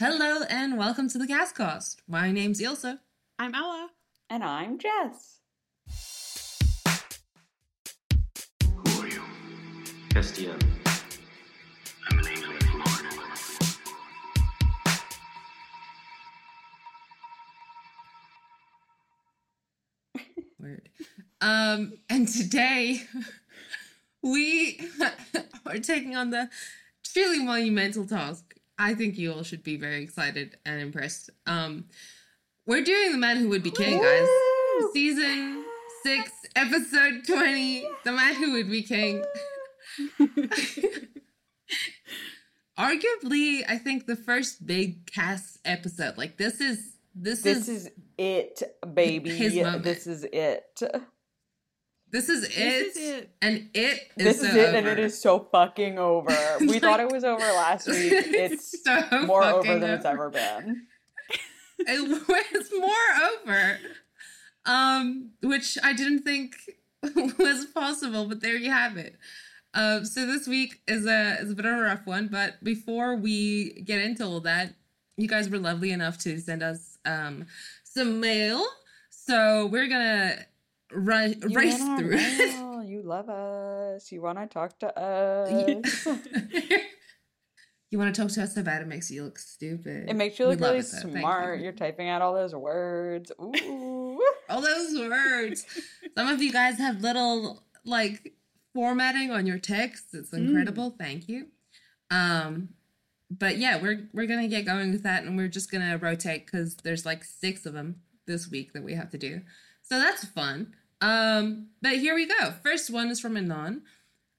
Hello and welcome to the CasCast. My name's Ilse. I'm Ella. And I'm Jess. Who are you? Castiel. I'm an angel of the Weird. Um, and today we are taking on the truly monumental task. I think you all should be very excited and impressed. Um, we're doing the man who would be king, guys. Woo! Season six, episode twenty. The man who would be king. Arguably, I think the first big cast episode. Like this is this, This is is it, baby. This is it. This is it, This is it. and it is This so is it, and it is so fucking over. We thought it was over last week. It's so more over fucking than it's ever been. it was more over um which i didn't think was possible but there you have it um so this week is a is a bit of a rough one but before we get into all that you guys were lovely enough to send us um some mail so we're gonna run race through mail, You love us. You want to talk to us. you want to talk to us about it makes you look stupid It makes you look love really it, smart. you. You're typing out all those words. Ooh. all those words. Some of you guys have little like formatting on your text. It's incredible. Thank you. Um, but yeah, we're we're gonna get going with that, and we're just gonna rotate because there's like six of them this week that we have to do. So that's fun. Um, but here we go. First one is from Anon.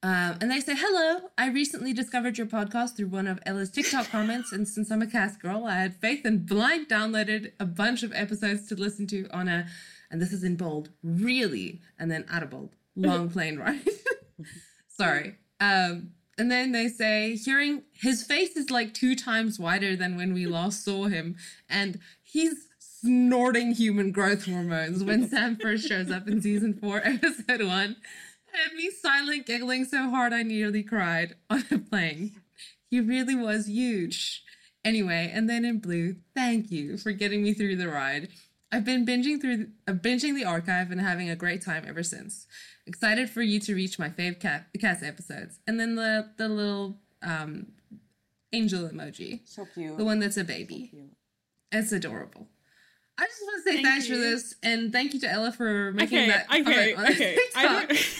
Um, and they say, Hello, I recently discovered your podcast through one of Ella's TikTok comments. And since I'm a cast girl, I had faith and blind downloaded a bunch of episodes to listen to on a, and this is in bold, really, and then out of bold, long plane ride. Sorry. Um, and then they say, hearing his face is like two times wider than when we last saw him. And he's snorting human growth hormones when Sam first shows up in season four, episode one. And me silent giggling so hard I nearly cried on a plane. He really was huge. Anyway, and then in blue, thank you for getting me through the ride. I've been binging through uh, binging the archive and having a great time ever since. Excited for you to reach my fave cat cast episodes. And then the the little um angel emoji. So cute. The one that's a baby. Cute. It's adorable. I just want to say Thank thanks for this and thank you to Ella for making Okay, that okay, comment okay. I.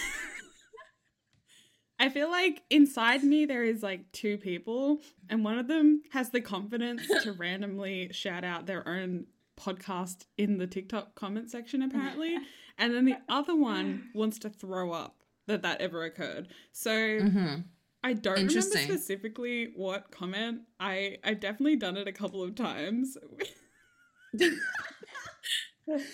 I feel like inside me there is like two people, and one of them has the confidence to randomly shout out their own podcast in the TikTok comment section, apparently, and then the other one wants to throw up that that ever occurred. So Mhm. I don't remember specifically what comment. I I've definitely done it a couple of times. This is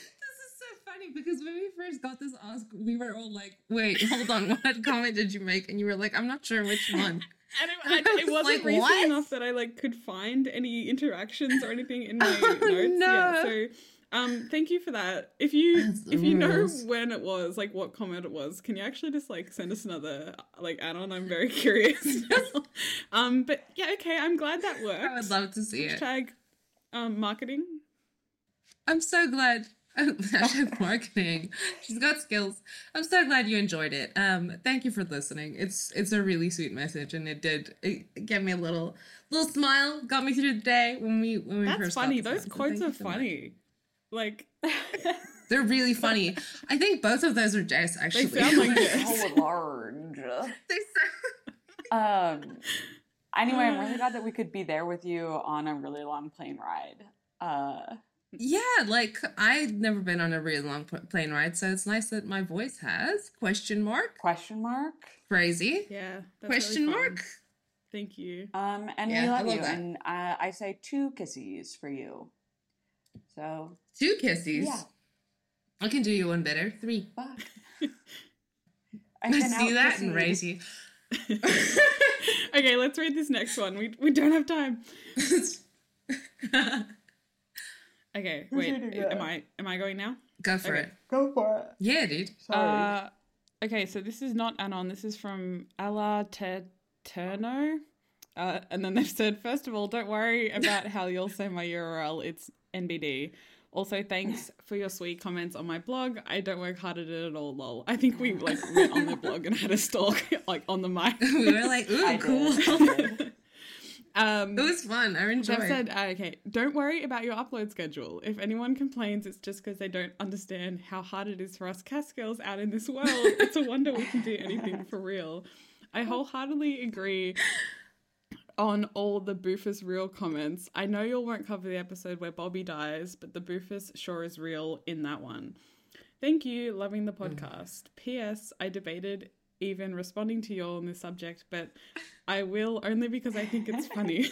so funny because when we first got this ask, we were all like, "Wait, hold on, what comment did you make?" And you were like, "I'm not sure which one." And it, I it was wasn't like, recent "What?" enough that I like could find any interactions or anything in my Oh, notes. Yeah, no. so um, thank you for that. If you That's if you know when it was, like what comment it was, can you actually just like send us another like add-on? I'm very curious. um, but yeah, okay. I'm glad that worked. I would love to see it. Hashtag um, marketing. I'm so glad. Hashtag marketing. She's got skills. I'm so glad you enjoyed it. Um, thank you for listening. It's it's a really sweet message, and it did it gave me a little little smile, got me through the day when we when we That's first. got funny. Those one, quotes thank you are so much. funny. Like They're really funny. I think both of those are Jess actually. They sound like Jess. Oh, large. They sound- Um. Anyway, I'm really glad that we could be there with you on a really long plane ride. Uh, Yeah, like I've never been on a really long plane ride, so it's nice that my voice has question mark question mark. crazy yeah. that's really question fun. mark. Thank you. Um, and Yeah, we I love, love you. that. And uh, I say two kisses for you. So Two kisses. yeah, I can do you one better. Three. fuck. I I can see that and raise you. you. okay, let's read this next one. We we don't have time. Okay, Who's wait. Am? I am I going now? Go for Okay. it. Go for it. Yeah, dude. Sorry. Uh, okay, so this is not Anon. This is from Ella Teterno. Uh, and then they've said, first of all, don't worry about how you'll say my URL. It's NBD. Also, thanks for your sweet comments on my blog. I don't work hard at it at all, lol. I think we like went on the blog and had a stalk like on the mic. we were like, ooh, I cool. did, I did. Um, it was fun. I enjoyed. They've said, uh, okay, don't worry about your upload schedule. If anyone complains, it's just because they don't understand how hard it is for us cast girls out in this world. It's a wonder we can do anything for real. I wholeheartedly agree on all the Boofus real comments. I know you all won't cover the episode where Bobby dies, but the Boofus sure is real in that one. Thank you, loving the podcast. P.S. I debated even responding to you all on this subject, but I will only because I think it's funny.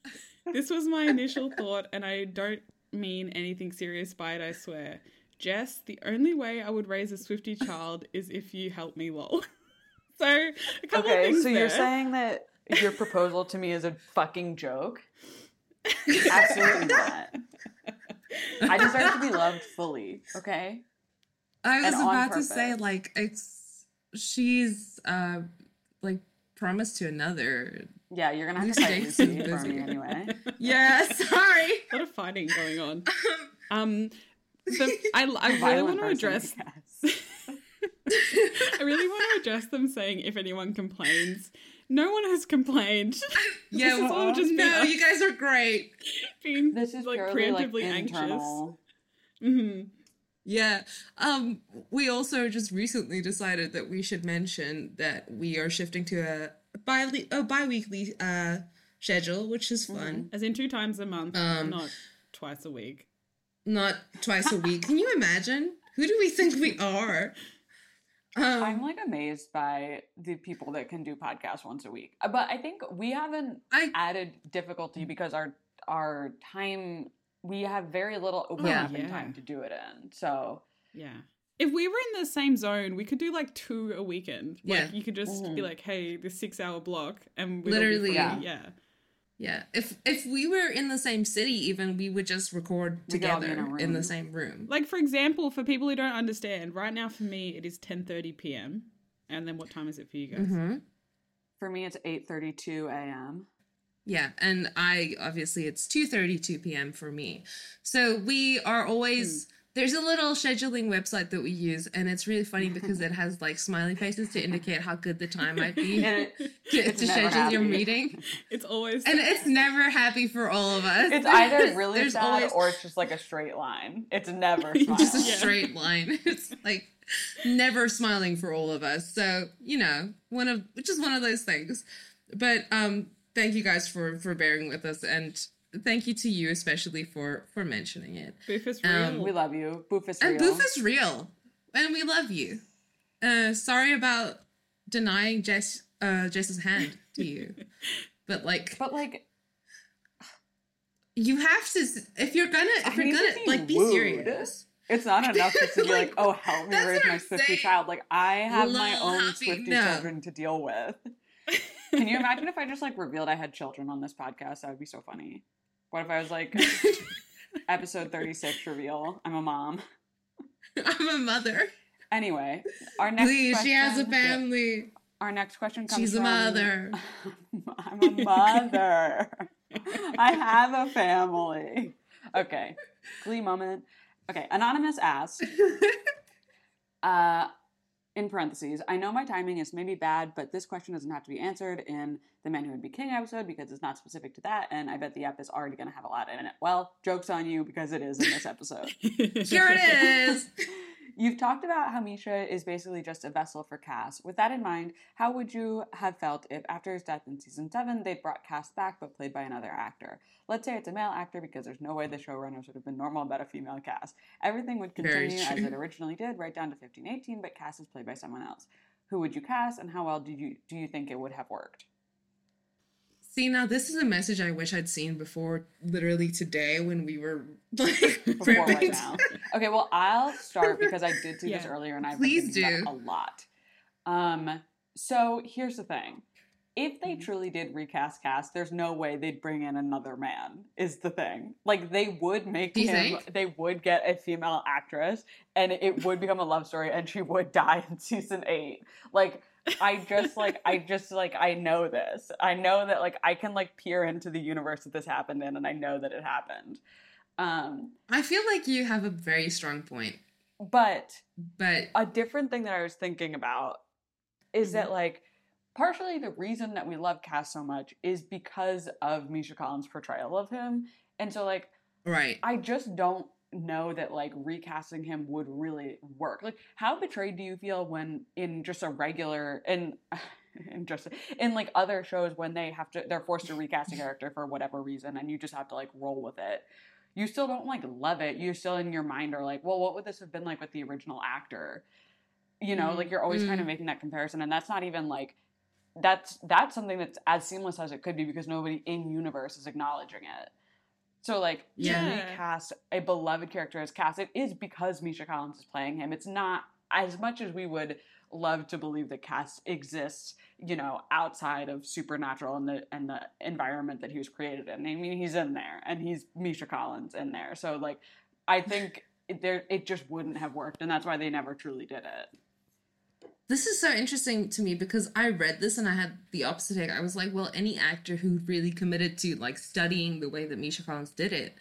this was my initial thought, and I don't mean anything serious by it, I swear. Jess, the only way I would raise a Swifty child is if you help me, lol. so, a couple of Okay, things so you're saying that your proposal to me is a fucking joke? Absolutely not. I deserve to be loved fully, okay? I was and about to say like it's she's uh like promised to another. Yeah, you're gonna have to These fight Lucy for me busy. anyway. Yeah, sorry. a lot of fighting going on. Um, the, I, I really want to address I. I really want to address them saying if anyone complains. No one has complained. Yeah, This is all just no, us you guys are great. being This is like purely like preemptively anxious. internal. Yeah. Um we also just recently decided that we should mention that we are shifting to a bi a bi-weekly uh schedule, which is fun. As in two times a month, Um, not twice a week. Not twice a week. Can you imagine? Who do we think we are? Um, I'm like amazed by the people that can do podcasts once a week. Uh, But I think we haven't I added difficulty because our our time we have very little overlapping yeah. time to do it in. So Yeah. If we were in the same zone, we could do like two a weekend. Like Yeah. you could just be Mhm. like, "Hey, this six-hour block," and we'd Literally, yeah. yeah. Yeah, if if we were in the same city, even we would just record We could in together in, the same room. Like for example, for people who don't understand, right now for me it is 10:30 p.m. And then what time is it for you guys? hmm for me, it's 8:32 a.m. Yeah, and I obviously it's two thirty two p.m. for me. So we are always there's a little scheduling website that we use, and it's really funny because it has like smiley faces to indicate how good the time might be to, to schedule your meeting, It's always and it's never happy for all of us. It's either really There's sad always- or it's just like a straight line. It's never just a. Yeah. straight line. It's like never smiling for all of us. So you know, one of which is one of those things. But um, thank you guys for for bearing with us, and thank you to you especially for for mentioning it. Boof is Um, real. We love you. Boof is And real. Boof is real, and we love you. Uh, sorry about denying Jess uh Jess's hand to you, but like but like you have to if you're gonna if I you're need to gonna be like be wooed. serious. it's not enough just to be like, Like, oh, help me raise my Swifty child. Like I have my own Happy, Swifty no. children to deal with. Can you imagine if I just like revealed I had children on this podcast? That would be so funny. What if I was like episode 36 reveal, I'm a mom. I'm a mother. Anyway, our next Please, she has a question- family. Our next question comes She's a from mother. I'm a mother. I have a family. Okay. Glee moment. Okay. Anonymous asks, uh, in parentheses, I know my timing is maybe bad, but this question doesn't have to be answered in the Man Who Would Be King episode because it's not specific to that, and I bet the app is already going to have a lot in it. Well, joke's on you because it is in this episode. Here it is. You've talked about how Misha is basically just a vessel for Cass. With that in mind, how would you have felt if, after his death in season 7, they'd brought Cass back but played by another actor? Let's say it's a male actor because there's no way the showrunners would have been normal about a female Cass. Everything would continue as it originally did, right down to 1518, but Cass is played by someone else. Who would you cast, and how well do you do you think it would have worked? See, now this is a message I wish I'd seen before literally today when we were like Before right now. Okay, well, I'll start because I did see this earlier and I've Please been thinking do. about a lot. Um, so here's the thing. If Mm-hmm. they truly did recast Cass, there's no way they'd bring in another man, is the thing. Like they would make Do you him think? they would get a female actress and it would become a love story and she would die in season eight. Like I just like I just like I know this. I know that like I can like peer into the universe that this happened in and I know that it happened. Um I feel like you have a very strong point, but but a different thing that I was thinking about is that like partially the reason that we love Cass so much is because of Misha Collins' portrayal of him. And so like right. I just don't know that like recasting him would really work. Like how betrayed do you feel when in just a regular in in just in like other shows when they have to they're forced to recast a character for whatever reason and you just have to like roll with it. You still don't like love it. You still in your mind are like, well, what would this have been like with the original actor? You know, Mm. like you're always kind of Mm. making that comparison and that's not even like that's that's something that's as seamless as it could be because nobody in universe is acknowledging it. So like Yeah. to recast a beloved character as Cass, it is because Misha Collins is playing him. It's not as much as we would love to believe that Cass exists, you know, outside of supernatural and the and the environment that he was created in. I mean, he's in there and he's Misha Collins in there. So like I think there it just wouldn't have worked and that's why they never truly did it. This is so interesting to me because I read this and I had the opposite take. I was like, well, any actor who really committed to like studying the way that Misha Collins did it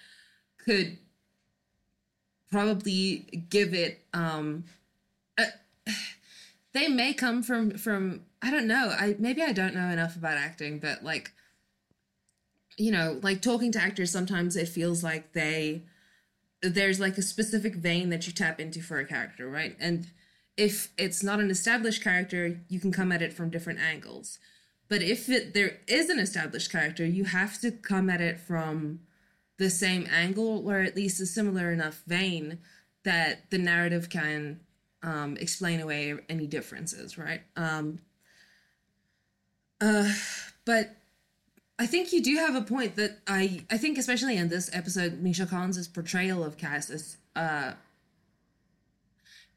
could probably give it um a, they may come from from I don't know. I maybe I don't know enough about acting, but like you know, like talking to actors sometimes it feels like they there's like a specific vein that you tap into for a character, right? And if it's not an established character, you can come at it from different angles. But if it, there is an established character, you have to come at it from the same angle or at least a similar enough vein that the narrative can um, explain away any differences, right? Um, uh, but I think you do have a point that I I think especially in this episode, Misha Collins' portrayal of Cass is uh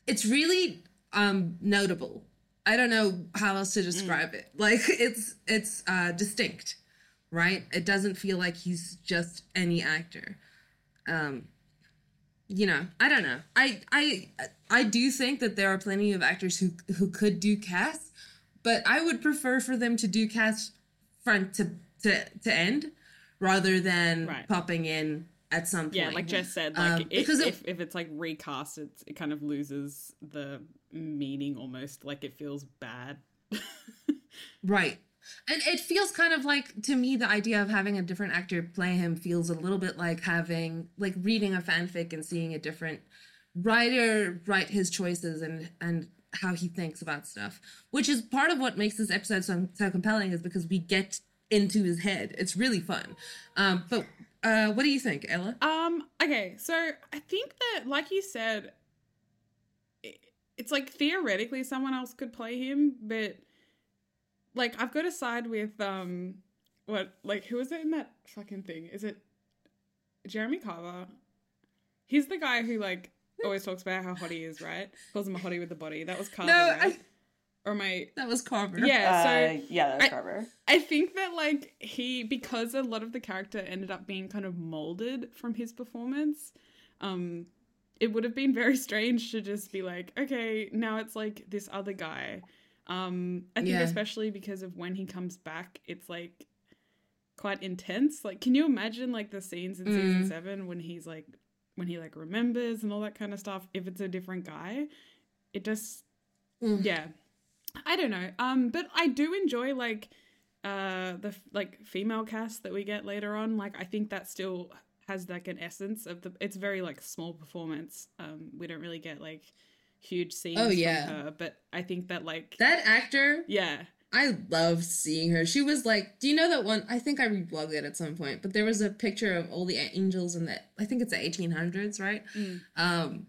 it's really um notable. I don't know how else to describe it. Like it's it's uh distinct, right? It doesn't feel like he's just any actor. Um you know, I don't know. I I I do think that there are plenty of actors who who could do Cass, but I would prefer for them to do Cass front to to to end rather than Right. popping in at some point. Yeah, like Jess said, like Um, if, because it- if, if it's like recast, it's, it kind of loses the meaning almost. Like it feels bad. Right. And it feels kind of like to me the idea of having a different actor play him feels a little bit like having like reading a fanfic and seeing a different writer write his choices and and how he thinks about stuff, which is part of what makes this episode so, so compelling is because we get into his head. It's really fun. Um but uh what do you think, Ella? Um. Okay. So I think that, like you said, it, it's like theoretically someone else could play him, but like I've got to side with um, what like who is it in that fucking thing? Is it Jeremy Carver? He's the guy who like always talks about how hot he is, right? Calls him a hottie with the body. That was Carver, No, right? I, Or my that was Carver. yeah. So uh, yeah, that's I- Carver. I think that like he because a lot of the character ended up being kind of molded from his performance, um it would have been very strange to just be like, okay, now it's like this other guy. Um I think Yeah. especially because of when he comes back, it's like quite intense. Like can you imagine like the scenes in season Mm. 7 when he's like when he like remembers and all that kind of stuff if it's a different guy? It just Mm. yeah i don't know um but i do enjoy like uh the like female cast that we get later on like i think that still has like an essence of the it's very like small performance um we don't really get like huge scenes Oh, yeah. her, but i think that like That actor yeah I loved seeing her. She was like, do you know that one? I think I reblogged it at some point, but there was a picture of all the angels in the, I think it's the 1800s, right? Mm. Um,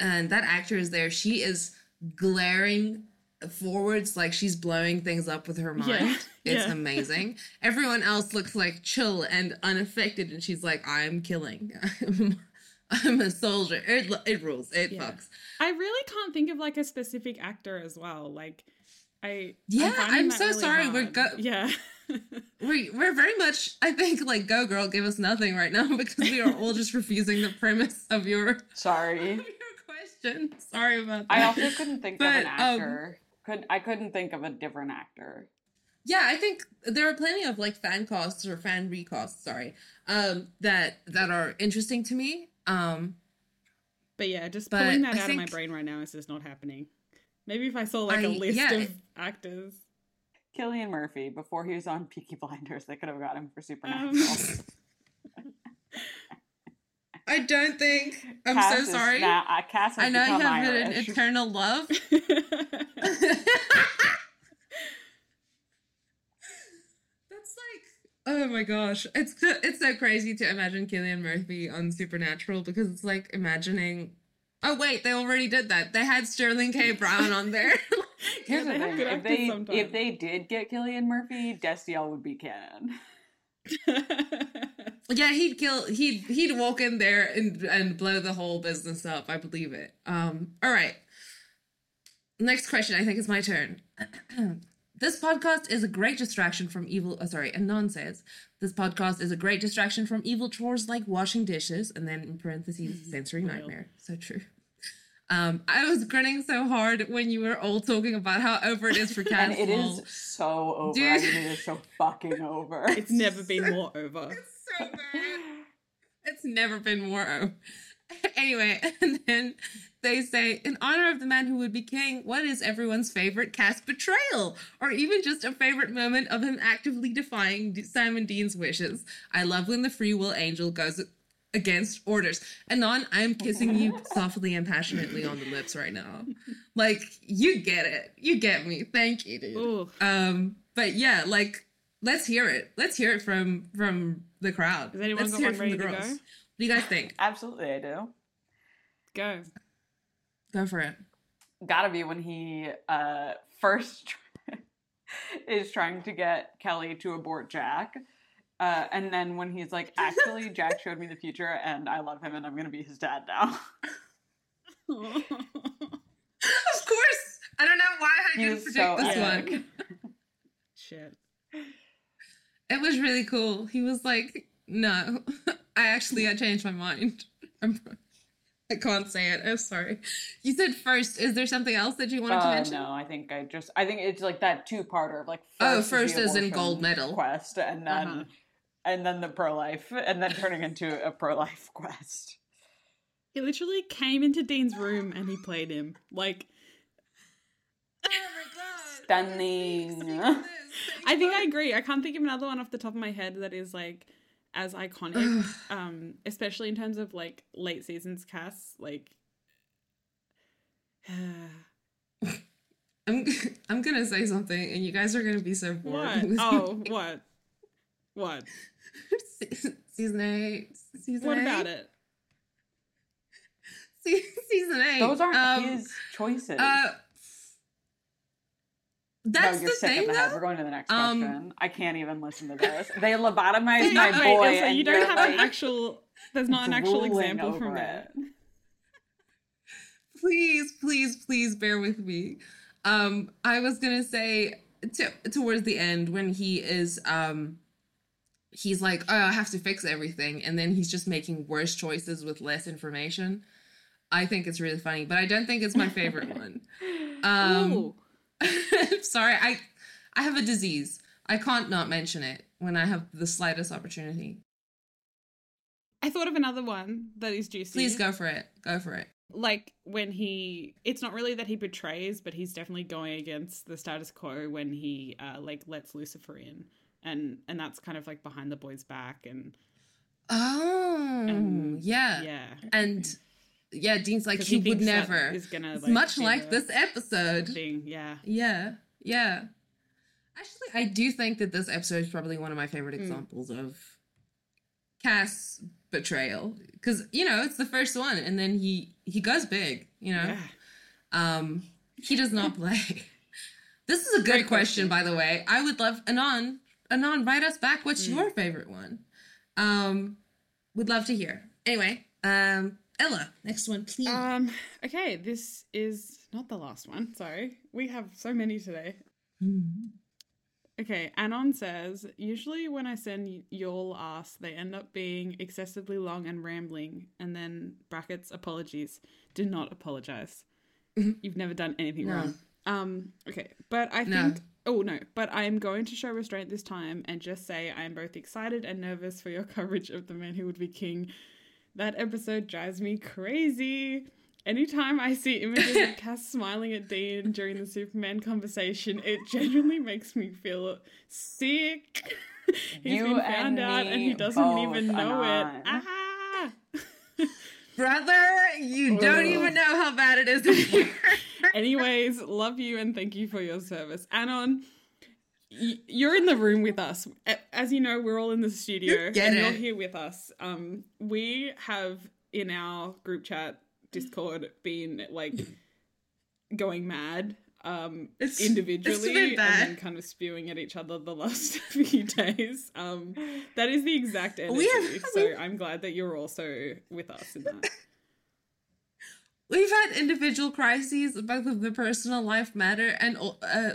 and that actor is there. She is glaring forwards like she's blowing things up with her mind. Yeah, It's yeah. amazing. Everyone else looks like chill and unaffected, and she's like, I'm killing. I'm, I'm a soldier. It, it rules. It Yeah. fucks. i really can't think of like a specific actor as well like i Yeah, finding I'm so really sorry, we're go- yeah We we're very much I think like go girl give us nothing right now because we are all just refusing the premise of your, Sorry. of your question. Sorry about that. I also couldn't think of But, an um, actor could I couldn't think of a different actor. Yeah, I think there are plenty of like fan casts or fan recasts, sorry, um, that that are interesting to me. Um, But yeah, just But pulling that I out of my brain right now is just not happening. Maybe if I saw like a I- list yeah, of it- actors. Cillian Murphy, before he was on Peaky Blinders, they could have got him for Um, Supernatural. I don't think. I'm Cass so is sorry. Now, uh, Cass has I know you become have an eternal love. That's like, oh my gosh, it's so, it's so crazy to imagine Cillian Murphy on Supernatural because it's like imagining. Oh wait, they already did that. They had Sterling K. Brown on there. Here's Yeah, the they have thing: good if they sometimes. if they did get Cillian Murphy, Destiel would be canon. Yeah, he'd kill. He'd he'd walk in there and and blow the whole business up. I believe it. Um. All right. Next question. I think it's my turn. this podcast is a great distraction from evil. Oh, sorry, Anon says this podcast is a great distraction from evil chores like washing dishes, and then in parentheses, sensory nightmare. So true. Um, I was grinning so hard when you were all talking about how over it is for And cats. it is so over. I mean, it is so fucking over. it's never been more over. It's so bad. It's never been more. Anyway, and then they say, in honor of the man who would be king, what is everyone's favorite Cass betrayal? Or even just a favorite moment of him actively defying Sam and Dean's wishes? I love when the free will angel goes against orders. Anon, I'm kissing you softly and passionately on the lips right now. Like, you get it. You get me. Thank you, dude. Ooh. Um, but yeah, like let's hear it. Let's hear it from from the crowd. Has anyone let's got hear one it from the ready to girls. go? What do you guys think? Absolutely, I do. Go. Go for it. Gotta be when he uh, first is trying to get Kelly to abort Jack. Uh, and then when he's like, actually, Jack showed me the future and I love him and I'm gonna be his dad now. Of course. I don't know why I He didn't predict so this epic. one. Shit. It was really cool. He was like, "No, I actually I changed my mind." I'm, I can't say it. I'm sorry. You said first. Is there something else that you wanted to Uh, mention? no, I think I just I think it's like that two parter of like Oh, first is in gold medal. quest and then Uh-huh. and then the pro life and then turning into a pro life quest. He literally came into Dean's room and he played him. Like, Oh my god! Stunning. I think I agree. I can't think of another one off the top of my head that is like as iconic, um, especially in terms of like late seasons casts. Like, I'm I'm gonna say something, and you guys are gonna be so bored. what? Oh, me. what? What? season eight. Season What eight? about it? Se- season eight. Those aren't Um, his choices. Uh, that's no, you're the sick thing, the head. We're going to the next Um, question. I can't even listen to this. They lobotomized my boy. And you don't have like, an actual. There's not an actual example from it. please, please, please bear with me. Um, I was gonna say to, towards the end when he is um he's like, oh, I have to fix everything, and then he's just making worse choices with less information. I think it's really funny, but I don't think it's my favorite one. Um, Ooh. sorry, I I have a disease. I can't not mention it when I have the slightest opportunity. I thought of another one that is juicy. Please go for it. Go for it. like when he it's not really that he betrays but he's definitely going against the status quo when he uh like lets lucifer in and and that's kind of like behind the boy's back and Oh, Um, yeah. yeah And yeah, Dean's like he, would never. is gonna like, much like this episode. thing yeah Yeah, yeah. Actually, I do think that this episode is probably one of my favorite Mm. examples of Cass betrayal because you know it's the first one, and then he he goes big. You know, yeah um, he does not play. this is a good question, question. by the way. I would love Anon. Anon, write us back. What's Mm. your favorite one? Um, would love to hear. Anyway, um, Ella, next one, please. um okay this is not the last one sorry we have so many today Okay, Anon says, usually when I send y'all ass, they end up being excessively long and rambling, and then brackets apologies. Do not apologize. You've never done anything No. wrong. Um, okay, but I No. think. Oh no, but I am going to show restraint this time and just say I am both excited and nervous for your coverage of the man who would be king. That episode drives me crazy. Anytime I see images of Cass smiling at Dean during the Superman conversation, it genuinely makes me feel sick. He's You been found and out and he doesn't even know it. Ah! Brother, you don't even know how bad it is in here. Anyways, love you and thank you for your service. Anon, you're in the room with us. As you know, we're all in the studio You and you're here with us. Um, we have in our group chat Discord been like going mad um It's- individually it's and then kind of spewing at each other the last few days. Um that is the exact energy. Have- so I'm glad that you're also with us in that. We've had individual crises, both of the personal life matter and uh,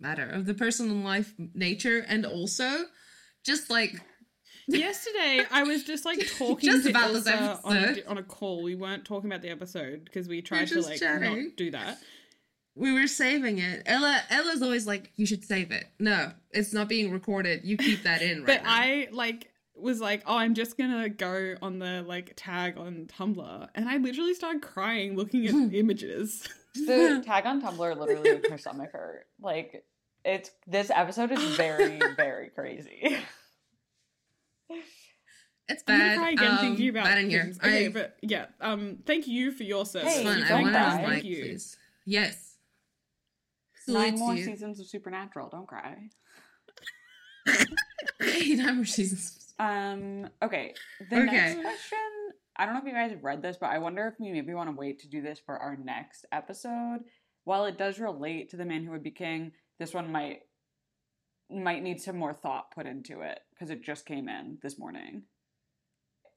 matter of the personal life nature, and also just like Yesterday, I was just like talking Just to about this Ilse on a, episode. on a call. We weren't talking about the episode because we tried to like chatting. not do that. we were saving it. Ella, Ella's always like, "You should save it." No, it's not being recorded. You keep that in. Right But now. I like was like, oh, I'm just gonna go on the like tag on Tumblr, and I literally started crying looking at images. The tag on Tumblr literally makes my stomach hurt. Like it's this episode is very, very crazy. it's I'm gonna bad. cry again um, thinking about bad in here. things. Okay, I, but yeah, um, thank you for your service. Hey, fun. you I don't wanted Thank mic, you. please. Yes. Nine more you. seasons of Supernatural. Don't cry. Nine more seasons. Um. Okay. The Okay. next question. I don't know if you guys have read this, but I wonder if we maybe want to wait to do this for our next episode. While it does relate to the man who would be king, this one might might need some more thought put into it because it just came in this morning.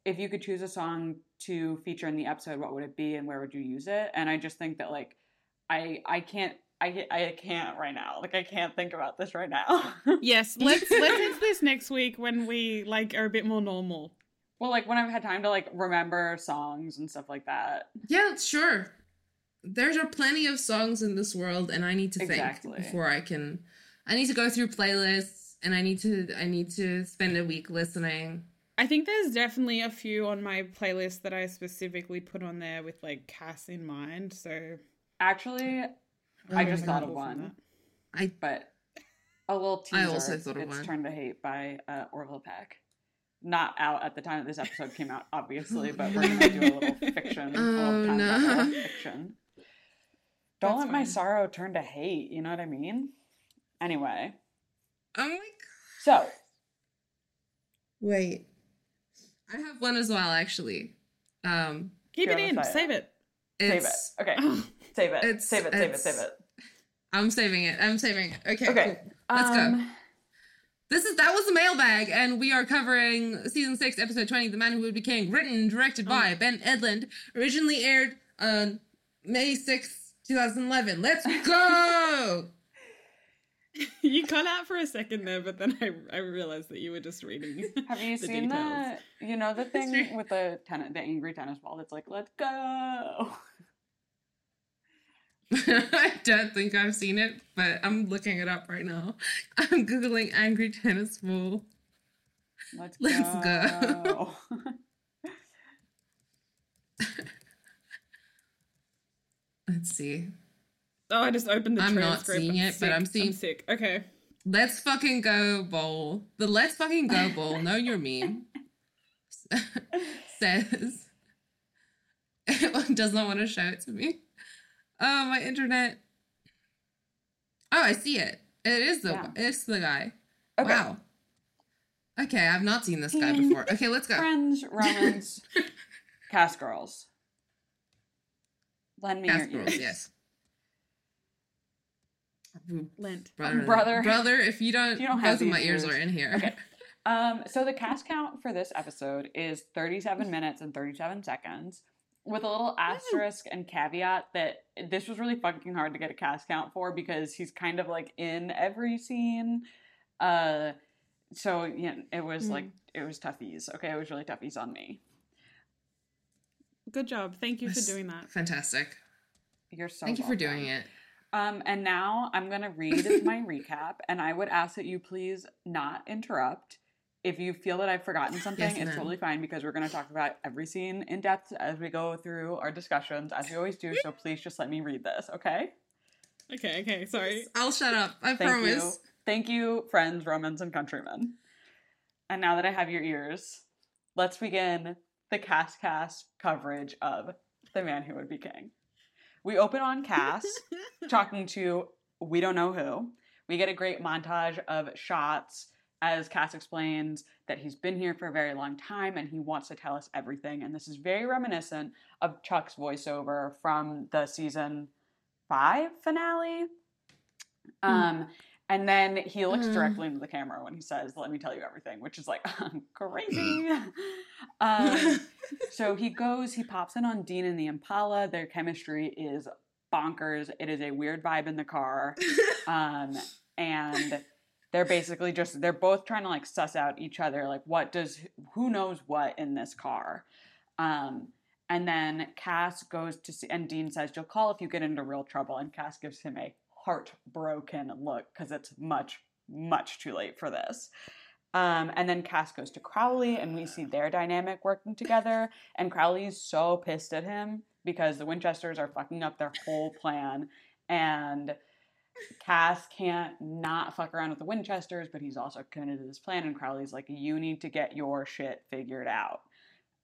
If you could choose a song to feature in the episode, what would it be and where would you use it? And I just think that like I I can't I I can't right now. Like I can't think about this right now. Yes, let's let's do this next week when we like are a bit more normal. Well, like when I've had time to like remember songs and stuff like that. Yeah, sure. There are plenty of songs in this world, and I need to think before I can. I need to go through playlists, and I need to. I need to spend a week listening. I think there's definitely a few on my playlist that I specifically put on there with like Cass in mind. So Actually, I Oh just thought of one, I but a little teaser. I also thought of it's one. Turn to Hate by uh, Orville Peck. Not out at the time that this episode came out, obviously, Oh, but we're gonna do a little fiction. a little Oh, no. fiction. Don't That's let my sorrow turn to hate. You know what I mean? Anyway, oh my so wait. I have one as well, actually. Um, keep it in, save it. save it. Okay, Oh, save it. It's- save it. Save it. Save it. I'm saving it. I'm saving it. Okay. Okay. Cool. Let's go. Um, This is that was the mailbag, and we are covering season six, episode twenty, "The Man Who Would Be King," written and directed by Ben Edlund. Originally aired on May sixth, two thousand eleven. Let's go! you cut out for a second there, but then I I realized that you were just reading. Have you the seen details. the you know the thing with the tennis the angry tennis ball that's like let's go I don't think I've seen it, but I'm looking it up right now. I'm googling "angry tennis ball." let's, Let's go, Let's see. Oh, I just opened the I'm not transcript. seeing it, but. I'm seeing- sick. Okay. Let's fucking go ball. The Let's fucking go ball. Know your meme. says it does not want to show it to me. Oh, my internet. Oh, I see it. It is the Yeah. it's the guy. okay Wow. Okay, I've not seen this guy before. Okay, let's go. friends romans cast girls lend me Cast your girls, ears yes. Lent. Brother, Brother. brother, if you don't, If you don't have both of my ears ears. are in here. Okay. Um, so the cast count for this episode is 37 minutes and 37 seconds, with a little asterisk and caveat that this was really fucking hard to get a cast count for because he's kind of like in every scene. Uh, so yeah, it was Mm. like it was toughies. Okay, it was really toughies on me. Good job. Thank you for doing that. Fantastic. You're so. Thank you for doing it. Um, and now I'm gonna read my recap, and I would ask that you please not interrupt. If you feel that I've forgotten something, Yes, it's ma'am. totally fine because we're gonna talk about every scene in depth as we go through our discussions, as we always do. So please just let me read this, okay? Okay, okay, sorry. I'll shut up. I Thank promise. you. Thank you, friends, Romans, and countrymen. And now that I have your ears, let's begin the Cast Cast coverage of The Man Who Would Be King. We open on Cass talking to we don't know who. We get a great montage of shots as Cass explains that he's been here for a very long time and he wants to tell us everything. And this is very reminiscent of Chuck's voiceover from the season five finale. Um, and then he looks Mm. directly into the camera when he says, "Let me tell you everything," which is like crazy. um, so he goes, he pops in on Dean and the Impala. Their chemistry is bonkers. It is a weird vibe in the car, um, and they're basically just they're both trying to like suss out each other, like what does who knows what in this car. Um, and then Cass goes to see, and Dean says, You'll call if you get into real trouble. And Cass gives him a heartbroken look because it's much, much too late for this. Um, and then Cass goes to Crowley, and we see their dynamic working together. And Crowley's so pissed at him because the Winchesters are fucking up their whole plan. And Cass can't not fuck around with the Winchesters, but he's also committed to this plan. And Crowley's like, You need to get your shit figured out.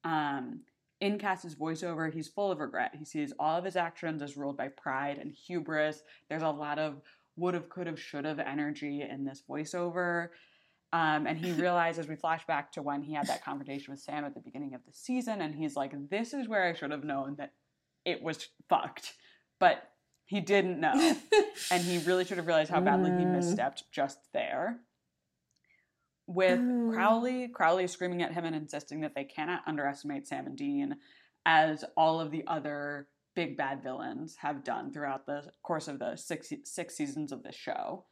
Um, in Cass's voiceover, he's full of regret. He sees all of his actions as ruled by pride and hubris. There's a lot of would've, could've, should've energy in this voiceover. Um, and he realizes we flash back to when he had that confrontation with Sam at the beginning of the season, and he's like, This is where I should have known that it was fucked. But he didn't know. and he really should have realized how badly he Mm. misstepped just there. With Mm. Crowley, Crowley screaming at him and insisting that they cannot underestimate Sam and Dean, as all of the other big bad villains have done throughout the course of the six six seasons of this show.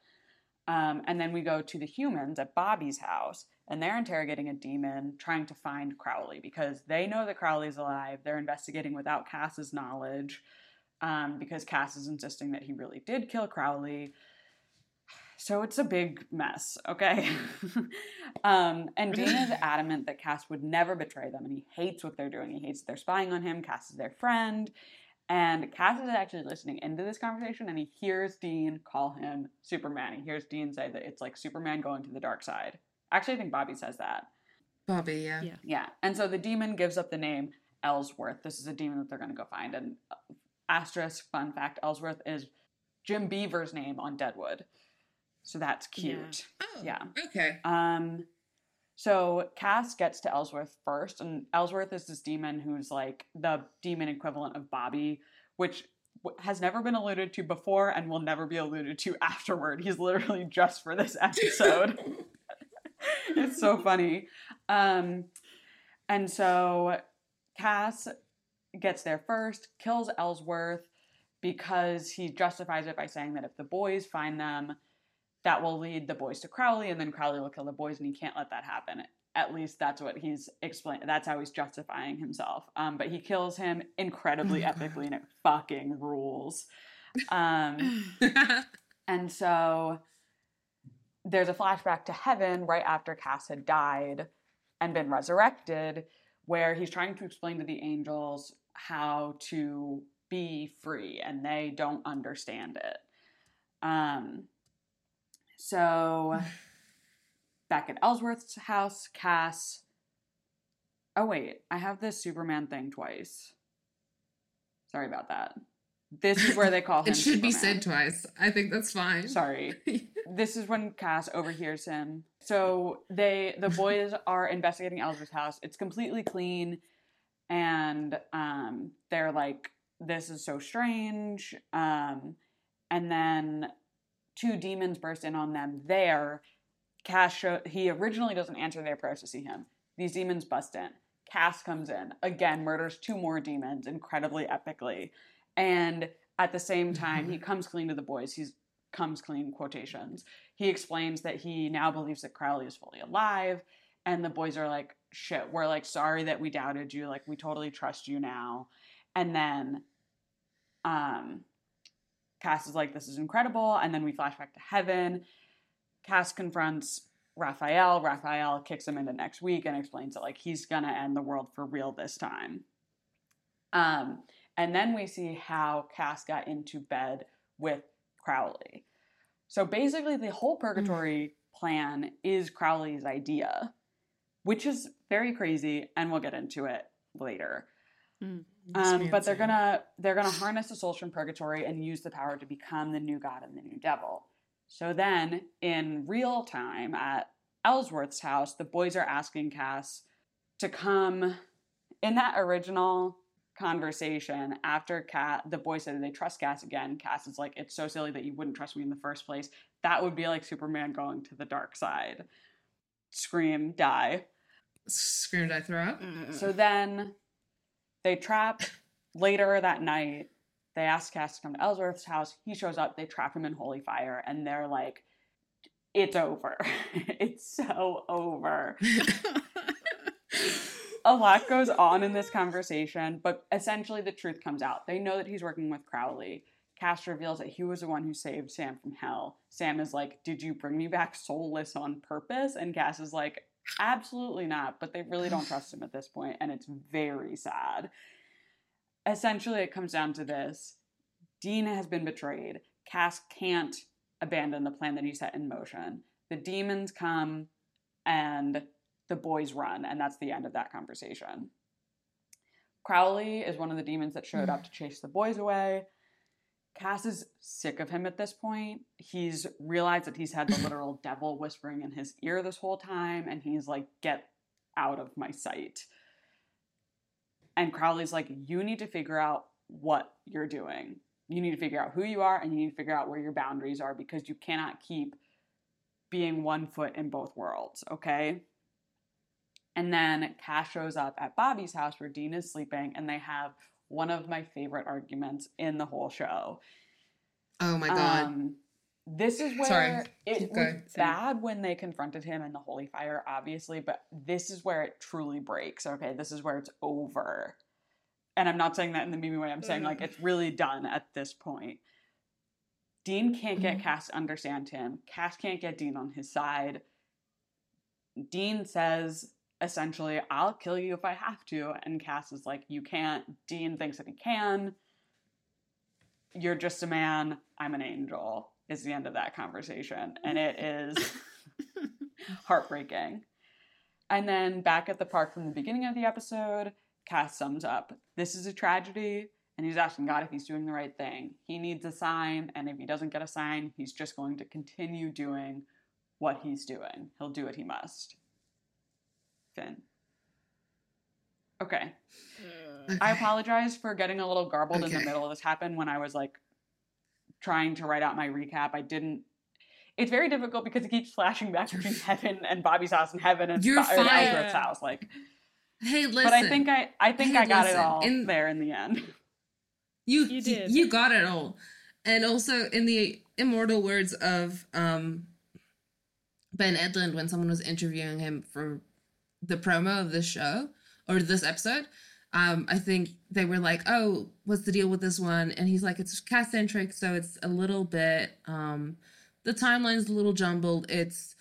Um, and then we go to the humans at Bobby's house, and they're interrogating a demon, trying to find Crowley because they know that Crowley's alive. They're investigating without Cass's knowledge um, because Cass is insisting that he really did kill Crowley. So it's a big mess, okay? um, and Dean is adamant that Cass would never betray them, and he hates what they're doing. He hates that they're spying on him. Cass is their friend. And Cass is actually listening into this conversation, and he hears Dean call him Superman. He hears Dean say that it's like Superman going to the dark side. Actually, I think Bobby says that. Bobby, yeah. Yeah. Yeah. And so the demon gives up the name Ellsworth. This is a demon that they're going to go find. And uh, asterisk, fun fact Ellsworth is Jim Beaver's name on Deadwood. So that's Yeah. cute. Oh, Yeah. Okay. Um, so Cass gets to Ellsworth first, and Ellsworth is this demon who's like the demon equivalent of Bobby, which has never been alluded to before and will never be alluded to afterward. He's literally just for this episode. it's so funny. Um, and so Cass gets there first, kills Ellsworth because he justifies it by saying that if the boys find them, that will lead the boys to Crowley, and then Crowley will kill the boys, and he can't let that happen. At least that's what he's explained. That's how he's justifying himself. Um, but he kills him incredibly epically, and it fucking rules. Um, and so there's a flashback to heaven right after Cass had died and been resurrected, where he's trying to explain to the angels how to be free, and they don't understand it. Um, so back at Ellsworth's house, Cass. Oh, wait, I have this Superman thing twice. Sorry about that. This is where they call him. it should be said twice. I think that's fine. Sorry. this is when Cass overhears him. So they the boys are investigating Ellsworth's house. It's completely clean, and um, they're like, "This is so strange." Um, and then two demons burst in on them. There, Cass show, he originally doesn't answer their prayers to see him. These demons bust in. Cass comes in again, murders two more demons incredibly epically, and at the same time, he comes clean to the boys. He's comes clean quotations. He explains that he now believes that Crowley is fully alive, and the boys are like, "Shit, we're like sorry that we doubted you. Like we totally trust you now." And then, um, Cass is like, this is incredible. And then we flash back to heaven. Cass confronts Raphael. Raphael kicks him into next week and explains that like he's gonna end the world for real this time. Um, and then we see how Cass got into bed with Crowley. So basically, the whole purgatory plan is Crowley's idea, which is very crazy, and we'll get into it later. Mm, Um, but they're gonna they're gonna harness the souls from purgatory and use the power to become the new god and the new devil. So then, in real time at Ellsworth's house, the boys are asking Cass to come. In that original conversation, after Cat, the boys said they trust Cass again. Cass is like, "It's so silly that you wouldn't trust me in the first place." That would be like Superman going to the dark side. Scream, die. Scream, die, throw up. So then they trap later that night. They ask Cass to come to Ellsworth's house. He shows up. They trap him in holy fire, and they're like, "It's over. it's so over." A lot goes on in this conversation, but essentially the truth comes out. They know that he's working with Crowley. Cass reveals that he was the one who saved Sam from hell. Sam is like, Did you bring me back soulless on purpose? And Cass is like, Absolutely not. But they really don't trust him at this point, and it's very sad. Essentially, it comes down to this Dean has been betrayed. Cass can't abandon the plan that he set in motion. The demons come and the boys run, and that's the end of that conversation. Crowley is one of the demons that showed up to chase the boys away. Cass is sick of him at this point. He's realized that he's had the literal devil whispering in his ear this whole time, and he's like, Get out of my sight. And Crowley's like, You need to figure out what you're doing. You need to figure out who you are, and you need to figure out where your boundaries are because you cannot keep being one foot in both worlds, okay? And then Cass shows up at Bobby's house where Dean is sleeping, and they have one of my favorite arguments in the whole show. Oh my god. Um, this is where Sorry, it was going. bad when they confronted him in the holy fire, obviously, but this is where it truly breaks. Okay, this is where it's over. And I'm not saying that in the Mimi way. I'm saying like it's really done at this point. Dean can't get Mhm. Cass to understand him. Cass can't get Dean on his side. Dean says essentially, "I'll kill you if I have to," and Cass is like, "You can't." Dean thinks that he can. You're just a man. I'm an angel. Is the end of that conversation, and it is heartbreaking. And then back at the park from the beginning of the episode, Cass sums up this is a tragedy, and he's asking God if he's doing the right thing. He needs a sign, and if he doesn't get a sign, he's just going to continue doing what he's doing. He'll do what he must. Finn. Okay. I apologize for getting a little garbled in the middle this happened when I was like trying to write out my recap. I didn't. It's very difficult because it keeps flashing back between heaven and Bobby's house and heaven and, You're fine. Ellsworth's house. Like, Hey, listen. but I think I, I think Hey, I got listen, it all in- there in the end. You You you did. You got it all. And also in the immortal words of um Ben Edlund when someone was interviewing him for the promo of this show or this episode, um, I think they were like, "Oh, what's the deal with this one?" And he's like, "It's Cass centric, so it's a little bit um, the timeline's a little jumbled. It's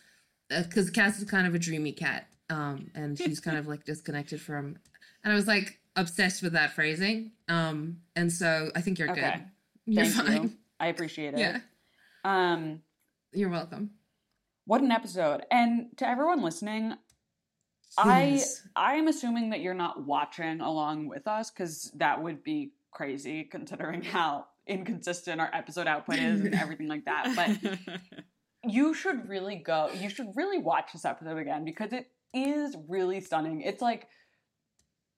because Cass is kind of a dreamy cat, um, and she's kind of like disconnected from." And I was like obsessed with that phrasing, um, and so I think you're Okay. good. You're Thank fine. you. I appreciate it. Yeah, Um, you're welcome. what an episode! And to everyone listening, I I am assuming that you're not watching along with us because that would be crazy considering how inconsistent our episode output is and everything like that. But you should really go. You should really watch this episode again because it is really stunning. It's like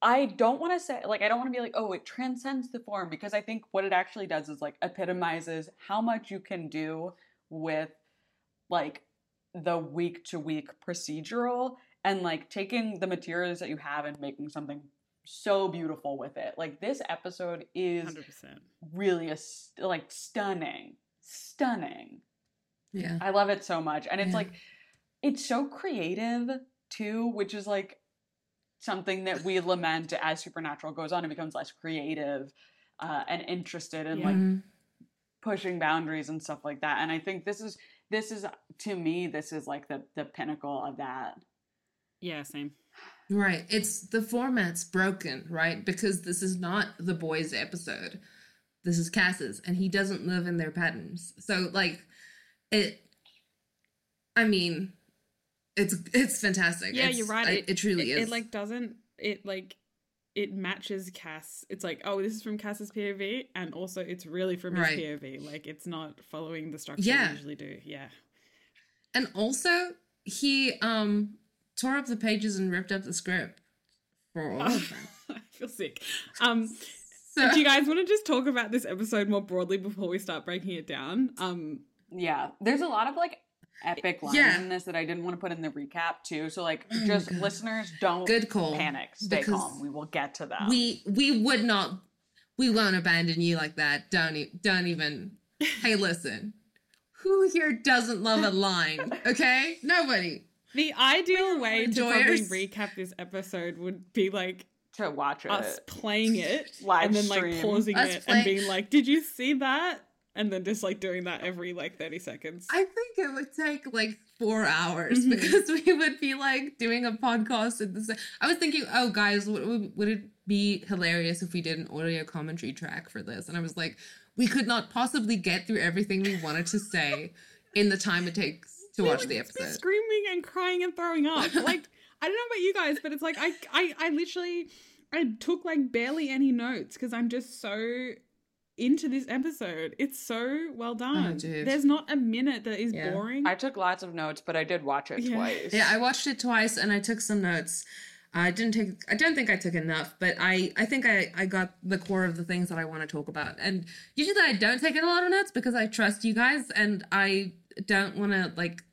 I don't want to say like I don't want to be like oh it transcends the form because I think what it actually does is like epitomizes how much you can do with like the week to week procedural and like taking the materials that you have and making something so beautiful with it. Like this episode is 100%. really a st- like stunning, stunning. Yeah. I love it so much. And it's Yeah. like it's so creative too, which is like something that we lament as supernatural goes on and becomes less creative uh, and interested in Yeah. like Mhm. pushing boundaries and stuff like that. And I think this is this is to me this is like the the pinnacle of that. Yeah, same. Right. It's the format's broken, right? Because this is not the boys' episode. This is Cass's, and he doesn't live in their patterns. So, like, it. I mean, it's it's fantastic. Yeah, It's- you're right. I- It, it, truly it, is. It like doesn't. It like it matches Cass. It's like oh, this is from Cass's POV, and also it's really from his Right. POV. Like it's not following the structure Yeah. we usually do. Yeah. and also, he um tore up the pages and ripped up the script for all of them. I feel sick. Um, So, do you guys want to just talk about this episode more broadly before we start breaking it down? Um, Yeah, there's a lot of like epic lines Yeah. in this that I didn't want to put in the recap too. So like, Oh, just God. listeners don't Good call. panic, stay calm. We will get to that. we we would not we won't abandon you like that don't e- don't even hey listen who here doesn't love a line okay nobody the ideal way to probably enjoyers. recap this episode would be like to watch it. us playing it Live and then like stream. pausing Us it play- and being like, "Did you see that?" And then just like doing that every like thirty seconds. i think it would take like four hours Mhm. because we would be like doing a podcast at the same i was thinking oh guys would, would, would it be hilarious if we did an audio commentary track for this and i was like we could not possibly get through everything we wanted to say in the time it takes to watch the episode screaming and crying and throwing up. Like I don't know about you guys, but it's like I I, I literally I took like barely any notes because I'm just so into this episode. It's so well oh, done. Oh. There's not a minute that is Yeah. boring. I took lots of notes, but I did watch it Yeah. twice. Yeah, I watched it twice and I took some notes. I didn't take I don't think I took enough, but I I think I I got the core of the things that I want to talk about. And usually I don't take in a lot of notes because I trust you guys and I don't want to like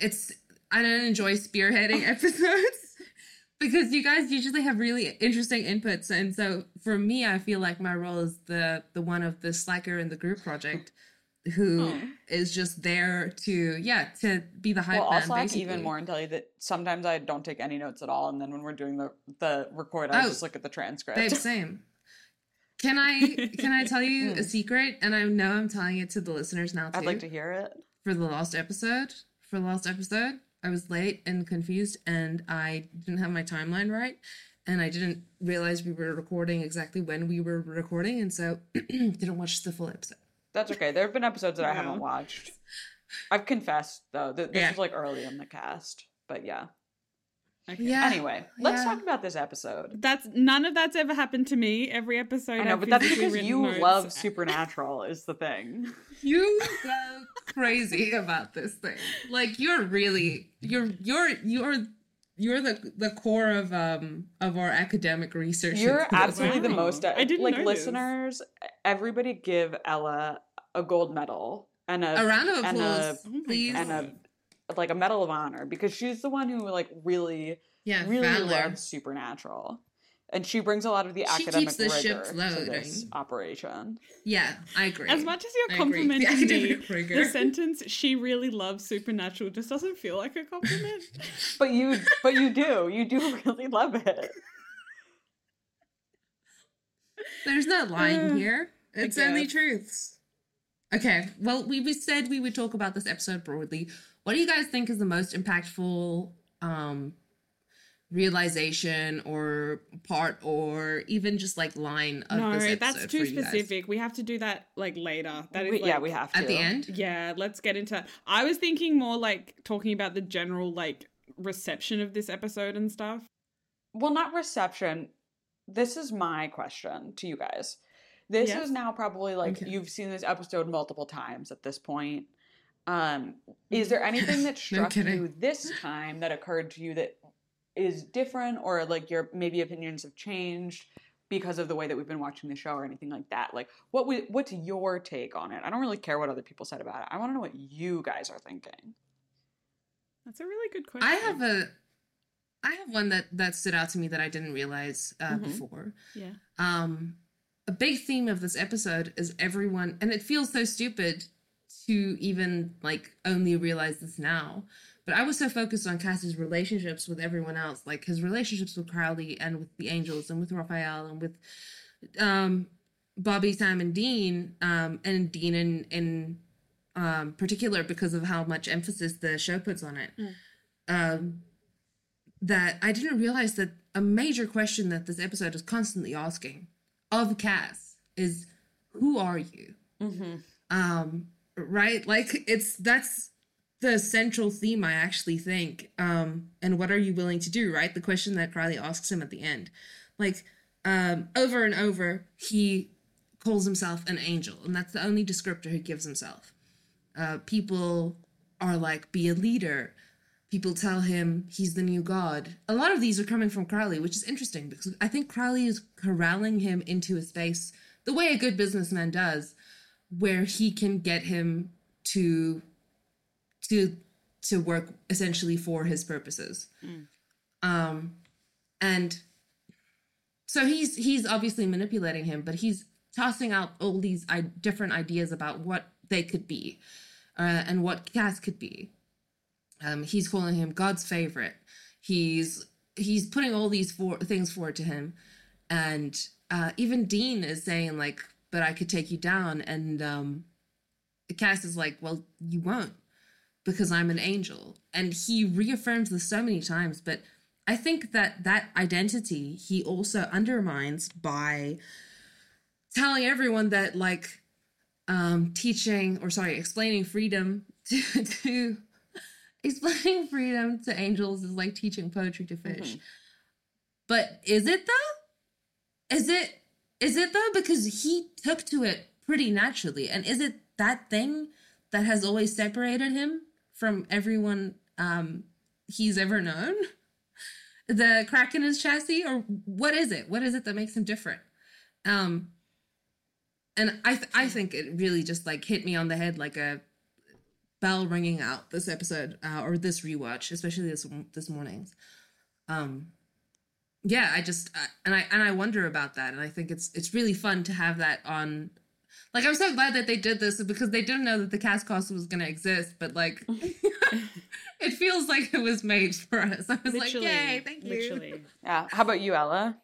it's I don't enjoy spearheading episodes because you guys usually have really interesting inputs and so for me I feel like my role is the the one of the slacker in the group project who oh. is Oh. just there to yeah to be the hype well, man I'll slack basically. even more and tell you that sometimes I don't take any notes at all, and then when we're doing the the record, I Oh. just look at the transcript. Babe, same. Can I can I tell you a secret? And I know I'm telling it to the listeners now too. I'd like to hear it. For the last episode, for the last episode, I was late and confused, and I didn't have my timeline right, and I didn't realize we were recording exactly when we were recording, and so didn't watch the full episode. That's okay. There have been episodes that I haven't watched. I've confessed though that this Yeah. was like early in the cast, but yeah. Okay. Yeah. Anyway, let's Yeah. talk about this episode. That's none of that's ever happened to me. Every episode I know, I've but that's because you notes. love Supernatural is the thing. You go crazy about this thing. Like you're really you're you're you're you're the the core of um of our academic research. You're absolutely the most I didn't like listeners. Everybody give Ella a gold medal and a a round of and a- applause, please. and a like a medal of honor because she's the one who like really yeah, really valor. loves supernatural and she brings a lot of the She academic keeps the ship rigor to this operation Yeah, I agree. As much as you're agree. The complimenting me, the sentence "she really loves supernatural" just doesn't feel like a compliment. but you but you do you do really love it There's no lying Uh, here. It's only truths. Okay, well, we, we said we would talk about this episode broadly. What do you guys think is the most impactful um realization or part or even just like line of no, this episode that's for too you guys? specific. We have to do that like later. That is We- yeah like- we have to At the end? Yeah, let's get into. I was thinking more like talking about the general like reception of this episode and stuff. well not reception this is my question to you guys this Yes. is now probably like Okay. you've seen this episode multiple times at this point um is there anything that struck kidding. you this time that occurred to you that is different or like your maybe opinions have changed because of the way that we've been watching the show or anything like that like what wa- what's your take on it i don't really care what other people said about it i want to know what you guys are thinking That's a really good question. I have a I have one that that stood out to me that I didn't realize uh, Mhm. before. yeah. um a big theme of this episode is everyone and it feels so stupid to even like only realize this now but i was so focused on cass's relationships with everyone else like his relationships with crowley and with the angels and with raphael and with um Bobby, Sam, and Dean, um, and Dean in in um, particular because of how much emphasis the show puts on it. Mm. Um, that I didn't realize that a major question that this episode is constantly asking of Cass is, "Who are you?" Mm-hmm. um right? Like it's that's the central theme i actually think um and what are you willing to do right? The question that Crowley asks him at the end. Like um over and over he calls himself an angel and that's the only descriptor he gives himself. Uh people are like be a leader. People tell him he's the new god. A lot of these are coming from crowley which is interesting because i think crowley is corralling him into a space the way a good businessman does where he can get him to to to work essentially for his purposes. Um and so he's he's obviously manipulating him but he's tossing out all these I- different ideas about what they could be uh, and what Cass could be. Um he's calling him god's favorite. He's he's putting all these for things forward to him. And uh even dean is saying like but i could take you down and um cass is like well you won't because i'm an angel. And he reaffirms this so many times but i think that that identity he also undermines by telling everyone that like um teaching or sorry explaining freedom to, to explaining freedom to angels is like teaching poetry to fish. Mhm. but is it though? Is it is it though? Because he took to it pretty naturally. And is it that thing that has always separated him from everyone um he's ever known? The crack in his chassis? Or what is it? What is it that makes him different? Um and i th- i think it really just like hit me on the head like a bell ringing out this episode uh, or this rewatch especially this this morning's. Um yeah i just I, and i and i wonder about that and i think it's it's really fun to have that on like i'm so glad that they did this because they didn't know that the CasCast was going to exist but like it feels like it was made for us i was like yay thank you literally. Yeah. How about you, Ella?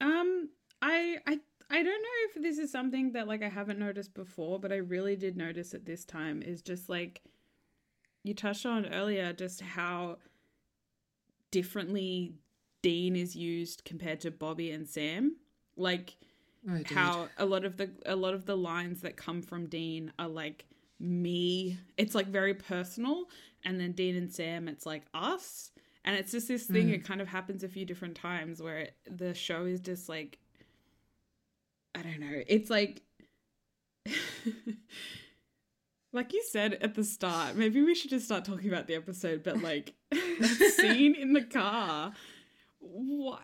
Um, I I I don't know if this is something that like I haven't noticed before, but I really did notice at this time is just like you touched on earlier, just how differently Dean is used compared to Bobby and Sam. Like Oh, how a lot of the a lot of the lines that come from Dean are like me. It's like very personal, and then Dean and Sam, it's like us. And it's just this thing. Mm. It kind of happens a few different times where it, the show is just like, I don't know. It's like, like you said at the start. Maybe we should just start talking about the episode. But like, that scene in the car why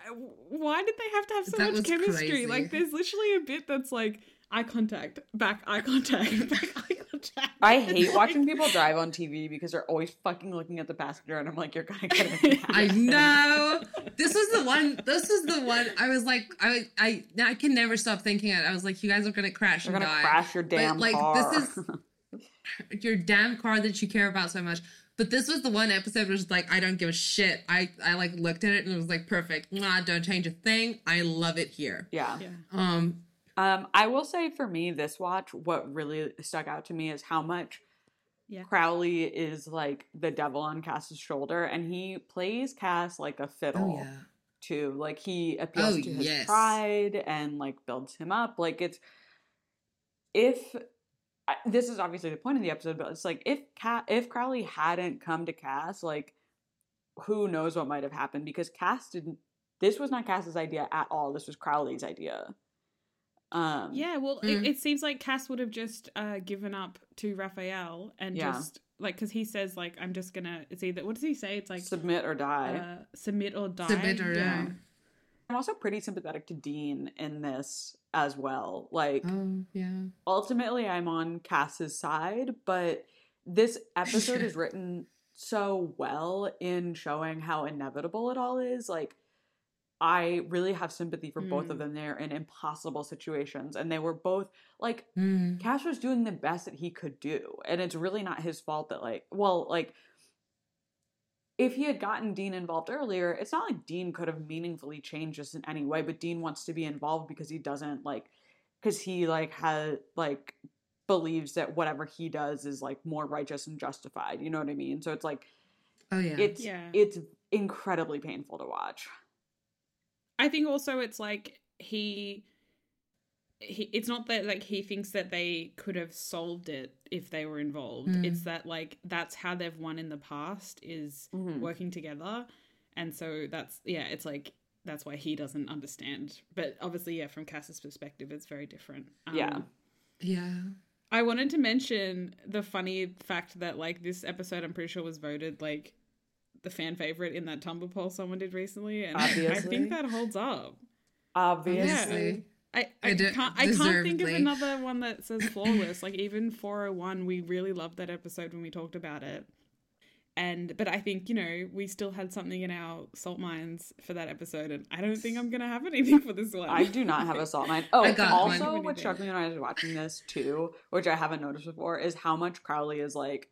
why did they have to have so That much chemistry crazy. like there's literally a bit that's like eye contact back eye contact back eye contact I hate like- watching people drive on TV because they're always fucking looking at the passenger, and I'm like, you're gonna get it. I know. This was the one. This was the one. I was like, I, I, I can never stop thinking it. I was like, you guys are gonna crash You're and gonna die. crash your damn like, car. this is- Your damn car that you care about so much. But this was the one episode where it's like, I don't give a shit. I, I like looked at it and it was like, perfect. Mwah, don't change a thing. I love it here. yeah. yeah Um, Um, I will say for me, this watch, what really stuck out to me is how much Yeah. Crowley is like the devil on Cass's shoulder, and he plays Cass like a fiddle oh yeah. too. Like he appeals Oh, to his yes. pride and like builds him up. Like it's if I, this is obviously the point of the episode, but it's like if Cat if Crowley hadn't come to Cass, like who knows what might have happened because Cass didn't. This was not Cass's idea at all. This was Crowley's idea. Um, yeah well Mm. it, it seems like cass would have just uh given up to raphael and Yeah. just like because he says like i'm just gonna it's either what does he say it's like submit or die. uh, submit or die Submit or yeah die. I'm also pretty sympathetic to Dean in this as well. Like Oh yeah. ultimately I'm on Cass's side, but this episode is written so well in showing how inevitable it all is. Like I really have sympathy for both of Mm. them. They're in impossible situations and they were both like Mm. Cass was doing the best that he could do. And it's really not his fault that like well, like if he had gotten Dean involved earlier, it's not like Dean could have meaningfully changed this in any way, but Dean wants to be involved because he doesn't like because he like has like believes that whatever he does is like more righteous and justified. You know what I mean? So it's like Oh yeah. it's Yeah. it's incredibly painful to watch. I think also it's like he he it's not that like he thinks that they could have solved it if they were involved. Mm. It's that like that's how they've won in the past is Mhm. working together. And so that's yeah, it's like that's why he doesn't understand. But obviously, yeah, from Cass's perspective, it's very different. Um, Yeah. yeah. I wanted to mention the funny fact that like this episode, I'm pretty sure was voted like the fan favorite in that Tumblr poll someone did recently, and I think that holds up. Obviously. Obviously. I, I They do- can't I can't think of another one that says flawless. like even 401, we really loved that episode when we talked about it. And but I think, you know, we still had something in our salt mines for that episode, and I don't think I'm gonna have anything for this one. I do not have a salt mine. Oh, also what struck me when I was watching this too, which I haven't noticed before, is how much Crowley is like,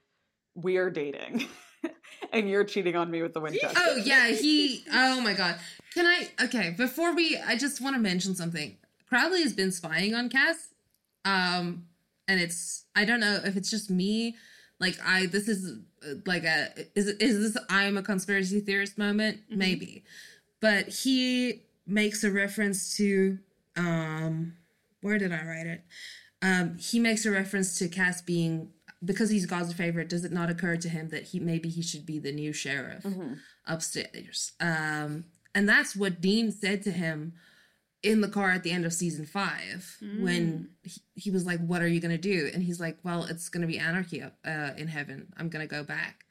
we are dating, and you're cheating on me with the Winchester. Oh yeah, he. Oh my god. Can I? Okay, before we, I just want to mention something. Crowley has been spying on Cass, um, and it's. I don't know if it's just me. Like I, this is uh, like a is is this I'm a conspiracy theorist moment? Mhm. Maybe, but he makes a reference to um, where did I write it? Um, he makes a reference to Cass being because he's God's favorite. Does it not occur to him that he maybe he should be the new sheriff? Mhm. upstairs. Um, and that's what Dean said to him in the car at the end of season five when he, he was like, What are you going to do? And he's like, Well, it's going to be anarchy up, uh, in heaven. I'm going to go back.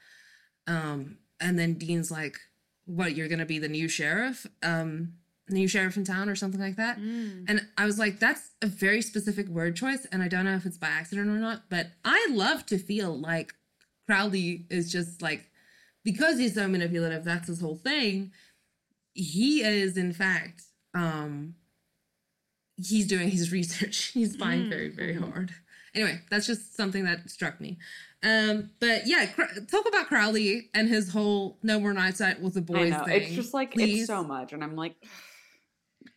Um, and then Dean's like, What, you're going to be the new sheriff? Um, new sheriff in town or something like that? Mm. And I was like, that's a very specific word choice. And I don't know if it's by accident or not, but I love to feel like Crowley is just like, because he's so manipulative, that's his whole thing. He is, in fact, um, he's doing his research. He's spying very, very hard. Anyway, that's just something that struck me. Um, but yeah, Cr- talk about Crowley and his whole "No More Nights Out with the Boys" thing. It's just like please. it's so much, and I'm like,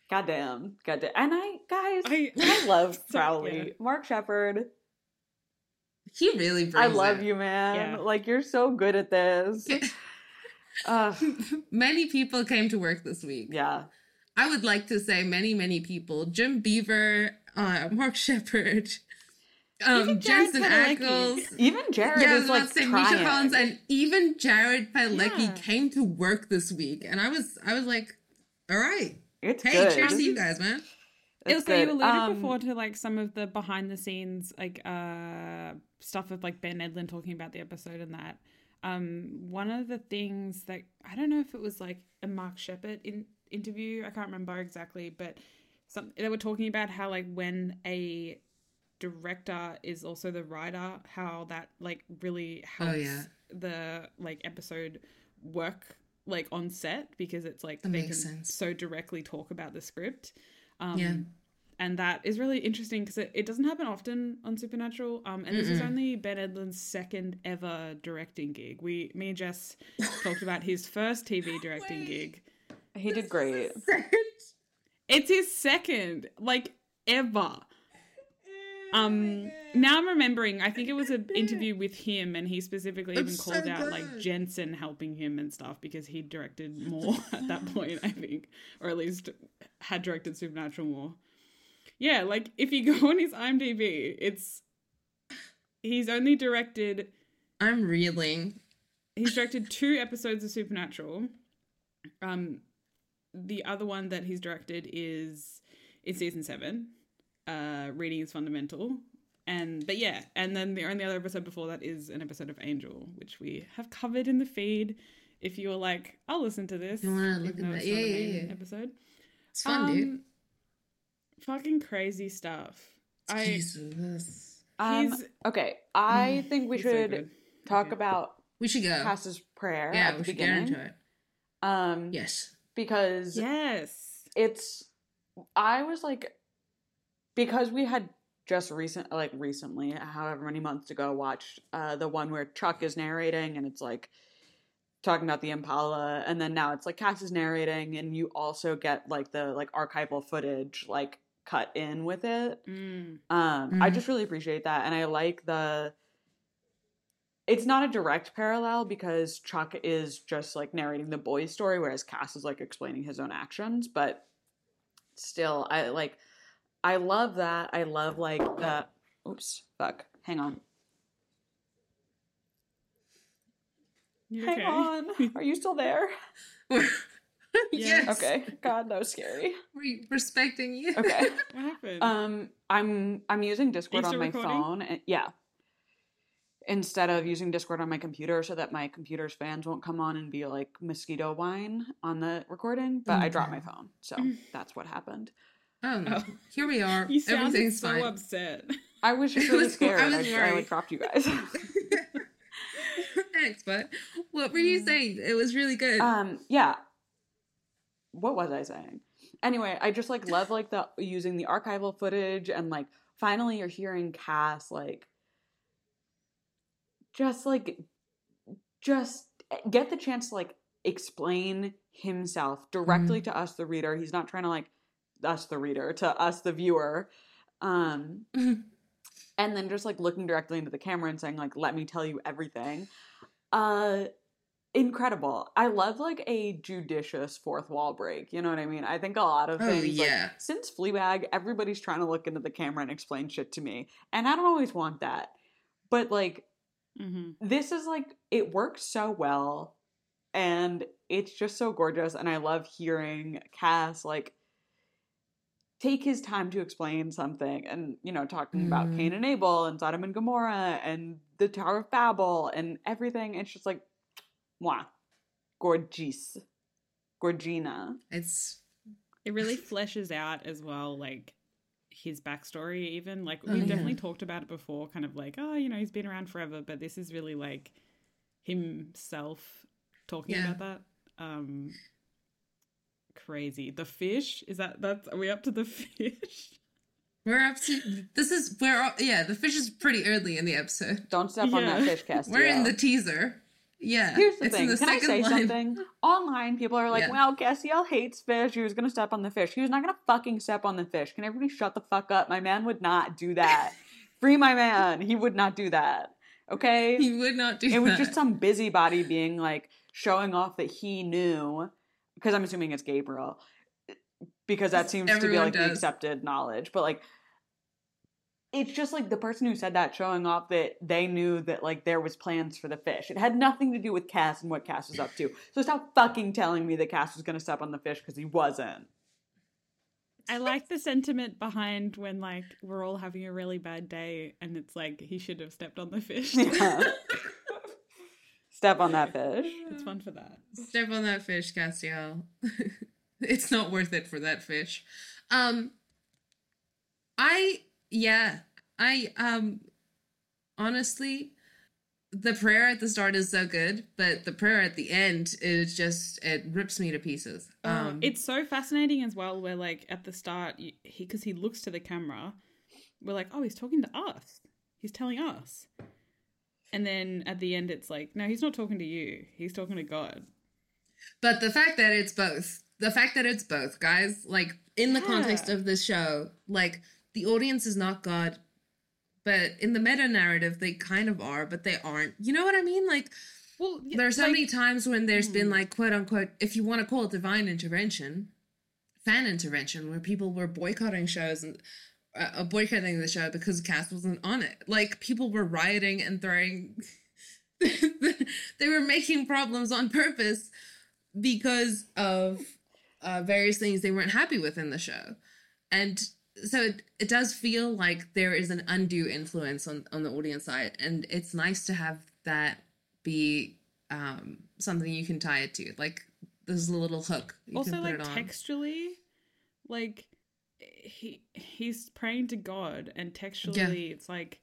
goddamn, goddamn. And I, guys, I, I- love Crowley, yeah. Mark Sheppard. He really brings I love it. you, man. Yeah. Like you're so good at this. uh, Many people came to work this week. yeah. I would like to say many, many people. Jim Beaver, uh, Mark Sheppard, um, Jared Jensen Ackles. Even Jared Yeah, is like about to say trying. Misha Collins and even Jared Padalecki Yeah. came to work this week, and I was, I was like, all right, it's hey, good. cheers to you guys, man. It It's was like you alluded Um, before to like some of the behind the scenes like uh stuff of like Ben Edlund talking about the episode and that. Um one of the things that I don't know if it was like a Mark Sheppard in interview, I can't remember exactly, but some they were talking about how like when a director is also the writer, how that like really Oh, helps yeah. the like episode work like on set because it's like That they makes can sense. so directly talk about the script. Um, Yeah. And that is really interesting because it, it doesn't happen often on Supernatural. Um, and this is only Ben Edlund's second ever directing gig. We, me and Jess talked about his first TV directing gig. He did great. It's his second, like ever. Um, now I'm remembering. I think it was an interview with him, and he specifically even It's so called out like. Jensen helping him and stuff because he directed more at that point. I think, or at least had directed Supernatural more. Yeah, like if you go on his IMDb, it's he's only directed I'm reeling. he's directed two episodes of Supernatural. Um, the other one that he's directed is in season seven. Uh, reading is fundamental, and but yeah, and then the only other episode before that is an episode of Angel, which we have covered in the feed. If you were like, I'll listen to this. You wanna look at though that? it's not Yeah, yeah, yeah. Episode. It's fun, dude. Um, Fucking crazy stuff. I Jesus. Um, he's okay, I Mm, think we he's so should talk Okay. about We should go. Cass's prayer yeah, at the we should get beginning. into it. Um, Yes. Because yes. it's I was like because we had just recent like recently, however many months ago, watched uh the one where Chuck is narrating and it's like talking about the Impala and then now it's like Cass is narrating and you also get like the like archival footage like cut in with it. Mm. Um, I Mhm. just really appreciate that, and I like the. It's not a direct parallel because Chuck is just like narrating the boy's story, whereas Cass is like explaining his own actions. But still, I like. I love that. I love like the. Oops, fuck. Hang on. You Hang okay? on. Are you still there? yes. Okay. God, that was scary. We're respecting you. Okay. What happened? Um, I'm I'm using Discord you on my recording? phone. And, yeah. Instead of using Discord on my computer, so that my computer's fans won't come on and be like mosquito whine on the recording. But I dropped my phone, so that's what happened. Oh, no. Oh. here we are. you sounded Everything's so fine. upset. I was just It really was- I scared. I, was I, worried. like dropped you guys. Thanks, but what were you saying? It was really good. um, yeah. What was I saying? Anyway, I just like love like the using the archival footage and like finally you're hearing Cass like just like just get the chance to like explain himself directly to us the reader. He's not trying to like us the reader to us the viewer. Um and then just like looking directly into the camera and saying like let me tell you everything. Uh incredible. I love like a judicious fourth wall break. You know what I mean? I think a lot of Oh, things like, since Fleabag, everybody's trying to look into the camera and explain shit to me. And I don't always want that. But like hmm this is like it works so well and it's just so gorgeous and i love hearing cass like take his time to explain something and you know talking about Mm. cain and abel and sodom and gomorrah and the tower of babel and everything. It's just like wow gorgeous gorgina. It's It really fleshes out as well, like his backstory. Even like Oh, we yeah. definitely talked about it before, kind of like, oh, you know, he's been around forever, but this is really like himself talking Yeah. about that. Um, crazy. The fish is that that's are we up to the fish? we're up to this is we're all- yeah the fish is pretty early in the episode. don't step on that fish Cass We're in the teaser. Yeah. Here's the thing. the Can I say line. something? Online, people are like, Yeah. well, Castiel hates fish. He was going to step on the fish. He was not going to fucking step on the fish. Can everybody shut the fuck up? My man would not do that. Free my man. He would not do that. Okay? He would not do it was just some busybody being like showing off that he knew, because I'm assuming it's Gabriel, because that seems to be Everyone like the accepted knowledge. But like, it's just like the person who said that showing off that they knew that like there was plans for the fish. It had nothing to do with Cass and what Cass was up to. So stop fucking telling me that Cass was gonna step on the fish because he wasn't. I like the sentiment behind when like we're all having a really bad day and it's like he should have stepped on the fish. Yeah. step on that fish. it's fun for that. Step on that fish, Castiel. it's not worth it for that fish. Um I yeah, I um honestly the prayer at the start is so good, but the prayer at the end is just it rips me to pieces. Um it's so fascinating as well. Where like at the start, he because he looks to the camera, we're like, oh, he's talking to us. He's telling us. And then at the end, it's like, no, he's not talking to you. He's talking to God. But the fact that it's both, the fact that it's both, guys, like in the context of this show, like the audience is not God, but in the meta narrative, they kind of are, but they aren't. You know what I mean? Like, Well, there are so many times when there's been Hmm. like quote unquote, if you want to call it divine intervention, fan intervention, where people were boycotting shows and uh, boycotting the show because Cass wasn't on it. Like people were rioting and throwing. they were making problems on purpose because of uh, various things they weren't happy with in the show, and so it, it does feel like there is an undue influence on on the audience side, and it's nice to have that be um, something you can tie it to, like there's a little hook. You also can put like it on. textually, like he he's praying to God, and textually, it's like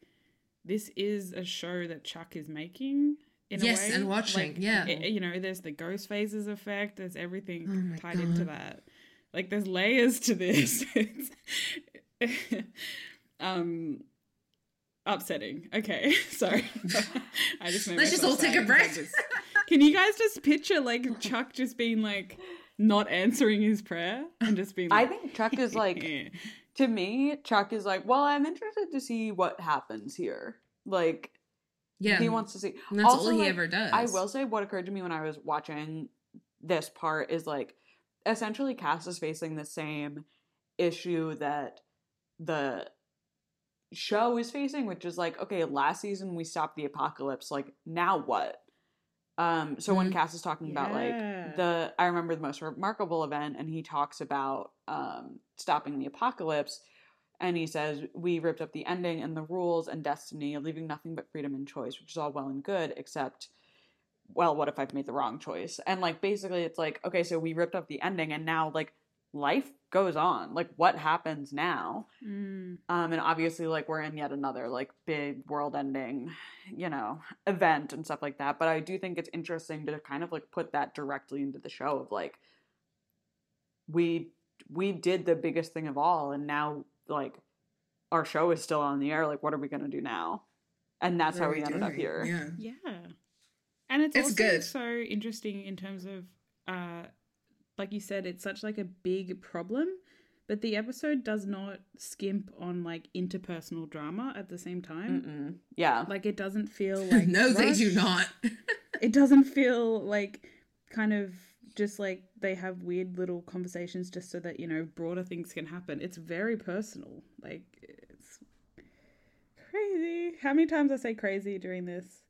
this is a show that Chuck is making. In Yes, a way. and watching, Like, yeah. you know, there's the Ghostfacers effect. There's everything Oh tied into that. Like, there's layers to this. It's, um, upsetting. Okay, sorry. I just made Let's just all take a a 'cause I breath. just- Can you guys just picture like Chuck just being like not answering his prayer and just being Like, I think Chuck is like to me, Chuck is like, well, I'm interested to see what happens here. Like, Yeah. he wants to see. and that's Also, all he like, ever does. I will say what occurred to me when I was watching this part is like essentially Cass is facing the same issue that the show is facing, which is like, okay, last season we stopped the apocalypse, like now what? Um, so when Mhm. Cass is talking about like the I remember the most remarkable event and he talks about um stopping the apocalypse and he says we ripped up the ending and the rules and destiny leaving nothing but freedom and choice which is all well and good except well what if i've made the wrong choice? And like basically it's like okay so we ripped up the ending and now like life goes on. Like what happens now? Mm. um and obviously like we're in yet another like big world ending you know event and stuff like that. But i do think it's interesting to kind of like put that directly into the show of like we we did the biggest thing of all and now like our show is still on the air. Like what are we going to do now? And that's What how we ended up here. Yeah. Yeah. And it's, It's also good. so interesting in terms of uh like you said, it's such like a big problem, but the episode does not skimp on like interpersonal drama at the same time. Mm-mm. yeah Like it doesn't feel like no, they do not. It doesn't feel like kind of just like they have weird little conversations just so that, you know, broader things can happen. It's very personal. Like it's crazy. How many times I say crazy during this?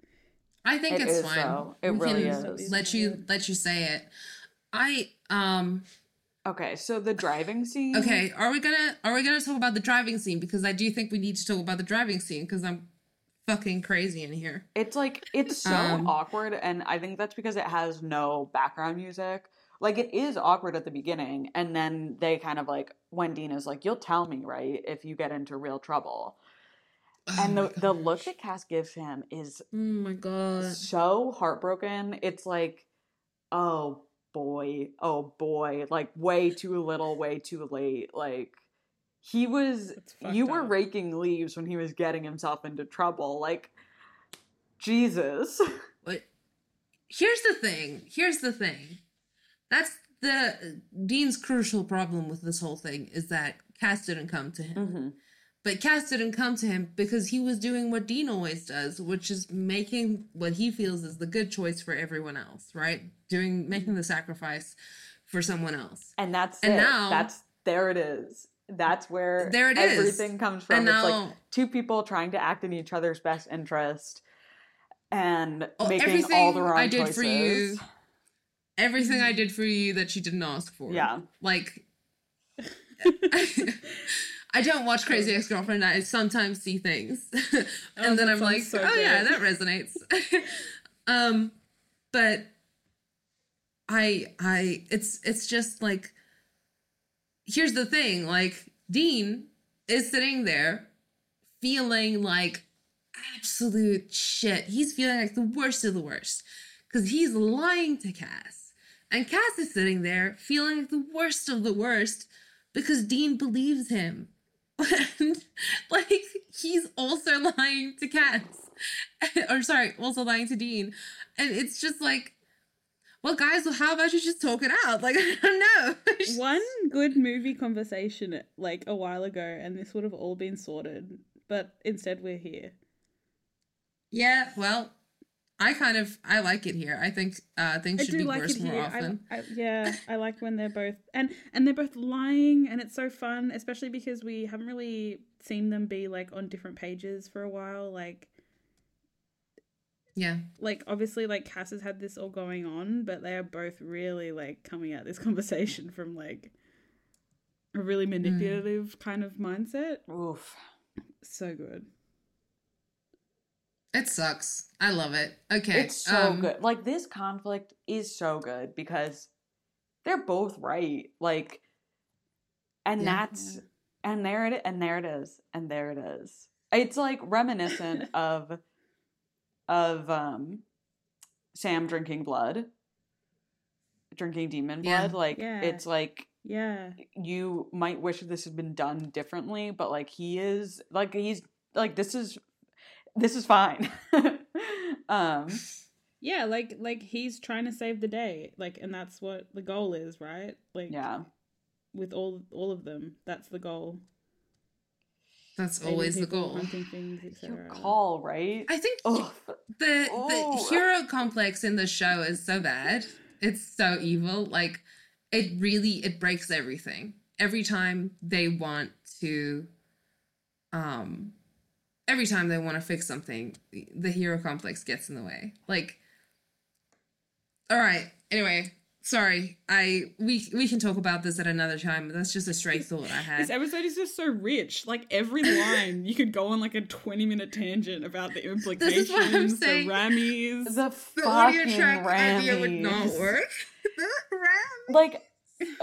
I think It it's is, fine. though. It We really can is. Let you let you say it. I um okay so the driving scene okay. Are we gonna are we gonna talk about the driving scene because I do think we need to talk about the driving scene because I'm fucking crazy in here. It's like it's so Um, awkward, and I think that's because it has no background music. Like it is awkward at the beginning, and then they kind of like when Dean's like, "You'll tell me, right, if you get into real trouble." And Oh the my the look that Cass gives him is Oh my god. so heartbroken. It's like, oh boy, oh boy, like way too little, way too late. Like he was, you were raking leaves when he was getting himself into trouble. Like Jesus. But here's the thing. Here's the thing. That's the Dean's crucial problem with this whole thing is that Cass didn't come to him. Mm-hmm. But Cass didn't come to him because he was doing what Dean always does, which is making what he feels is the good choice for everyone else, right? Doing making the sacrifice for someone else. And that's And it. now- that's there it is. That's where There it is. everything comes from. And it's now like two people trying to act in each other's best interest and Oh, making everything all the wrong I did choices. for you, everything I did for you that you didn't ask for. Yeah. Like I don't watch Crazy Ex Girlfriend. I sometimes see things, and Oh, then I'm like, so oh yeah, that resonates. um, but I, I, it's, it's just like, here's the thing: like Dean is sitting there, feeling like absolute shit. He's feeling like the worst of the worst because he's lying to Cass, and Cass is sitting there feeling like the worst of the worst because Dean believes him. And like he's also lying to Cass. or sorry, also lying to Dean. And it's just like, well, guys, well, how about you just talk it out? Like, I don't know. One good movie conversation like a while ago, and this would have all been sorted, but instead we're here. yeah, well, I kind of I like it here. I think uh things I should do be like worse it more here. often. I, I, yeah, I like when they're both and and they're both lying, and it's so fun, especially because we haven't really seen them be like on different pages for a while. Like, yeah. like obviously, like Cass has had this all going on, but they are both really like coming at this conversation from like a really manipulative kind of mindset. Oof. So good. It sucks. I love it. Okay. It's so um, good. Like this conflict is so good because they're both right. Like and Yeah. that's and there it and there it is. And there it is. It's like reminiscent of of um Sam drinking blood. Drinking demon Yeah. blood. Like Yeah. it's like Yeah. you might wish this had been done differently, but like he is like he's like this is this is fine. um Yeah, like like he's trying to save the day, like, and that's what the goal is, right? Like, yeah. with all all of them, that's the goal. That's saving always the people, goal. hunting things, Your etc. call, right? I think Ugh. the Oh. the hero complex in the show is so bad. It's so evil. Like it really it breaks everything. Every time they want to um every time they want to fix something, the hero complex gets in the way. Like All right. Anyway, sorry. I we we can talk about this at another time. That's just a stray thought I had. This episode is just so rich. Like every line, you could go on like a twenty-minute tangent about the implications, is what I'm the saying. Rammies. The, The audio fucking track idea would not Rammies. work. The Ram- like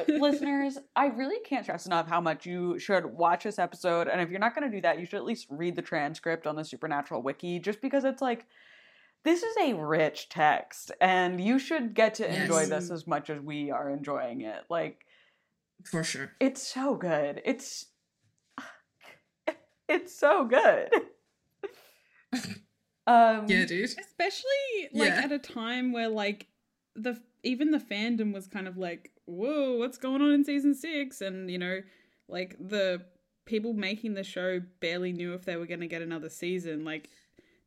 listeners i really can't stress enough how much you should watch this episode and if you're not going to do that you should at least read the transcript on the supernatural wiki just because it's like this is a rich text and you should get to enjoy this as much as we are enjoying it like For sure. it's so good it's it's so good um Yeah, dude. especially like Yeah. at a time where like the even the fandom was kind of like whoa what's going on in season six? And you know like the people making the show barely knew if they were going to get another season. Like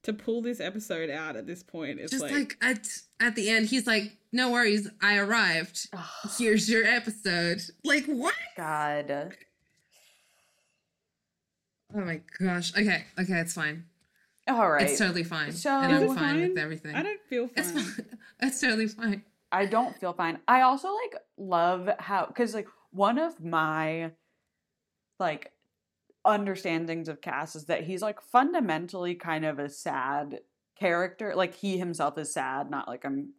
to pull this episode out at this point it's just like, like, at at the end he's like no worries i arrived. Here's your episode. Like what? God. Oh my gosh. Okay okay it's fine. All right. It's totally fine. So- and i'm it fine, with everything. I don't feel fine. it's fine. It's totally fine I don't feel fine. I also like love how because like one of my like understandings of Cass is that he's like fundamentally kind of a sad character. Like he himself is sad, not like I'm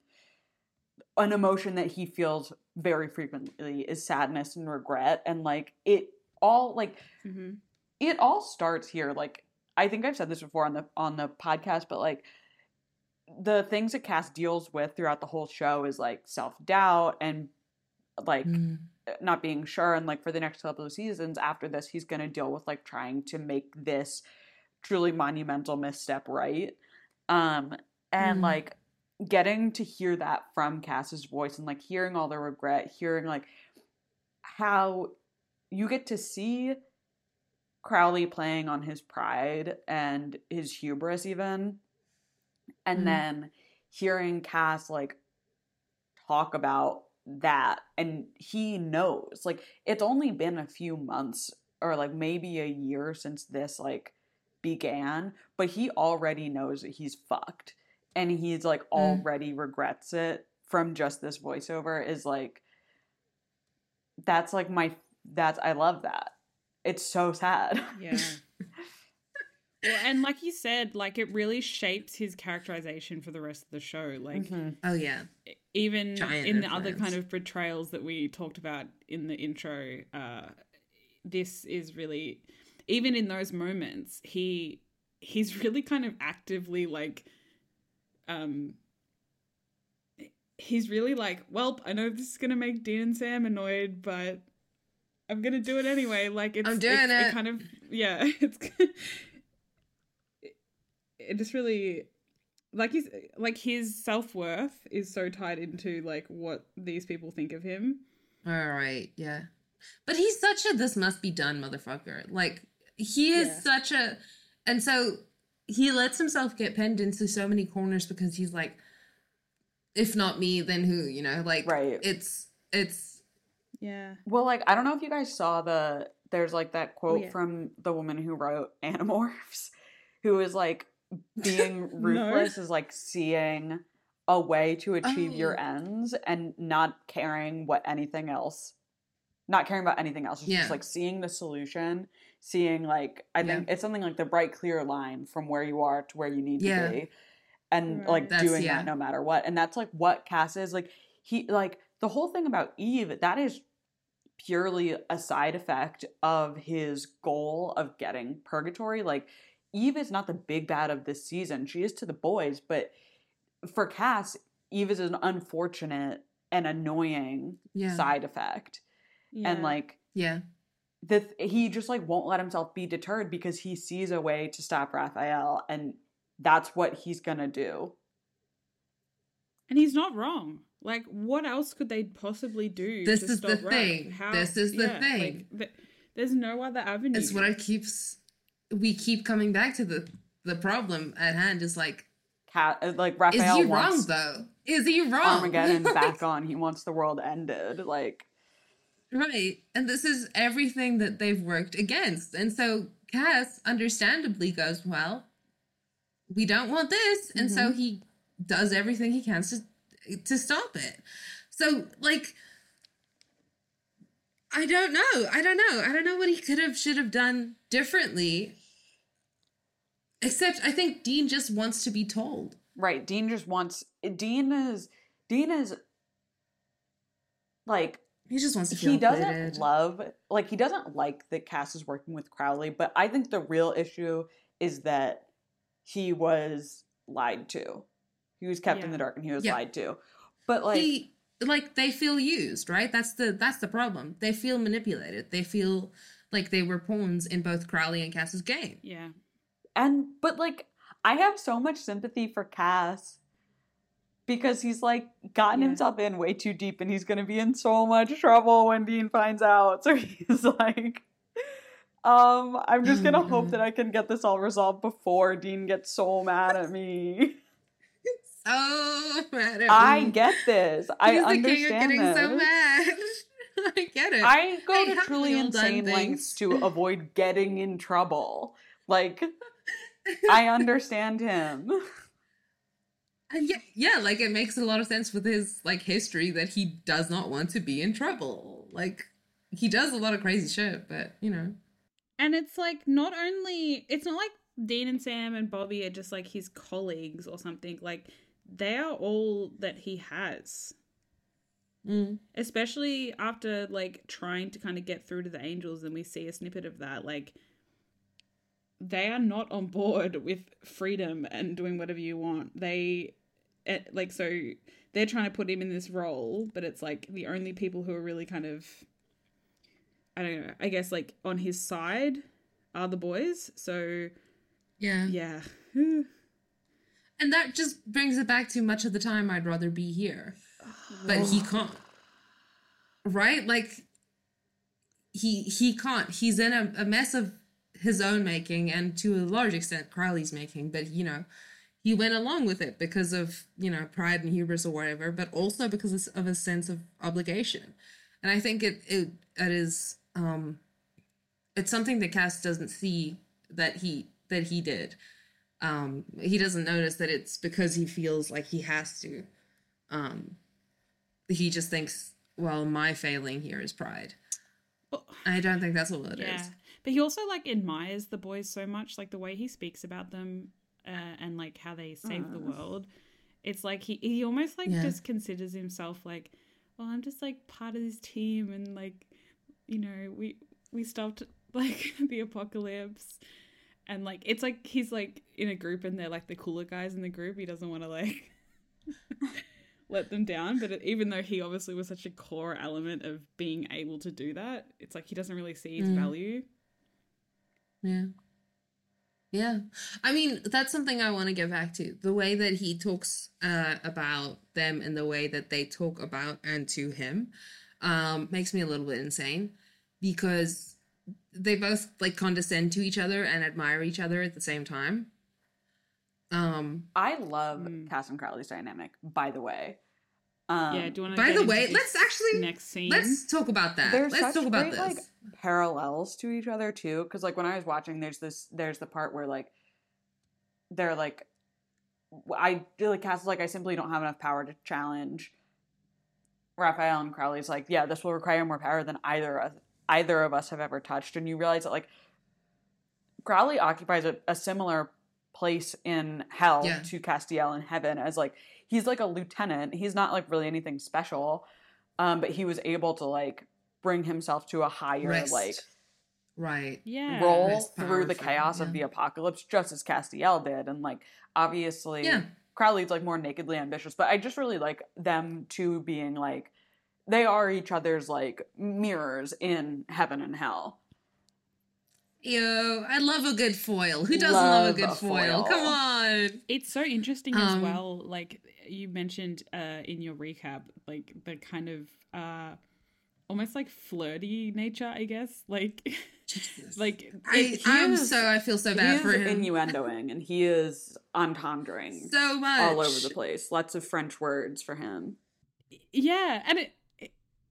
an emotion that he feels very frequently is sadness and regret and like it all like Mhm. it all starts here like i think i've said this before on the on the podcast but like the things that Cass deals with throughout the whole show is like self-doubt and like Mm. not being sure and like for the next couple of seasons after this he's going to deal with like trying to make this truly monumental misstep right um and Mm. like getting to hear that from Cass's voice and like hearing all the regret hearing like how you get to see Crowley playing on his pride and his hubris even and Mhm. then hearing Cass like talk about that and he knows like it's only been a few months or like maybe a year since this like began but he already knows that he's fucked and he's like already regrets it from just this voiceover is like that's like my that's I love that. It's so sad. Yeah well and like you said like it really shapes his characterization for the rest of the show like Mhm. oh yeah even Giant in the other kind of betrayals that we talked about in the intro uh this is really even in those moments he he's really kind of actively like um he's really like well i know this is gonna make dean and sam annoyed but i'm gonna do it anyway like it's I'm doing it's- it. kind of yeah it's it, it just really like he's like his self-worth is so tied into like what these people think of him all right yeah but he's such a this must be done motherfucker like he is Yeah. such a and so he lets himself get pinned into so many corners because he's like if not me then who you know like Right. it's it's yeah Well, like I don't know if you guys saw the there's like that quote oh, yeah. from the woman who wrote Animorphs, who is like being ruthless is like seeing a way to achieve your Oh. ends and not caring what anything else, not caring about anything else. It's Yeah. just like seeing the solution, seeing like I think it's something like the bright clear line from where you are to where you need Yeah. to be, and Right. like That's- doing that no matter what. And that's like what Cass is like. He like the whole thing about Eve. That is purely a side effect of his goal of getting purgatory. Like Eve is not the big bad of this season. She is to the boys, but for Cass, Eve is an unfortunate and annoying yeah side effect. yeah And like yeah the th- he just like won't let himself be deterred because he sees a way to stop Raphael and that's what he's going to do. and he's not wrong like what else could they possibly do This to is the stop Raph? thing. How- This is the yeah, thing. like, th- there's no other avenue it's what i keep s- we keep coming back to the the problem at hand is like Cat, uh, like is Raphael he wrong though? Is he wrong? Armageddon back on. He wants the world ended. Like, Right. And this is everything that they've worked against. And so Cass understandably goes, Well, we don't want this. And so Mm-hmm. he does everything he can to to stop it. So like I don't know. I don't know. I don't know what he could have should have done differently. Except I think Dean just wants to be told. right? Dean just wants. Dean is. Dean is. Like He just wants to feel he doesn't included. love like he doesn't like that Cass is working with Crowley, but I think the real issue is that he was lied to. He was kept in the dark and he was Yeah. lied to. But like he like they feel used right that's the that's the problem they feel manipulated they feel like they were pawns in both crowley and cass's game Yeah. And but like I have so much sympathy for Cass because he's like gotten Yeah. himself in way too deep and he's gonna be in so much trouble when Dean finds out. So he's like um, I'm just gonna hope Mhm. that I can get this all resolved before Dean gets so mad at me. so mad at I me. get this. I He's the king of understand getting this. so mad i get it I go I to truly insane lengths to avoid getting in trouble. Like, I understand him. And yeah, yeah like it makes a lot of sense with his like history that he does not want to be in trouble like he does a lot of crazy shit but you know And it's like not only it's not like Dean and Sam and Bobby are just like his colleagues or something. Like they are all that he has. Mm. Especially after like trying to kind of get through to the angels and we see a snippet of that. Like they are not on board with freedom and doing whatever you want. They eh, like so they're trying to put him in this role, but it's like the only people who are really kind of I don't know, I guess like on his side are the boys. So yeah yeah. and that just brings it back to much of the time i'd rather be here but he can't right like he he can't he's in a, a mess of his own making and to a large extent crowley's making but you know he went along with it because of you know pride and hubris or whatever but also because of a sense of obligation. And i think it it, it is um it's something that cass doesn't see that he that he did. Um he doesn't notice that it's because he feels like he has to. Um he just thinks well my failing here is pride. I don't think that's all it is. But he also like admires the boys so much, like the way he speaks about them uh, and like how they save the world. It's like he he almost like Yeah. just considers himself like, well, I'm just like part of this team, and like, you know, we we stopped like the apocalypse, and like it's like he's like in a group and they're like the cooler guys in the group. He doesn't want to like. let them down but even though he obviously was such a core element of being able to do that it's like he doesn't really see his Mm. value Yeah. Yeah. I mean, that's something I want to get back to. The way that he talks uh, about them and the way that they talk about and to him um, makes me a little bit insane because they both like condescend to each other and admire each other at the same time. Um, I love Mm. Cass and Crowley's dynamic, by the way. Um, yeah do you want to by the way, let's actually next scene let's talk about that. There's Let's such talk about great this. like parallels to each other too, because like when I was watching, there's this, there's the part where like they're like, I feel like Cass is like, I simply don't have enough power to challenge. Raphael and Crowley's like, yeah, this will require more power than either of either of us have ever touched, and you realize that like Crowley occupies a, a similar place in hell Yeah. to Castiel in heaven as like he's like a lieutenant. He's not like really anything special, um, but he was able to like bring himself to a higher Rest. like right. yeah roll Rest through the chaos yeah. of the apocalypse, just as Castiel did, and like obviously Yeah. Crowley's like more nakedly ambitious, but I just really like them two being like they are each other's like mirrors in heaven and hell. Yo, I love a good foil. Who doesn't love, Love a good a foil? foil. Come on. it's so interesting as Um, well like you mentioned uh in your recap like the kind of uh almost like flirty nature i guess like Like I, it- he I'm is- so I feel so he bad is for him. innuendoing and he is entendring so much all over the place. Lots of French words for him. yeah, and it, it-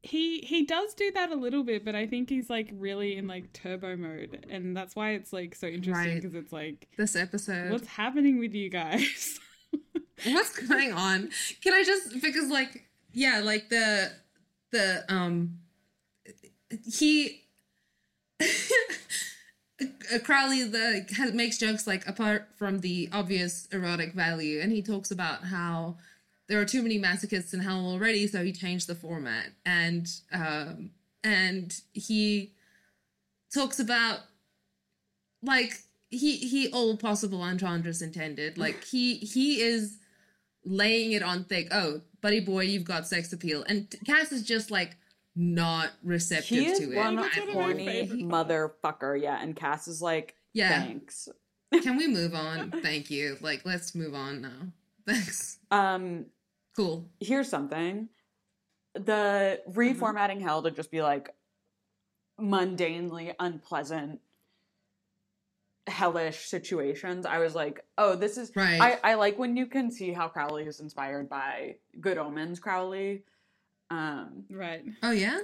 he he does do that a little bit, but I think he's like really in like turbo mode, and that's why it's like so interesting Right. because it's like, This episode. what's happening with you guys? what's going on can i just because like yeah like the the um he crowley the has, makes jokes like apart from the obvious erotic value and he talks about how there are too many masochists in hell already so he changed the format. And um and he talks about like he he all possible entendres intended. Like he he is laying it on thick. Oh buddy boy you've got sex appeal. And Cass is just like not receptive He is to it. one That's one of all. my horny motherfucker, yeah. And Cass is like, yeah. Thanks. can we move on? Thank you. Like let's move on now thanks Um, cool here's something. The reformatting hell to just be like mundanely unpleasant, hellish situations. I was like, oh, this is right I, I like when you can see how Crowley is inspired by Good Omens Crowley. Um, right. oh yeah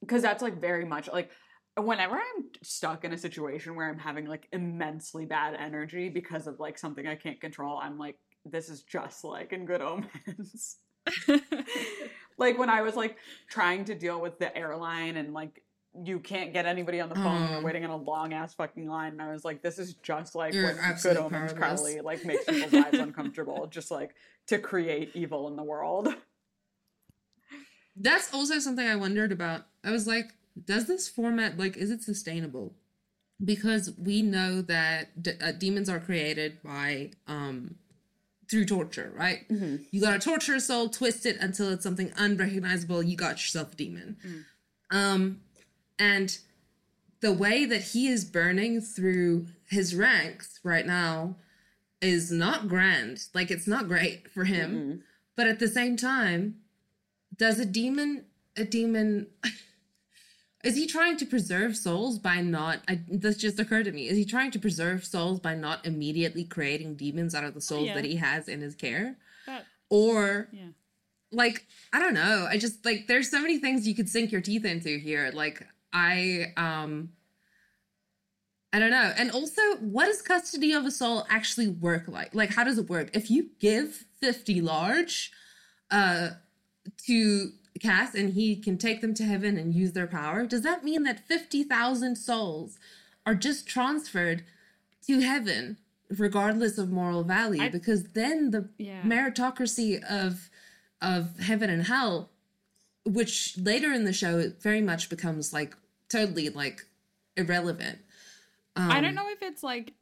because that's like very much like whenever I'm stuck in a situation where I'm having like immensely bad energy because of like something I can't control, I'm like, this is just like in Good Omens. like when I was like trying to deal with the airline and like you can't get anybody on the phone. You're Oh. waiting in a long ass fucking line, and I was like, "This is just like You're Good Omens. Crowley like makes people's lives uncomfortable, just like to create evil in the world." that's also something i wondered about i was like does this format like is it sustainable because we know that d- uh, demons are created by um through torture right? You gotta torture a soul twist it until it's something unrecognizable. You got yourself a demon. Um and the way that he is burning through his ranks right now is not grand. Like it's not great for him. Mm-mm. but at the same time does a demon a demon is he trying to preserve souls by not I, this just occurred to me is he trying to preserve souls by not immediately creating demons out of the souls yeah. that he has in his care That, or yeah. like i don't know i just like there's so many things you could sink your teeth into here like i um i don't know and also what does custody of a soul actually work like like how does it work if you give 50 large uh to Cass and he can take them to heaven and use their power does that mean that 50,000 souls are just transferred to heaven regardless of moral value I- because then the Yeah. meritocracy of of heaven and hell which later in the show it very much becomes like totally like irrelevant um, I don't know if it's like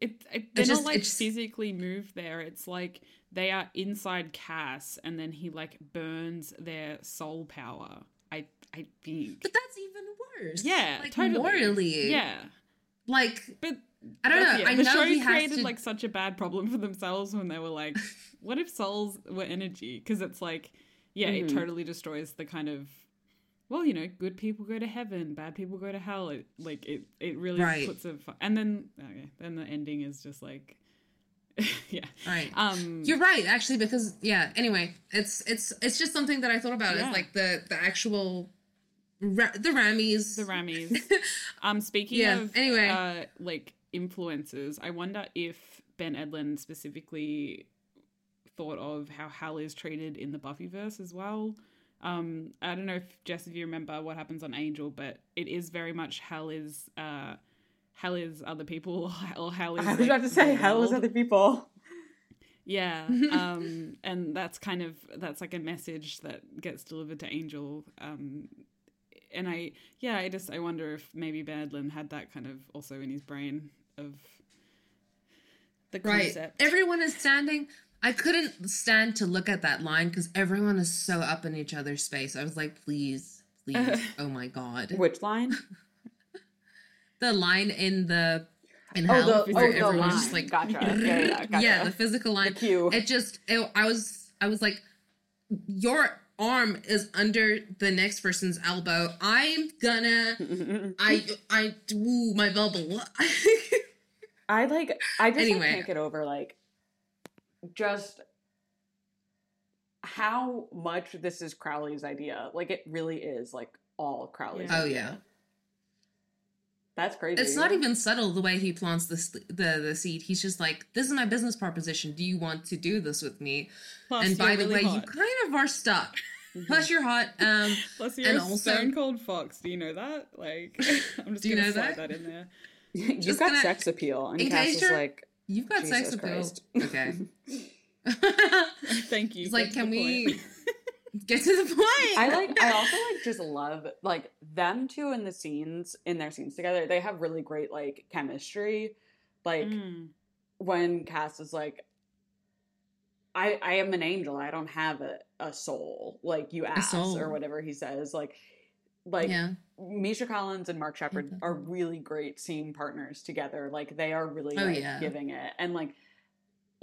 it. it they're just- not like physically move there. It's like they are inside Cass, and then he like burns their soul power. I I think. but that's even worse yeah, like totally. morally Yeah, like but i don't know yeah, i the know show created to like such a bad problem for themselves when they were like, "What if souls were energy?" Because it's like, yeah, it Mhm. totally destroys the kind of. Well, you know, good people go to heaven, bad people go to hell. It like it, it really Right. puts a and then okay, then the ending is just like, yeah, right um, You're right, actually, because yeah. Anyway, it's it's it's just something that I thought about. Yeah. Is like the the actual ra- the Rammies. the Rammies. Um, speaking Yeah, of anyway. uh, like influences, I wonder if Ben Edlund specifically thought of how Hal is treated in the Buffyverse as well. Um, I don't know if Jess, if you remember what happens on Angel, but it is very much Hal is uh, Hal is other people or hell is. I was like, about to say, the hell is other people. Yeah, um, and that's kind of that's like a message that gets delivered to Angel. Um, and I, yeah, I just I wonder if maybe Ben Edlund had that kind of also in his brain of the right. Everyone is standing. I couldn't stand to look at that line because everyone is so up in each other's space. I was like, please, please, oh my god. Which line? The line in the in Oh, hell the, where oh, everyone's line. just like gotcha. Yeah, yeah, gotcha. yeah, the physical line. The. It just it, I was I was like, you're arm is under the next person's elbow, I'm gonna I I ooh, my bubble. I like I just like, can't get over like just how much this is Crowley's idea. Like it really is like all Crowley's. Oh idea. yeah. That's crazy. It's not even subtle the way he plants the, the the seed. He's just like, "This is my business proposition. Do you want to do this with me?" Plus, and by the really way, you kind of are stuck. Mhm. Plus, you're hot. Um, Plus, you're and a also- stone cold fox. Do you know that? Like, I'm just Do gonna know slide that? that? in there. You've Just got gonna- sex appeal, and in Cass is you're- like, you've got sex Jesus appeal. Christ. Okay. Thank you. It's like, can we point. Get to the point? I like. I also like just love like them two in the scenes in their scenes together. They have really great like chemistry. Like Mm. when Cass is like, I I am an angel. I don't have a, a soul like you asked or whatever he says. Like like yeah. Misha Collins and Mark Sheppard are really great scene partners together. Like they are really Oh, like, yeah. giving it. And like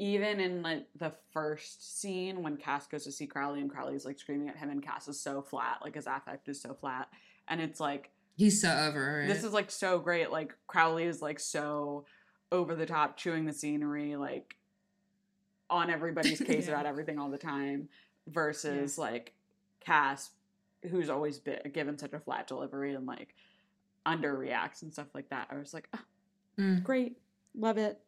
even in like the first scene when Cass goes to see Crowley and Crowley's like screaming at him and Cass is so flat, like his affect is so flat. And it's like He's so over it. this is like so great. Like Crowley is like so over the top, chewing the scenery, like on everybody's case Yeah. about everything all the time, versus like Cass, who's always been given such a flat delivery and like underreacts and stuff like that. I was like, "Ah, Mm. great, love it.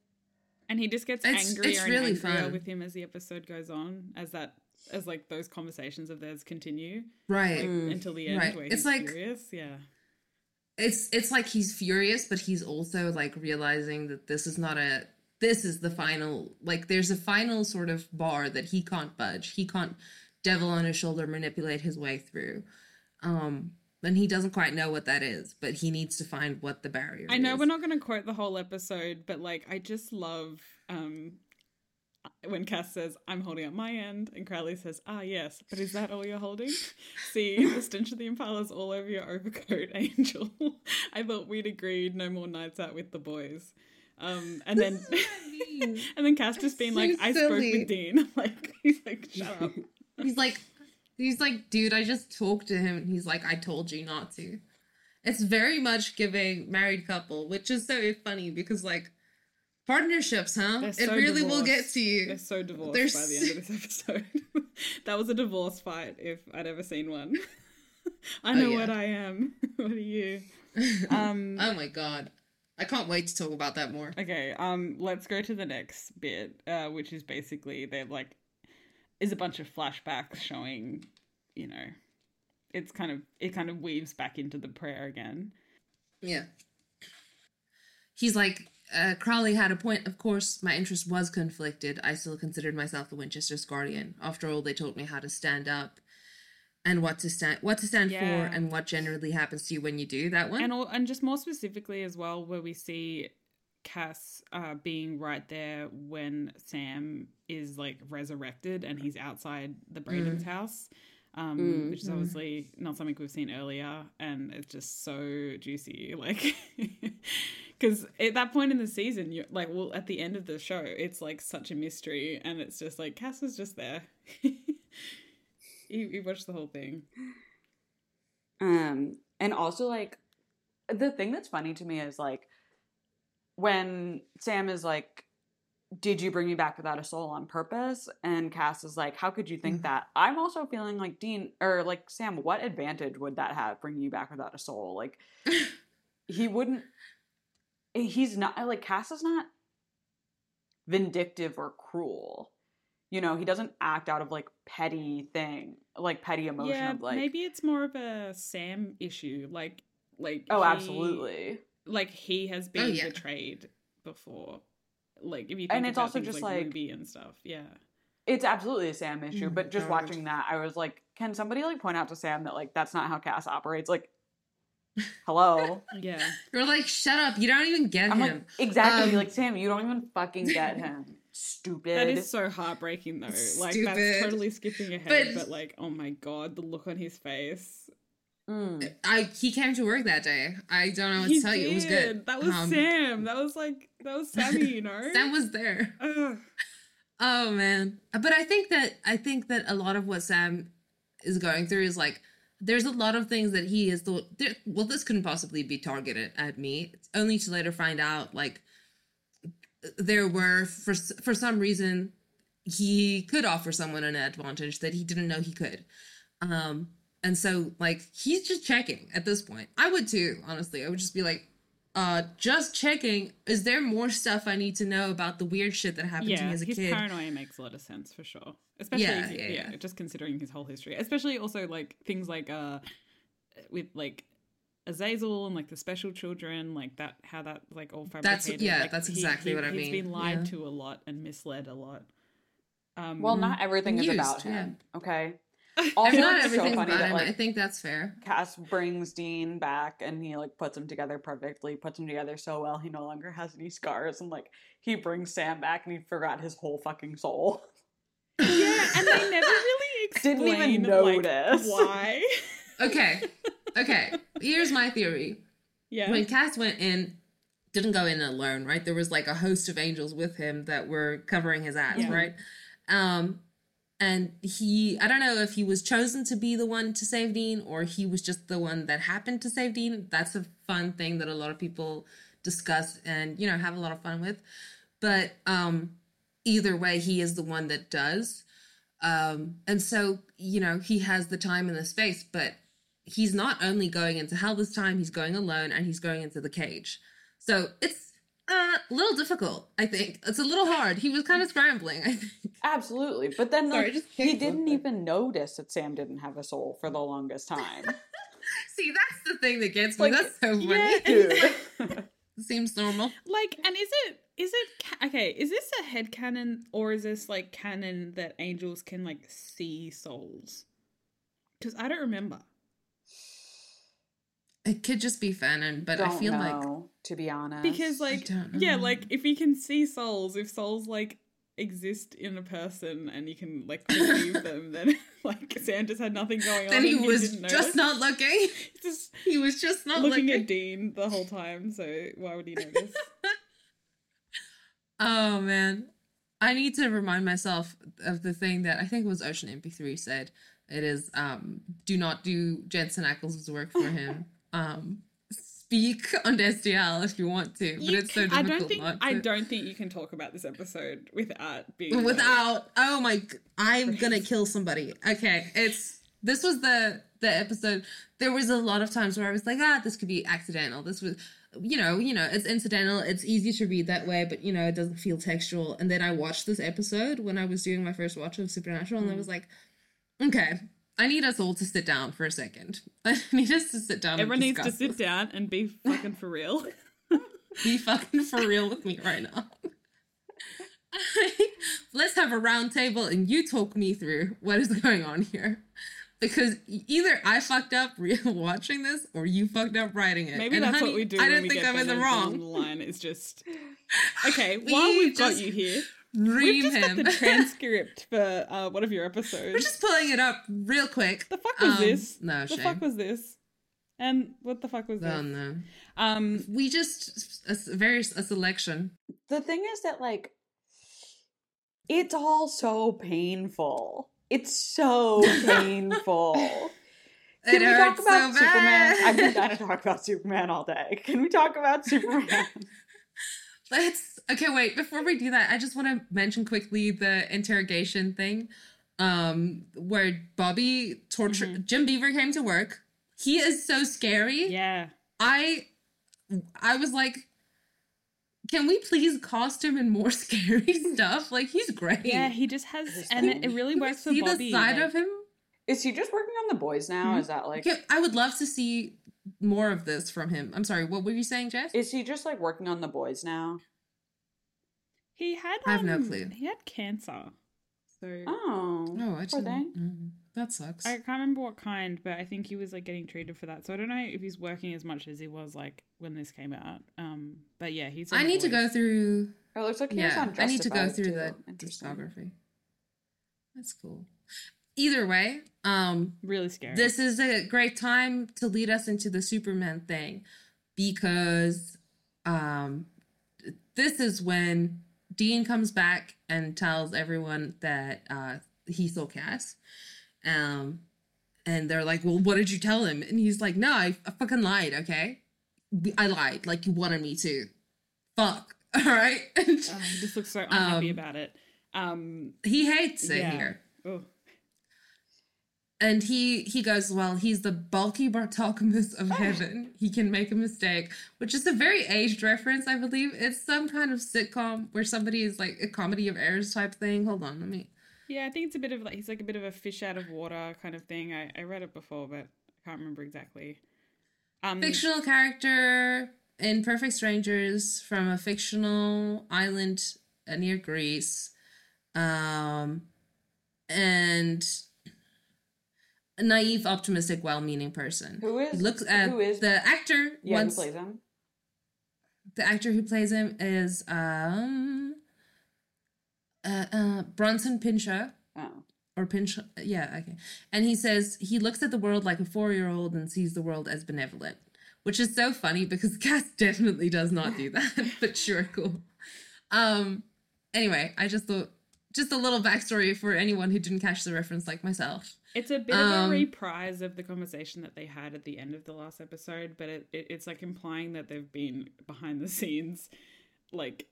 And he just gets It's- angrier it's and really angrier fun. with him as the episode goes on, as that as like those conversations of theirs continue right. Mm. until the end, Right. where It's he's like- furious. Yeah. it's it's like he's furious but he's also like realizing that this is not a this is the final like there's a final sort of bar that he can't budge he can't devil on his shoulder manipulate his way through um and he doesn't quite know what that is but he needs to find what the barrier I know is. we're not going to quote the whole episode, but like I just love um when Cass says, "I'm holding up my end," and Crowley says, "Ah, yes, but is that all you're holding? See, the stench of the Impala's all over your overcoat, Angel. I thought we'd agreed no more nights out with the boys." Um, and then, mean. and then Cass just being So like, "I spoke with Dean." like he's like, "Shut up." he's like he's like dude i just talked to him and he's like i told you not to it's very much giving married couple which is so funny because like partnerships huh They're it so really will get to you They're so divorced They're by the end of this episode. that was a divorce fight if I'd ever seen one. I Oh, know yeah. what I am. what are you? Um oh my god i can't wait to talk about that more Okay, um let's go to the next bit, uh, which is basically they're like is a bunch of flashbacks showing, you know, it's kind of it kind of weaves back into the prayer again. yeah he's like uh, Crowley had a point. Of course, my interest was conflicted. I still considered myself the Winchester's guardian. After all, they taught me how to stand up, and what to stand, what to stand Yeah. for, and what generally happens to you when you do that one. and all, and just more specifically as well, where we see Cass uh, being right there when Sam is like resurrected and he's outside the Braeden's house, um, Mm. which is obviously not something we've seen earlier, and it's just so juicy, like. Because at that point in the season, you're like, well, at the end of the show, it's like such a mystery, and it's just like Cass was just there. you, you watched the whole thing. Um, and also like the thing that's funny to me is like when Sam is like, "Did you bring me back without a soul on purpose?" and Cass is like, "How could you think Mhm. that?" I'm also feeling like Dean or like Sam. What advantage would that have bringing you back without a soul? Like he wouldn't. He's not like Cass is not vindictive or cruel. You know, he doesn't act out of like petty thing, like petty emotion yeah, of like. maybe it's more of a Sam issue. Like, like Oh, he- absolutely. Like he has been Oh, yeah. betrayed before. Like if you think And it's also just like, like- Ruby and stuff. Yeah, It's absolutely a Sam issue, Oh but just God. watching that, I was like, can somebody like point out to Sam that like that's not how Cass operates? Like, hello. yeah. You're like, shut up! You don't even get I'm like, him. exactly. Um, like Sam, you don't even fucking get him. Stupid. That is so heartbreaking though. It's like stupid. that's totally skipping ahead, But- but, like, oh my god, the look on his face. Mm. I he came to work that day. I don't know what He to tell you. It was good. That was Um, Sam. That was like that was Sammy. You know. Sam was there. Ugh. Oh man. But I think that I think that a lot of what Sam is going through is like there's a lot of things that he is thought there, well this couldn't possibly be targeted at me it's only to later find out like there were for for some reason he could offer someone an advantage that he didn't know he could um and so like he's just checking at this point i would too honestly i would just be like uh just checking is there more stuff i need to know about the weird shit that happened to me as a kid?" his kid paranoia makes a lot of sense for sure. Especially, Yeah, if- yeah, yeah, yeah. just considering his whole history. Especially also like things like uh, with like Azazel and like the special children, like that, how that like all That's- fabricated. yeah, like, that's exactly what I He's mean, He's been lied yeah. to a lot and misled a lot. Um, Well, not everything is about him. Okay. Also, not it's so funny that him i think that's fair Cass brings Dean back and he like puts them together perfectly, puts them together so well he no longer has any scars, and like he brings Sam back and he forgot his whole fucking soul. yeah, and they never really explain Didn't even like, notice. why. okay okay here's my theory yeah, when Cass went in, didn't go in alone, right? There was like a host of angels with him that were covering his ass, Yeah. right? Um, and he, I don't know if he was chosen to be the one to save Dean or he was just the one that happened to save Dean. That's a fun thing that a lot of people discuss and you know have a lot of fun with. But um, either way, he is the one that does. Um, and so you know he has the time and the space, but he's not only going into hell this time, he's going alone and he's going into the cage. So it's uh, a little difficult, I think. It's a little hard. He was kind of scrambling, I think. Absolutely. But then Sorry, like, he didn't myself. even notice that Sam didn't have a soul for the longest time. See, that's the thing that gets me. Like, that's so funny. yeah, Seems normal. like, and is it is it okay? Is this a head canon or is this like canon that angels can like see souls? Because I don't remember. It could just be Fanon, but Don't I feel like to be honest. Because like yeah, like if you can see souls, if souls like exist in a person and you can like perceive them, then like Sam just had nothing going on. then he and was didn't just not looking. just He was just not looking looking. at Dean the whole time. So why would he notice? Oh man. I need to remind myself of the thing that I think was Ocean MP3 said. It is um do not do Jensen Ackles' work for him. Um speak on SDL if you want to, but You it's so ca- I don't think I don't think you can talk about this episode without being without oh my I'm gonna kill somebody. Okay it's this was the the episode there was a lot of times where i was like ah this could be accidental. This was you know you know it's incidental it's easy to read that way but you know it doesn't feel textual. And then i watched this episode when i was doing my first watch of supernatural and i was like okay i need us all to sit down for a second i need us to sit down Everyone needs to sit this. down and be fucking for real. be fucking for real with me right now. Let's have a round table and you talk me through what is going on here. Because either I fucked up re- watching this or you fucked up writing it. Maybe And that's honey, what we do. I don't think I'm in the wrong. The line is just okay. We while we've got you here, Ream we've just him. got the transcript for uh, one of your episodes. We're just pulling it up real quick. the fuck was Um, this? No, shit. the shame. fuck was this? And what the fuck was oh this? no. Um, We just a very a selection. the thing is that like it's all so painful. It's so painful. Can It we talk about so Superman? I've been dying to talk about Superman all day. Can we talk about Superman? Let's okay, wait, before we do that, I just want to mention quickly the interrogation thing. Um, where Bobby tortured Jim Beaver came to work. He is so scary. yeah. I I was like, can we please cost him in more scary stuff? Like he's great. Yeah, he just has, and it, it really works for see Bobby. the side like- of him. Is he just working on the boys now? Hmm? Is that like Okay, I would love to see more of this from him. I'm sorry, what were you saying, Jess? is he just like working on the boys now? He had. I have no um, clue. He had cancer, so Oh. Oh, I didn't. mm, That sucks. I can't remember what kind, but I think he was like getting treated for that. So I don't know if he's working as much as he was like when this came out. Um, but yeah, he's. I The need to go through Oh, it looks like he was yeah, on I need to go through too. the Interesting. discography. That's cool. Either way, um, Really scary. this is a great time to lead us into the Superman thing because um, this is when Dean comes back and tells everyone that uh, he saw Cass. Um, and they're like, "Well, what did you tell him?" And he's like, "No, I, I fucking lied. Okay, I lied. Like you wanted me to. Fuck. All right." Oh, he just looks so unhappy Um, about it. Um, he hates it Yeah. here. oh, And he he goes, well, he's the Balki Bartokomous of heaven. He can make a mistake, which is a very aged reference, I believe. It's some kind of sitcom where somebody is like a comedy of errors type thing. Hold on, let me. yeah, I think it's a bit of like he's like a bit of a fish out of water kind of thing. I, I read it before, but I can't remember exactly. Um, Fictional character in Perfect Strangers from a fictional island near Greece, um, and naive, optimistic, well-meaning person. Who is- He looks at who is- the actor Yeah, once who plays him? the actor who plays him is um uh, uh Bronson Pinchot Oh. or Pinchot yeah okay and he says he looks at the world like a four-year-old and sees the world as benevolent which is so funny because Cass definitely does not do that but sure cool um anyway I just thought just a little backstory for anyone who didn't catch the reference like myself It's a bit Um, of a reprise of the conversation that they had at the end of the last episode, but it, it, it's like implying that they've been behind the scenes, like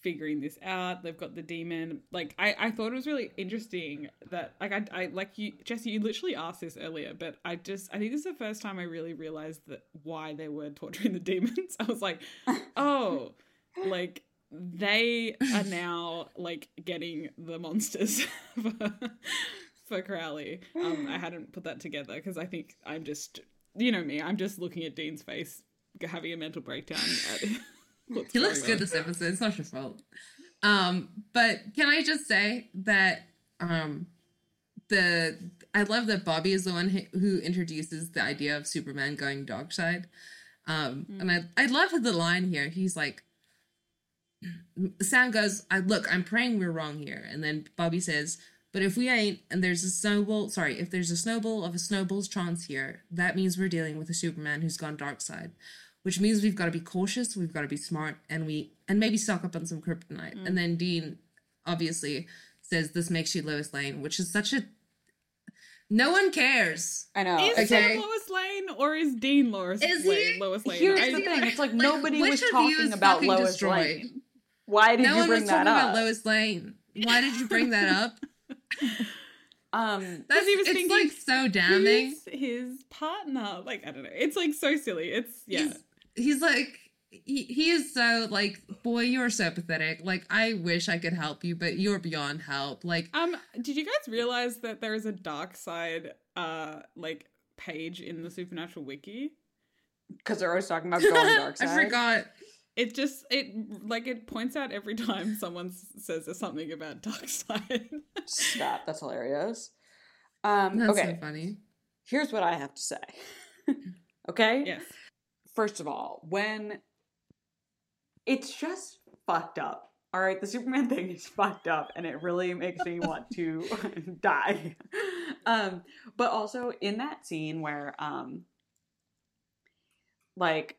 figuring this out. They've got the demon. Like I, I thought it was really interesting that like I, I like you, Jesse. You literally asked this earlier, but I just I think this is the first time I really realized that why they were torturing the demons. I was like, oh, like they are now like getting the monsters for, for Crowley. Um, I hadn't put that together because I think I'm just, you know me, I'm just looking at Dean's face, having a mental breakdown. At what's he looks good on. this episode. It's not your fault. Um, but can I just say that um, the I love that Bobby is the one who, introduces the idea of Superman going dark side. Um, and I I love the line here. He's like, Sam goes, "I look, I'm praying we're wrong here," and then Bobby says. But if we ain't, and there's a snowball, sorry, if there's a snowball of a snowball's chance here, that means we're dealing with a Superman who's gone dark side which means we've got to be cautious, we've got to be smart, and we and maybe stock up on some kryptonite. Mm. And then Dean obviously says this makes you Lois Lane, which is such a no one cares. I know. Is Okay. Sam Lois Lane or is Dean Lois Is Lane? he? Lois Lane. Here's I- the thing. It's like, Like, nobody was talking about Lois destroyed? Lane. Why did no you one bring was that talking up? about Lois Lane. Why did you bring that up? Um, That's he was it's thinking, like so damning. Who's his partner? Like I don't know. It's like so silly. It's yeah. He's, he's like he, he is so like boy you're so pathetic like i wish i could help you but you're beyond help like Um, did you guys realize that there is a dark side, uh, like page in the Supernatural wiki? because they're always talking about going dark side. i forgot It just it like it points out every time someone says there's something about dark side. Stop. That's hilarious. Um, that's okay, so funny here's what I have to say. okay? yes. First of all, when it's just fucked up. All right, the Superman thing is fucked up and it really makes me want to die. Um, but also in that scene where um like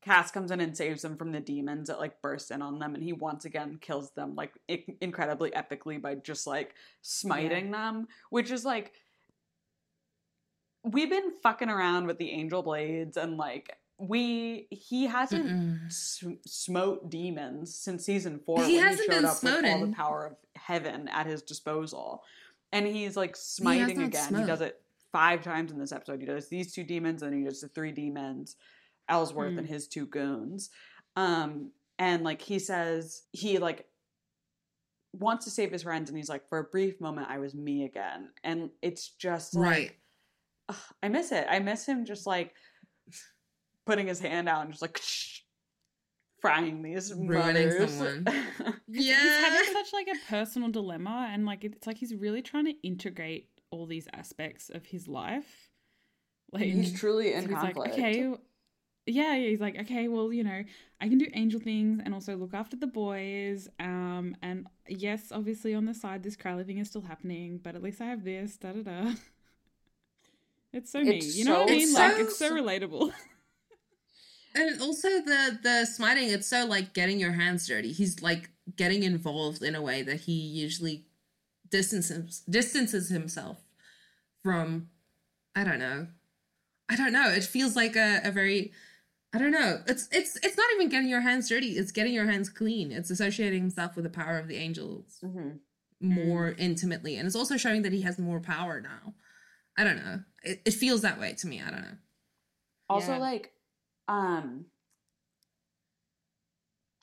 Cass comes in and saves them from the demons that like burst in on them, and he once again kills them like i- incredibly epically by just like smiting them, which is like we've been fucking around with the angel blades and like we he hasn't smote demons since season four He when hasn't he showed been up with all the power of heaven at his disposal, and he's like smiting not again. He does it five times in this episode. He does these two demons, and he does the three demons, Ellsworth Mm. and his two goons. Um, and like he says, he like wants to save his friends, and he's like, for a brief moment, I was me again, and it's just like, right ugh, I miss it. I miss him just like putting his hand out and just like frying these Ruining mothers. someone. Yeah, he's having such like a personal dilemma, and like it's like he's really trying to integrate all these aspects of his life. Like he's truly in So he's conflict. like, okay, yeah, yeah, he's like, okay, well, you know, I can do angel things and also look after the boys. Um, and yes, obviously on the side, this Crowley thing is still happening, but at least I have this. Da da da. It's so me. You know what I mean? It's like so- it's so relatable. and also the the smiting it's so like getting your hands dirty he's like getting involved in a way that he usually distances distances himself from I don't know. I don't know. It feels like a, a very I don't know. It's it's it's not even getting your hands dirty. It's getting your hands clean. It's associating himself with the power of the angels hmm more intimately, and it's also showing that he has more power now. I don't know. It, it feels that way to me. I don't know. Also, Yeah. like, um,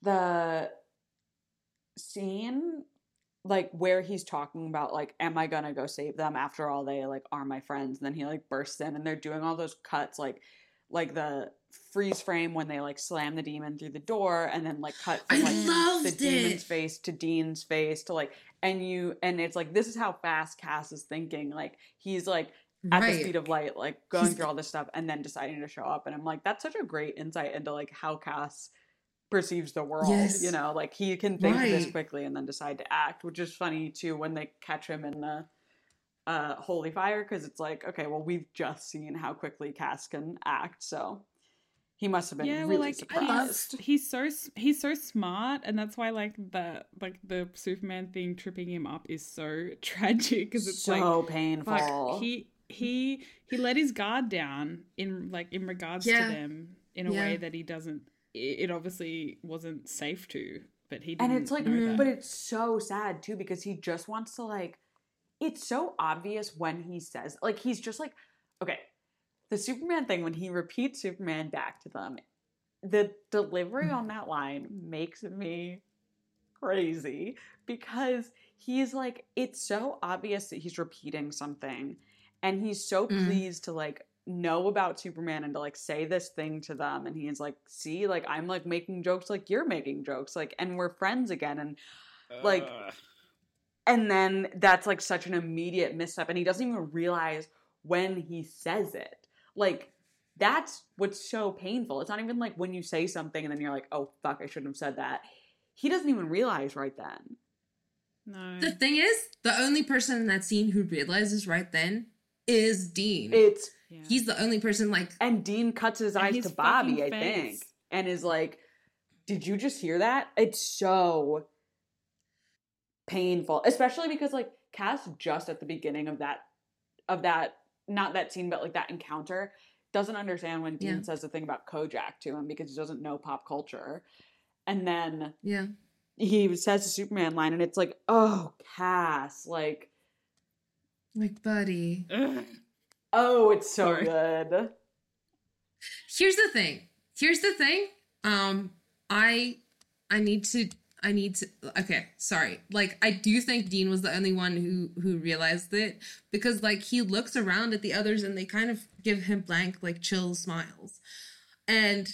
the scene, like, where he's talking about, like, am I gonna go save them after all they, like, are my friends? And then he, like, bursts in and they're doing all those cuts, like, like the freeze frame when they, like, slam the demon through the door and then, like, cut from, like, the loved demon's face to Dean's face to, like, and you, and it's like, this is how fast Cass is thinking. Like, he's, like, at the speed of light, like going He's- through all this stuff and then deciding to show up. And I'm like, that's such a great insight into like how Cass perceives the world. Yes. You know, like he can think this quickly and then decide to act, which is funny too when they catch him in the uh holy fire because it's like, okay, well we've just seen how quickly Cass can act, so he must have been yeah, really well, like surprised. he's, he's so he's so smart, and that's why like the like the Superman thing tripping him up is so tragic because it's so like painful. fuck, he he he let his guard down in like in regards Yeah. to them in a Yeah. way that he doesn't. It, it obviously wasn't safe to, but he and didn't it's like know that. but it's so sad too because he just wants to like it's so obvious when he says like he's just like okay the superman thing when he repeats superman back to them the delivery on that line makes me crazy because he's like it's so obvious that he's repeating something and he's so Mm. pleased to like know about superman and to like say this thing to them and he's like see like i'm like making jokes like you're making jokes like and we're friends again and like Ugh. and then that's like such an immediate misstep and he doesn't even realize when he says it like that's what's so painful it's not even like when you say something and then you're like oh fuck i shouldn't have said that he doesn't even realize right then no. The thing is, the only person in that scene who realizes right then is Dean. it's Yeah. He's the only person like and dean cuts his eyes his to bobby i think and is like did you just hear that it's so painful especially because like cass just at the beginning of that of that not that scene but like that encounter doesn't understand when dean Yeah. says the thing about kojak to him because he doesn't know pop culture and then yeah. he says the superman line and it's like oh cass like Like buddy. Ugh. oh it's so Sorry. good Here's the thing. Here's the thing. Um I I need to I need to okay, sorry. Like I do think Dean was the only one who who realized it because like he looks around at the others and they kind of give him blank like chill smiles. And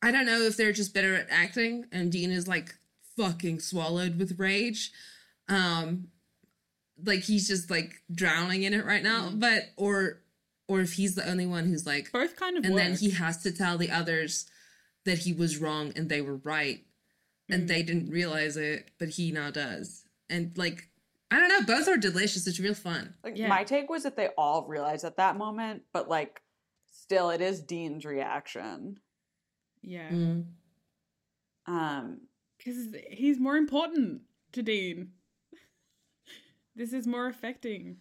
I don't know if they're just better at acting and Dean is like fucking swallowed with rage. Um like he's just like drowning in it right now, but or or if he's the only one who's like Both kind of and then he has to tell the others that he was wrong and they were right and Mm. they didn't realize it but he now does and like i don't know both are delicious it's real fun Like Yeah. my take was that they all realized at that moment, but like still it is Dean's reaction. yeah, Mm. Um because he's more important to Dean. This is more affecting.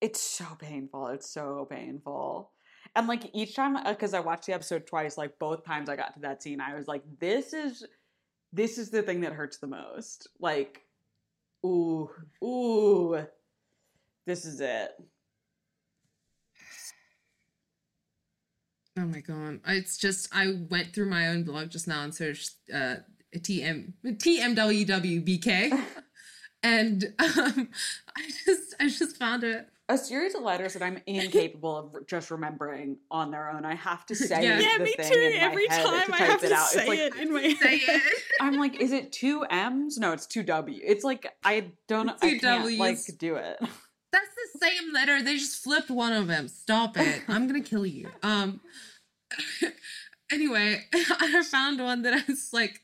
it's so painful. It's so painful. And like each time because I watched the episode twice, like both times I got to that scene, I was like, this is this is the thing that hurts the most. Like, ooh, ooh. This is it. oh my god it's just i went through my own blog just now and searched uh tm tmwwbk and um i just i just found it A series of letters that I'm incapable of just remembering on their own. I have to say Yeah. Yeah, the me thing too. in my Every head time to I have it to out. say like it in my head. I'm like, is it two M's? No, it's two W. It's like I don't. I Two can't Ws. like do it. That's the same letter. They just flipped one of them. Stop it. I'm gonna kill you. Um. Anyway, I found one that I was like,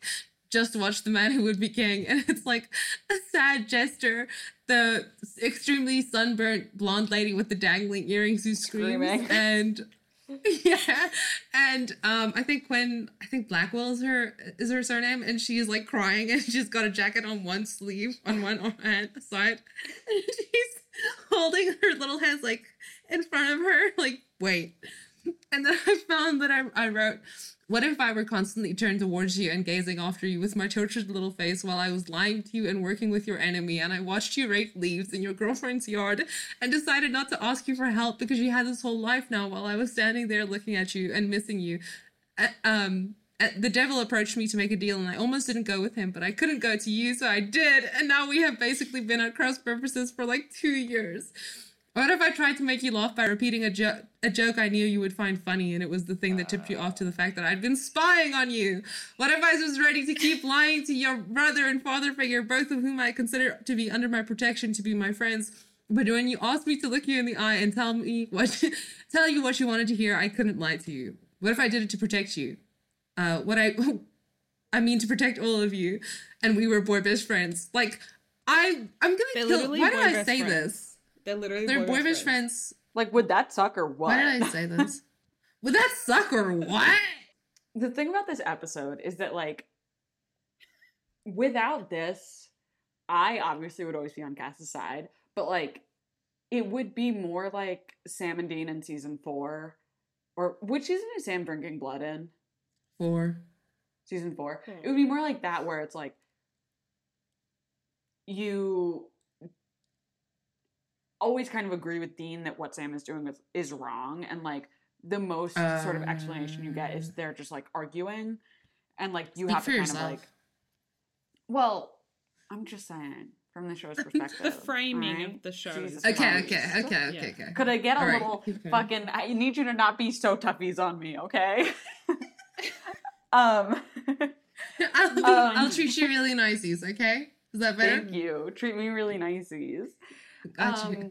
just watched The Man Who Would Be King, and it's like a sad gesture. The extremely sunburnt blonde lady with the dangling earrings who screams, Screaming. and yeah, and um, I think when I think Blackwell is her is her surname, and she's like crying, and she's got a jacket on one sleeve on one hand side, and she's holding her little hands like in front of her. Like, wait. And then I found that I, I wrote, What if I were constantly turned towards you and gazing after you with my tortured little face while I was lying to you and working with your enemy? And I watched you rake leaves in your girlfriend's yard and decided not to ask you for help because you had this whole life now while I was standing there looking at you and missing you. Uh, um, uh, the devil approached me to make a deal and I almost didn't go with him, but I couldn't go to you, so I did. And now we have basically been at cross purposes for like two years. What if I tried to make you laugh by repeating a, jo- a joke I knew you would find funny and it was the thing that tipped you off to the fact that I'd been spying on you? What if I was ready to keep lying to your brother and father figure, both of whom I consider to be under my protection, to be my friends? But when you asked me to look you in the eye and tell me what, tell you what you wanted to hear, I couldn't lie to you. What if I did it to protect you? Uh, what I, I mean to protect all of you, and we were boy best friends. Like I, I'm gonna They're kill. Why did I say friends. this? They're literally They're boy best best friends. Like, would that suck or what? Why did I say this? Would that suck or what? the thing about this episode is that like without this i obviously would always be on cass's side but like it would be more like sam and dean in season four or which season is sam drinking blood in Four. season four Hmm. it would be more like that where it's like you always kind of agree with dean that what sam is doing is, is wrong and like the most sort of explanation you get is Uh. they're just like arguing and like you have to kind yourself. of like well i'm just saying from the show's perspective The framing alright? of the show. Jesus Okay, Christ. okay, okay, okay, Yeah. okay. could i get a All right, little keep fucking i need you to not be so toughies on me okay um I'll, Um, I'll treat you really niceies, okay? Is that better? Thank you. Treat me really niceies. Gotcha. Um,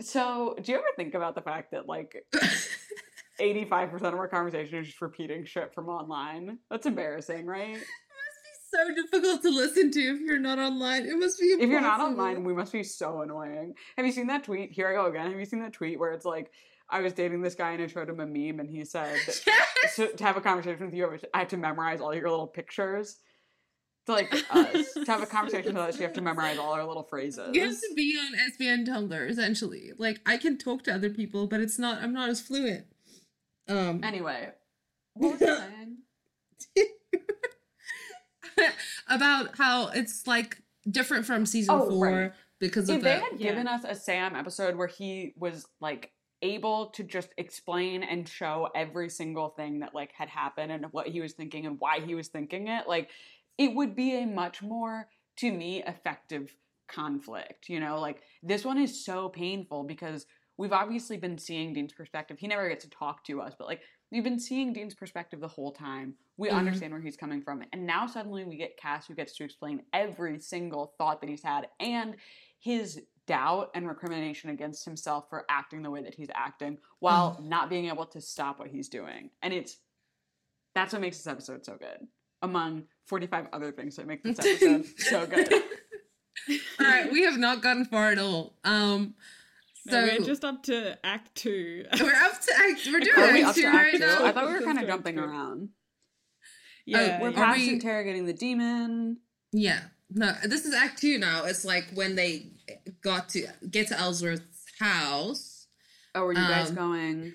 so, do you ever think about the fact that like 85% of our conversation is just repeating shit from online? That's embarrassing, right? It must be so difficult to listen to if you're not online. It must be If you're not online, we must be so annoying. Have you seen that tweet? Here I go again. Have you seen that tweet where it's like, I was dating this guy and I showed him a meme and he said, Yes! so, to have a conversation with you, I have to memorize all your little pictures. To like us, to have a conversation with us, you have to memorize all our little phrases. You have to be on SPN Tumblr essentially. Like I can talk to other people, but it's not. I'm not as fluent. Um, Anyway, what was I saying? about how it's like different from season Oh, four right. because of if they the had Yeah. given us a Sam episode where he was like able to just explain and show every single thing that like had happened and what he was thinking and why he was thinking it, like it would be a much more to me effective conflict. You know, like this one is so painful because we've obviously been seeing Dean's perspective. He never gets to talk to us, but like we've been seeing Dean's perspective the whole time. We Mhm. understand where he's coming from. And now suddenly we get Cass who gets to explain every single thought that he's had and his doubt and recrimination against himself for acting the way that he's acting while not being able to stop what he's doing. And it's that's what makes this episode so good. Among 45 other things that make this episode so good. all right, we have not gotten far at all. Um, No, so we're just up to Act Two. we're up to act. We're doing Are we act two right two? now. I thought we were kind of jumping let's around. yeah, We're are yeah. past we- interrogating the demon. Yeah. No, this is act two now. It's like when they got to get to Ellsworth's house. Oh, are you guys Um, going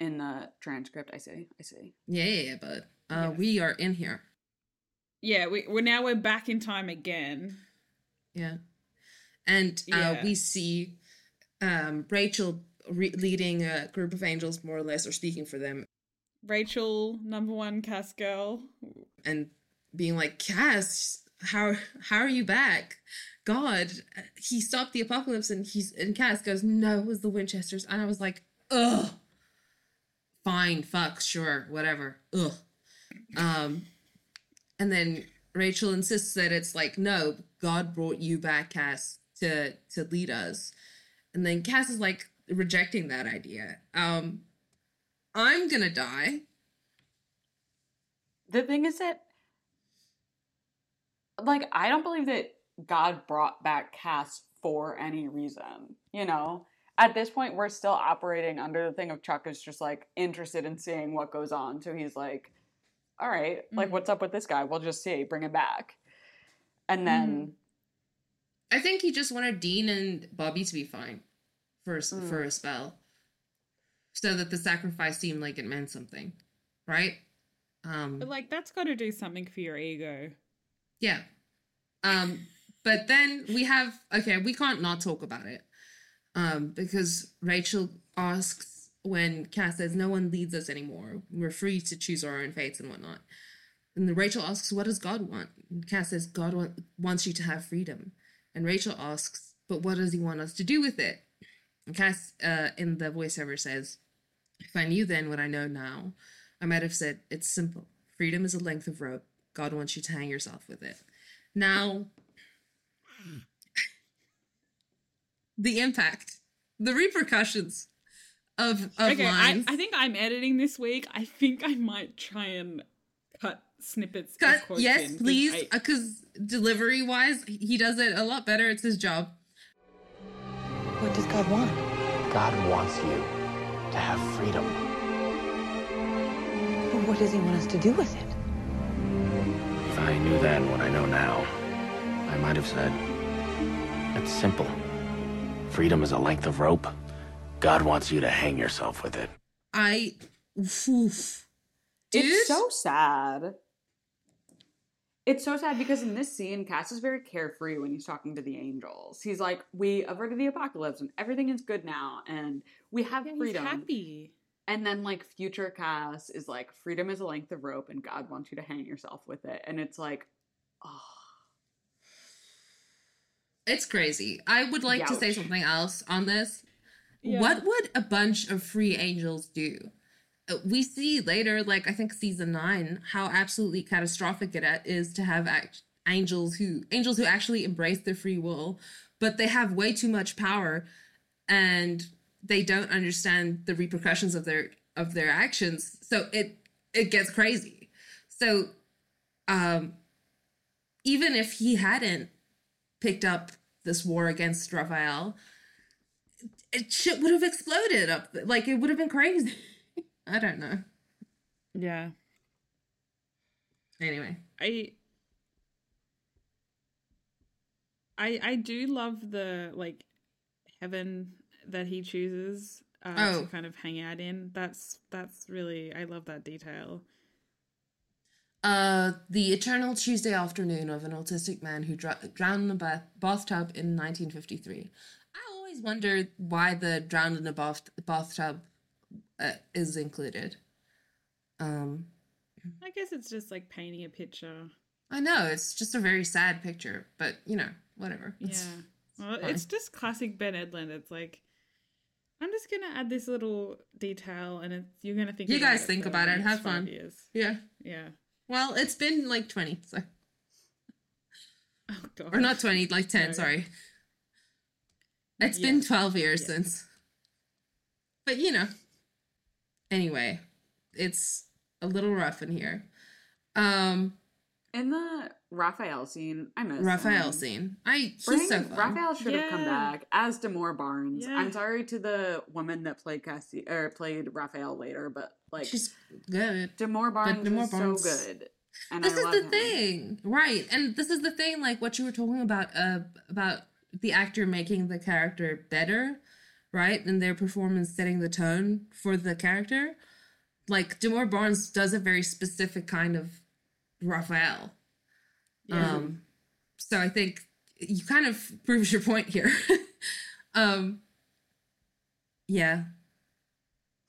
in the transcript? I see. I see. Yeah, yeah, yeah, but uh, Yes. we are in here. Yeah. We we're now we're back in time again. Yeah. And uh, Yeah. we see um, Rachel re- leading a group of angels, more or less, or speaking for them, Rachel, number one cast girl. and being like, Cass, how how are you back? God, he stopped the apocalypse, and he's and Cass goes, No, it was the Winchesters, and I was like, Ugh. Fine, fuck, sure, whatever. Ugh. Um, and then Rachel insists that it's like, no, God brought you back, Cass, to to lead us. And then Cass is like rejecting that idea. Um, I'm gonna die. The thing is that, like, I don't believe that God brought back Cass for any reason. You know, at this point, we're still operating under the thing of Chuck is just like interested in seeing what goes on. So he's like, all right, like, Mhm. what's up with this guy? We'll just see, bring him back. And then, I think he just wanted Dean and Bobby to be fine for a s- for a spell, so that the sacrifice seemed like it meant something, right? Um, But like that's got to do something for your ego. yeah. Um, but then we have okay, we can't not talk about it. Um, because Rachel asks when Cass says no one leads us anymore. We're free to choose our own fates and whatnot. And Rachel asks, What does God want? And Cass says, God wa- wants you to have freedom. And Rachel asks, But what does he want us to do with it? And Cass uh, in the voiceover says, If I knew then what I know now, I might have said, It's simple. Freedom is a length of rope. God wants you to hang yourself with it. Now, the impact, the repercussions of, of okay, I, lines. I think I'm editing this week. I think I might try and cut snippets. Cut, yes, in, 'cause please, I- because delivery wise, he does it a lot better. It's his job. What does God want? God wants you to have freedom. But what does he want us to do with it? If I knew then what I know now, I might have said, it's simple. Freedom is a length of rope. God wants you to hang yourself with it. I, oof. dude, It's so sad. It's so sad because in this scene, Cass is very carefree when he's talking to the angels. He's like, "We averted the apocalypse, and everything is good now, and we have Yeah, he's freedom." happy. And then like future Cass is like, "Freedom is a length of rope, and God wants you to hang yourself with it." And it's like, oh, it's crazy. I would like to say something else on this. What would a bunch of free angels do? Uh, We see later, like I think season nine, how absolutely catastrophic it is to have act- angels who angels who actually embrace their free will, but they have way too much power, and they don't understand the repercussions of their of their actions. So it it gets crazy. So, um, even if he hadn't picked up this war against Raphael, it shit would have exploded up. th- Like it would have been crazy. I don't know. Yeah. Anyway, I I I do love the like heaven that he chooses uh, Oh. to kind of hang out in. That's that's really I love that detail. uh, the eternal Tuesday afternoon of an autistic man who dr- drowned in a bath- bathtub in 1953. Always wondered why the drowned in a bath- bathtub uh, is included. Um, I guess it's just like painting a picture. I know it's just a very sad picture, but you know, whatever. Yeah. Well, fine. it's just classic Ben Edlund. It's like I'm just gonna add this little detail, and it's, you're gonna think. You guys think about it, have fun. Years. yeah. Yeah. Well, it's been like 20, so Oh god. or not 20, like 10, No. sorry. It's Yeah. been 12 years Yeah. since. But you know. Anyway, it's a little rough in here. Um in the Raphael scene, I miss Raphael him. scene. I he's Bring- so fun. Raphael should have come back as Demore Barnes. Yeah. I'm sorry to the woman that played Cassie or played Raphael later, but like She's good. Demore Barnes Demore is Barnes- so good. And this I is love the him. thing right and this is the thing like what you were talking about uh about the actor making the character better right and their performance setting the tone for the character like demore barnes does a very specific kind of raphael um so i think you kind of proves your point here um yeah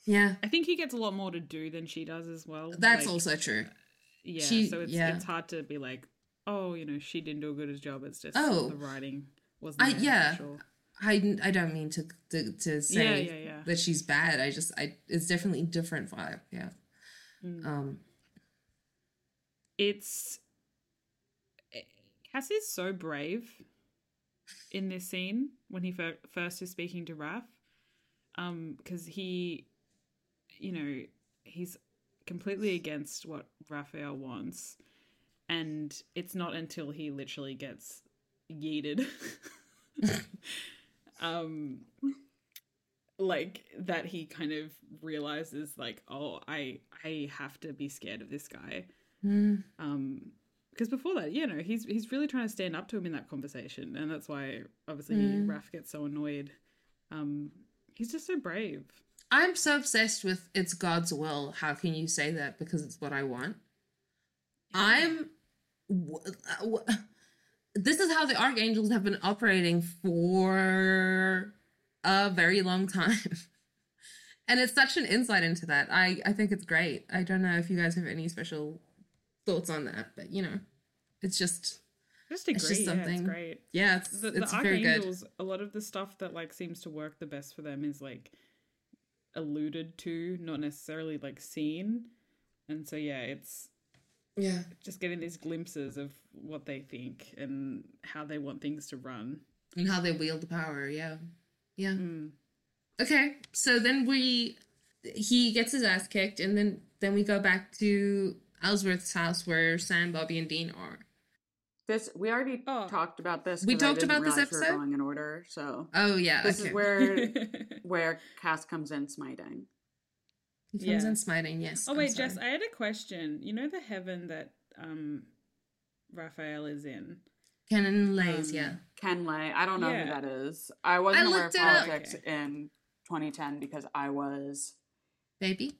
yeah I think he gets a lot more to do than she does as well. that's Like, also true Yeah, She- so it's yeah. it's hard to be like, oh, you know, she didn't do a good as job. It's just Oh. the writing wasn't. I yeah. sure. I, I don't mean to to, to say yeah, yeah. that she's bad. I just I it's definitely different vibe. Yeah. Mm. Um. It's Cass is so brave in this scene when he fir- first is speaking to Raph, um, because he, you know, he's completely against what Raphael wants, and it's not until he literally gets yeeted, um, like that he kind of realizes like, oh, I I have to be scared of this guy mm, um because before that you know he's he's really trying to stand up to him in that conversation and that's why obviously Mm. Raph gets so annoyed um He's just so brave. I'm so obsessed with it's God's will. How can you say that? Because it's what I want. I'm. w- uh, w- This is how the archangels have been operating for a very long time. And it's such an insight into that. I, I think it's great. I don't know if you guys have any special thoughts on that, but you know, it's just, Just agree. It's just yeah, something- it's great. yeah, it's, The, it's the very good. archangels, a lot of the stuff that like seems to work the best for them is like alluded to, not necessarily like seen. And so yeah, it's Yeah. just getting these glimpses of what they think and how they want things to run. And how they wield the power. Yeah. Yeah. Mm. Okay, so then we he gets his ass kicked, and then then we go back to Ellsworth's house where Sam, Bobby, and Dean are. This we already Oh. talked about this. We 'cause I talked didn't about this realize we were episode? going in order. So Oh yeah, this okay. is where where Cass comes in smiting. He comes Yeah. in smiting. Yes. oh wait. Jess, I had a question. You know the heaven that um Raphael is in? Ken Lay's. Um, yeah. Ken Lay. I don't know Yeah. who that is. I wasn't I aware of looked politics Okay. in 2010 because I was Baby,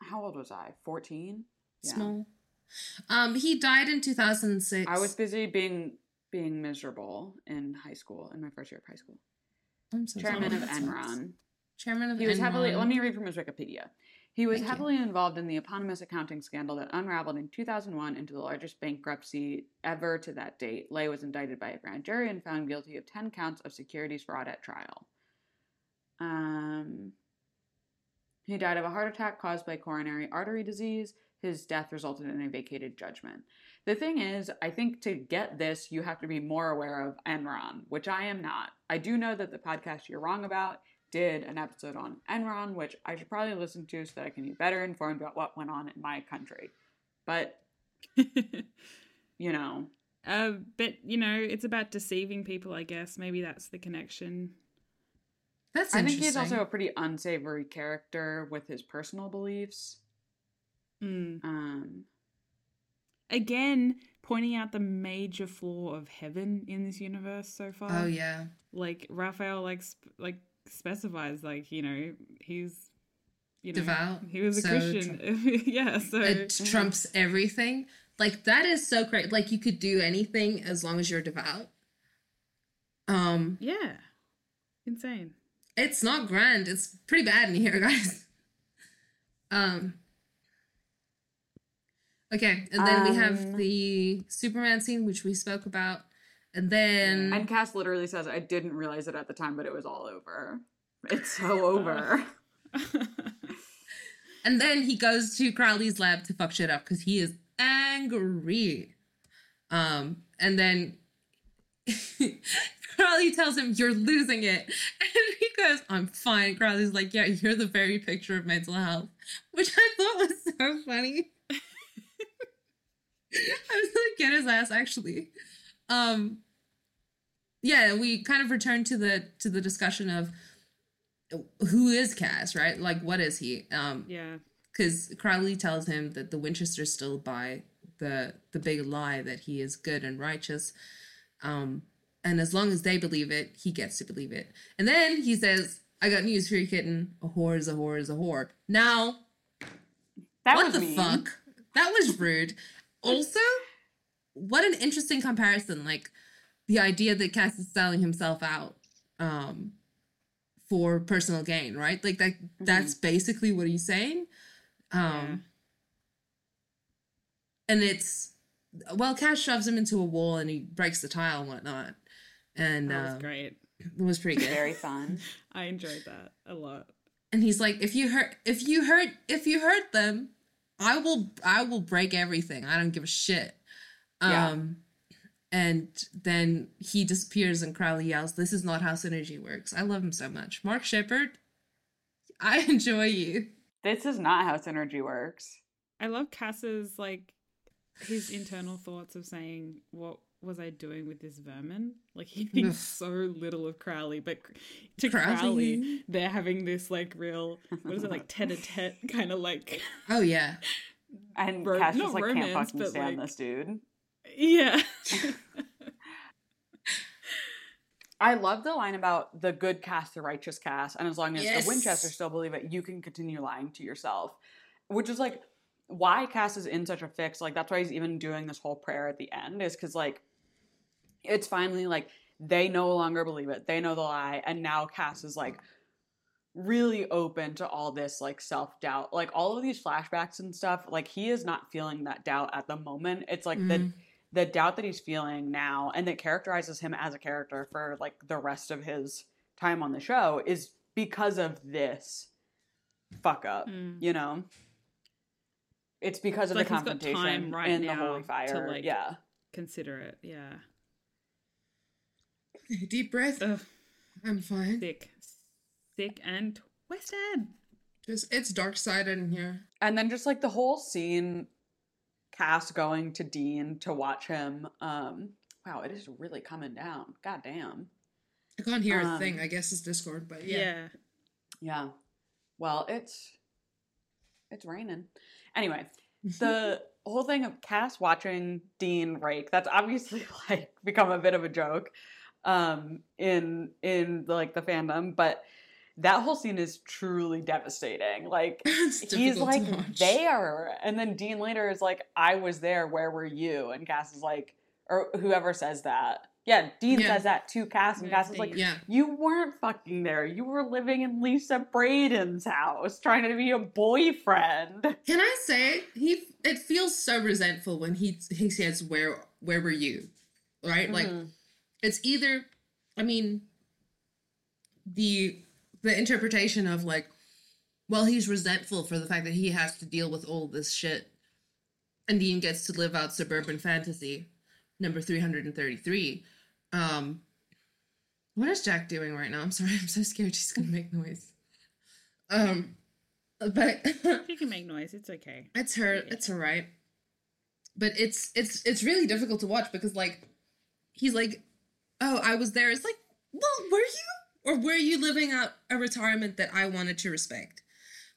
how old was I? 14. Yeah. small. Um, he died in two thousand six. I was busy being being miserable in high school in my first year of high school. I'm so Chairman sorry. of That sucks. Enron. Chairman of He was heavily. Let me read from his Wikipedia. He was Thank you. heavily involved in the eponymous accounting scandal that unraveled in 2001 into the largest bankruptcy ever to that date. Lay was indicted by a grand jury and found guilty of 10 counts of securities fraud at trial. Um, he died of a heart attack caused by coronary artery disease. His death resulted in a vacated judgment. The thing is, I think to get this, you have to be more aware of Enron, which I am not. I do know that the podcast You're Wrong About did an episode on Enron, which I should probably listen to so that I can be better informed about what went on in my country. But, you know, uh, but you know, it's about deceiving people. I guess maybe that's the connection. That's I think he's also a pretty unsavory character with his personal beliefs. Mm. Um, Again, pointing out the major flaw of heaven in this universe so far. Oh yeah. like Raphael likes, like specifies like you know he's you know Devout, he was a so Christian yeah so It trumps everything. Like that is so great. Like you could do anything as long as you're devout. Um, yeah insane it's not grand. It's pretty bad in here, guys. Um. Okay, and then we Um, have the Superman scene, which we spoke about, and then and Cass literally says, I didn't realize it at the time, but it was all over. It's so over. and then he goes to Crowley's lab to fuck shit up because he is angry. Um, and then Crowley tells him, You're losing it. And he goes, I'm fine. Crowley's like, Yeah, you're the very picture of mental health, which I thought was so funny. I was like, Get his ass, actually. Um, yeah, we kind of return to the to the discussion of who is Cass, right? Like, what is he? Um, yeah because Crowley tells him that the Winchesters still buy the the big lie that he is good and righteous, um, and as long as they believe it, he gets to believe it. And then he says, "I got news for you, kitten. A whore is a whore is a whore." Now, That what the mean. fuck? That was rude. also, what an interesting comparison. Like the idea that Cass is selling himself out um, for personal gain, right? Like that. That's basically what he's saying. Um, and it's well, Cass shoves him into a wall and he breaks the tile and whatnot, and that was um, great it was pretty good. Very fun. I enjoyed that a lot and he's like, "If you hurt, if you hurt, if you hurt them, I will, I will break everything. I don't give a shit." Yeah. Um, and then he disappears, and Crowley yells, "This is not how synergy works." I love him so much, Mark Sheppard. I enjoy you. This is not how synergy works. I love Cass's like his internal thoughts of saying what was I doing with this vermin? Like he thinks so little of Crowley, but to Crowley. Crowley, they're having this like real what is it like tete a tete kind of like Oh yeah. And Ro- Cass not just like romance, can't fucking stand like- this dude. Yeah. I love the line about the good Cass, the righteous Cass, and as long as Yes. the Winchesters still believe it, you can continue lying to yourself. Which is like why Cass is in such a fix. Like that's why he's even doing this whole prayer at the end, is because like it's finally like they no longer believe it. They know the lie, and now Cass is like really open to all this like self doubt. Like all of these flashbacks and stuff. Like he is not feeling that doubt at the moment. It's like Mm. the doubt that he's feeling now and that characterizes him as a character for like the rest of his time on the show is because of this fuck up Mm. you know it's because of Like the he's got confrontation time right in the now holy to, like- yeah Consider it. Yeah. Deep breath. Ugh, I'm fine. sick. Sick and twisted. Just it's dark sided in here. and then just like the whole scene Cass going to Dean to watch him um wow it is really coming down god damn I can't hear a Um, thing. I guess it's Discord, but yeah. Yeah. Yeah. Well, it's it's raining. Anyway, the whole thing of Cass watching Dean rake, that's obviously like become a bit of a joke um in in like the fandom, but that whole scene is truly devastating. Like he's like there and then Dean later is like I was there, where were you? And Cass is like or whoever says that. Yeah, Dean Yeah. says that to Cass and Cass is like Yeah. you weren't fucking there. You were living in Lisa Braeden's house, trying to be a boyfriend. Can I say he? It feels so resentful when he he says, "Where where were you?" Right? Like Mhm. it's either, I mean, the the interpretation of like, well, he's resentful for the fact that he has to deal with all this shit, and Dean gets to live out suburban fantasy, number three hundred and thirty three. Um, what is Jack doing right now? I'm sorry, I'm so scared she's gonna make noise. Um, but You can make noise. It's okay. it's her it's her right but it's it's it's really difficult to watch because like he's like oh i was there it's like well were you or were you living out a retirement that i wanted to respect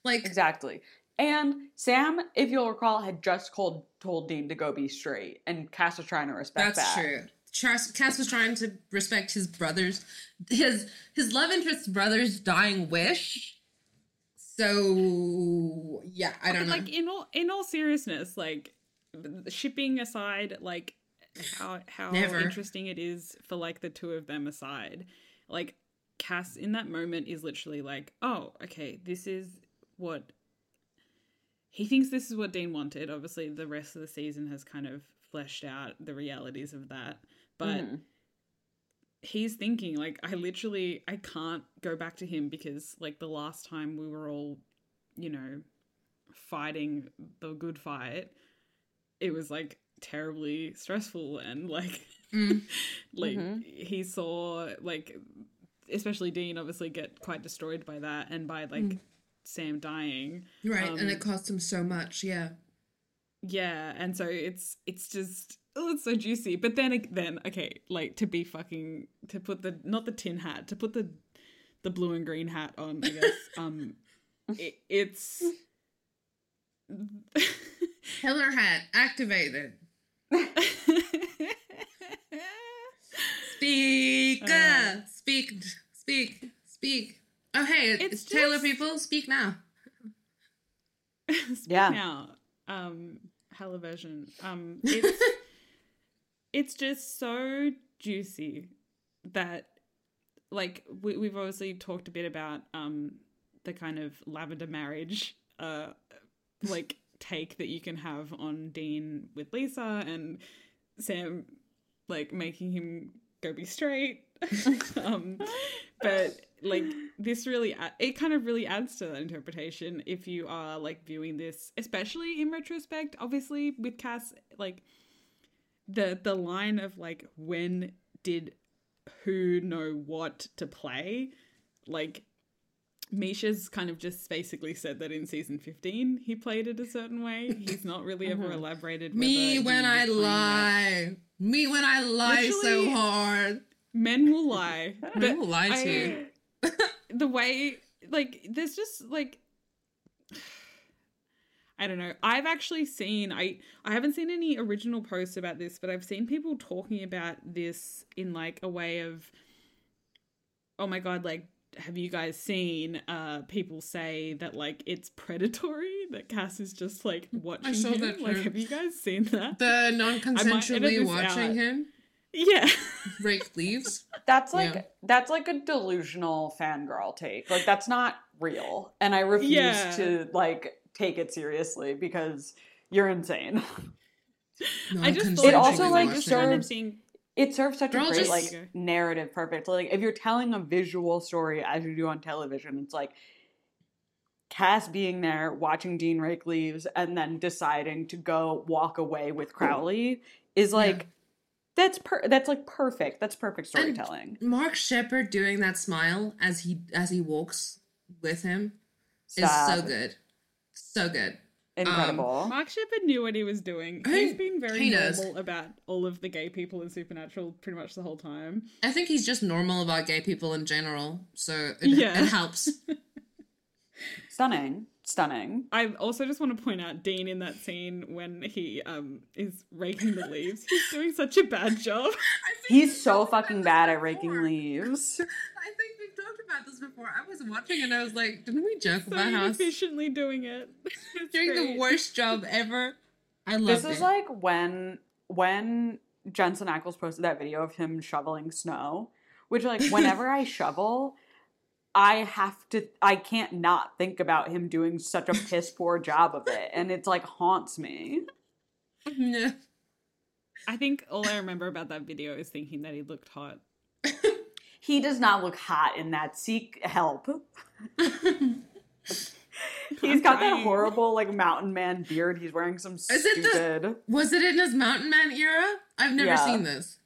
like Exactly. And Sam, if you'll recall, had just told told Dean to go be straight, and Cass was trying to respect that's that. true Cass, Cass was trying to respect his brother's his his love interest's brother's dying wish so yeah i don't But know like in all in all seriousness, like shipping aside, like how how Never. interesting it is for like the two of them aside, like Cass in that moment is literally like, oh, okay, this is what he thinks this is what Dean wanted. Obviously, the rest of the season has kind of fleshed out the realities of that, but. Mhm. he's thinking like i literally i can't go back to him because like the last time we were all you know fighting the good fight it was like terribly stressful and like Mm. like Mhm. he saw like especially dean obviously get quite destroyed by that and by like Mm. sam dying right and it um, cost him so much yeah yeah and so it's it's just oh it's so juicy but then then okay like to be fucking to put the not the tin hat to put the the blue and green hat on i guess um it, it's Heller hat activated Speak, Uh. Speak, speak, speak. Oh, hey, it's, It's Taylor just- people. Speak now. Speak Yeah. now um television um it's it's just so juicy that like we, we've obviously talked a bit about um the kind of lavender marriage uh like take that you can have on dean with lisa and sam like making him go be straight um but like this really it kind of really adds to that interpretation if you are like viewing this especially in retrospect obviously with cass like the the line of like when did who know what to play like Misha's kind of just basically said that in season 15 he played it a certain way. He's not really ever Mhm. elaborated. Me when I playing that. lie. Me when I lie so hard. Men will lie. Men will lie I- too. the way like there's just like I don't know. I've actually seen I I haven't seen any original posts about this, but I've seen people talking about this in like a way of oh my god, like have you guys seen uh people say that like it's predatory that Cass is just like watching saw him? that like have you guys seen that? The non-consensually watching out. him yeah. rake leaves. That's like Yeah. that's like a delusional fangirl take. Like that's not real. And I refuse Yeah. to like take it seriously because you're insane. I just It it also, like, just kind of serves- being It serves such They're a great just- like narrative perfect. Like if you're telling a visual story as you do on television, it's like Cass being there, watching Dean rake leaves, and then deciding to go walk away with Crowley is like that's per that's like perfect. That's perfect storytelling. Mark Sheppard doing that smile as he as he walks with him is so good, so good. Um, Incredible. Mark Sheppard knew what he was doing. I He's think been very he does. normal about all of the gay people in Supernatural pretty much the whole time. I think he's just normal about gay people in general, so it, Yeah. it helps. Stunning. Stunning. I also just want to point out Dean in that scene when he um is raking the leaves. He's doing such a bad job. He's so fucking bad at raking leaves. I think we've talked about this before. I was watching and I was like, didn't we joke So about how he's inefficiently doing it. It's doing great. the worst job ever? I love it. This it. is like when when Jensen Ackles posted that video of him shoveling snow, which like whenever I shovel, I have to I can't not think about him doing such a piss poor job of it, and it's like haunts me. Yeah. I think all I remember about that video is thinking that he looked hot. He does not look hot in that. Seek help. He's got that horrible like mountain man beard. He's wearing some it the- stupid. Was it in his Mountain Man era? I've never Yeah. seen this,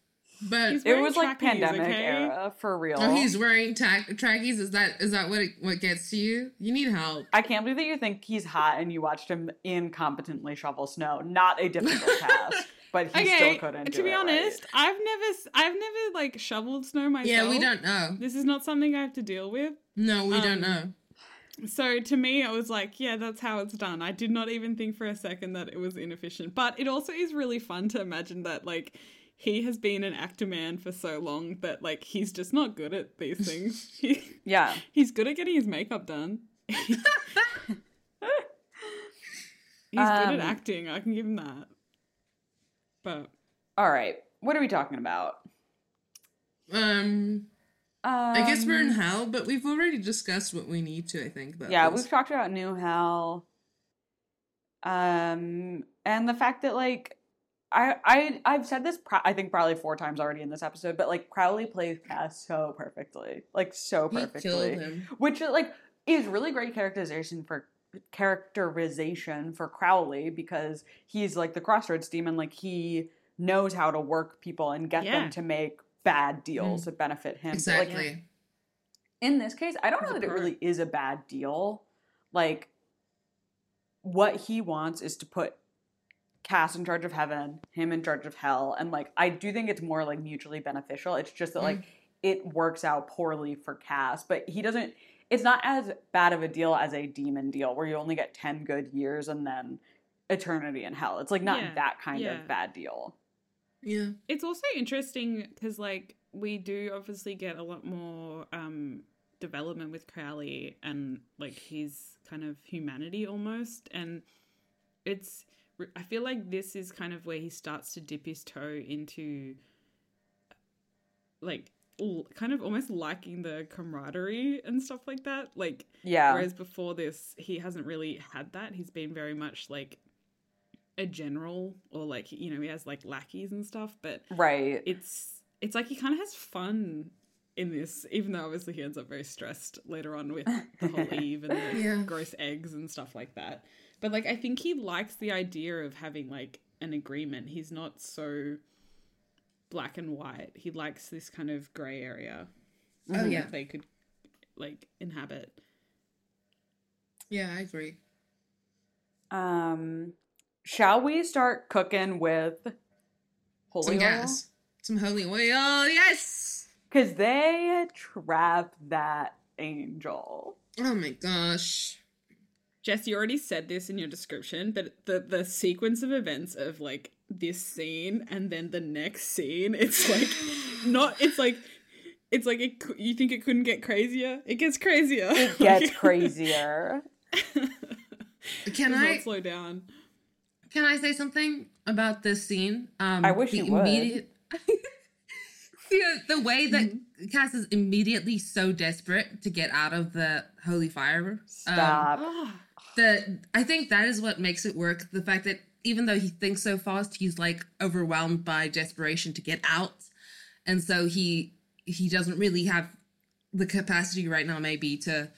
but It wearing was like pandemic okay? era for real. oh, he's wearing ta- trackies. Is that is that what it, what gets to you? You need help. I can't believe that you think he's hot and you watched him incompetently shovel snow. Not a difficult task, but he okay, still couldn't. to do be it right. honest, I've never, s- I've never like shoveled snow myself. Yeah, we don't know. This is not something I have to deal with. No, we Um, don't know. So to me, it was like, yeah, that's how it's done. I did not even think for a second that it was inefficient. But it also is really fun to imagine that, like, he has been an actor man for so long that, like, he's just not good at these things. he, Yeah. he's good at getting his makeup done. he's good at Um, acting. I can give him that. But All right. What are we talking about? Um, I guess we're in Um, hell, but we've already discussed what we need to. I think. About Yeah, this. we've talked about New Hell. Um, and the fact that like I I I've said this pro- I think probably four times already in this episode, but like Crowley plays Cass so perfectly, like so perfectly. which like is really great characterization for characterization for Crowley because he's like the crossroads demon like he knows how to work people and get Yeah. them to make bad deals Mm. that benefit him But, like, Exactly. in this case I don't know that it really is a bad deal like what he wants is to put Cass in charge of heaven, him in charge of hell, and like I do think it's more like mutually beneficial. It's just that like it works out poorly for Cass, but he doesn't. It's not as bad of a deal as a demon deal where you only get ten good years and then eternity in hell. It's like not Yeah, that kind yeah. of bad deal. yeah. it's also interesting because like we do obviously get a lot more um development with crowley and like his kind of humanity almost and it's i feel like this is kind of where he starts to dip his toe into like kind of almost liking the camaraderie and stuff like that like Yeah, Whereas before this, he hasn't really had that. He's been very much like a general, or like you know, he has like lackeys and stuff. But right. it's it's like he kind of has fun in this, even though obviously he ends up very stressed later on with the whole Eve and the Yeah. gross eggs and stuff like that. But like, I think he likes the idea of having like an agreement. He's not so black and white. He likes this kind of gray area Oh yeah. that they could like inhabit. Yeah, I agree. Um, shall we start cooking with holy Some oil? gas. Some holy oil. Yes. Because they trap that angel. Oh my gosh. Jess, you already said this in your description, but the the sequence of events of like this scene and then the next scene, it's like not it's like it's like it, you think it couldn't get crazier. It gets crazier. It gets crazier. Can I not slow down? can I say something about this scene? Um I wish the you would. the, the way that Mm-hmm. Cass is immediately so desperate to get out of the holy fire. um, Stop. The I think that is what makes it work. The fact that even though he thinks so fast, he's like overwhelmed by desperation to get out, and so he he doesn't really have the capacity right now, maybe to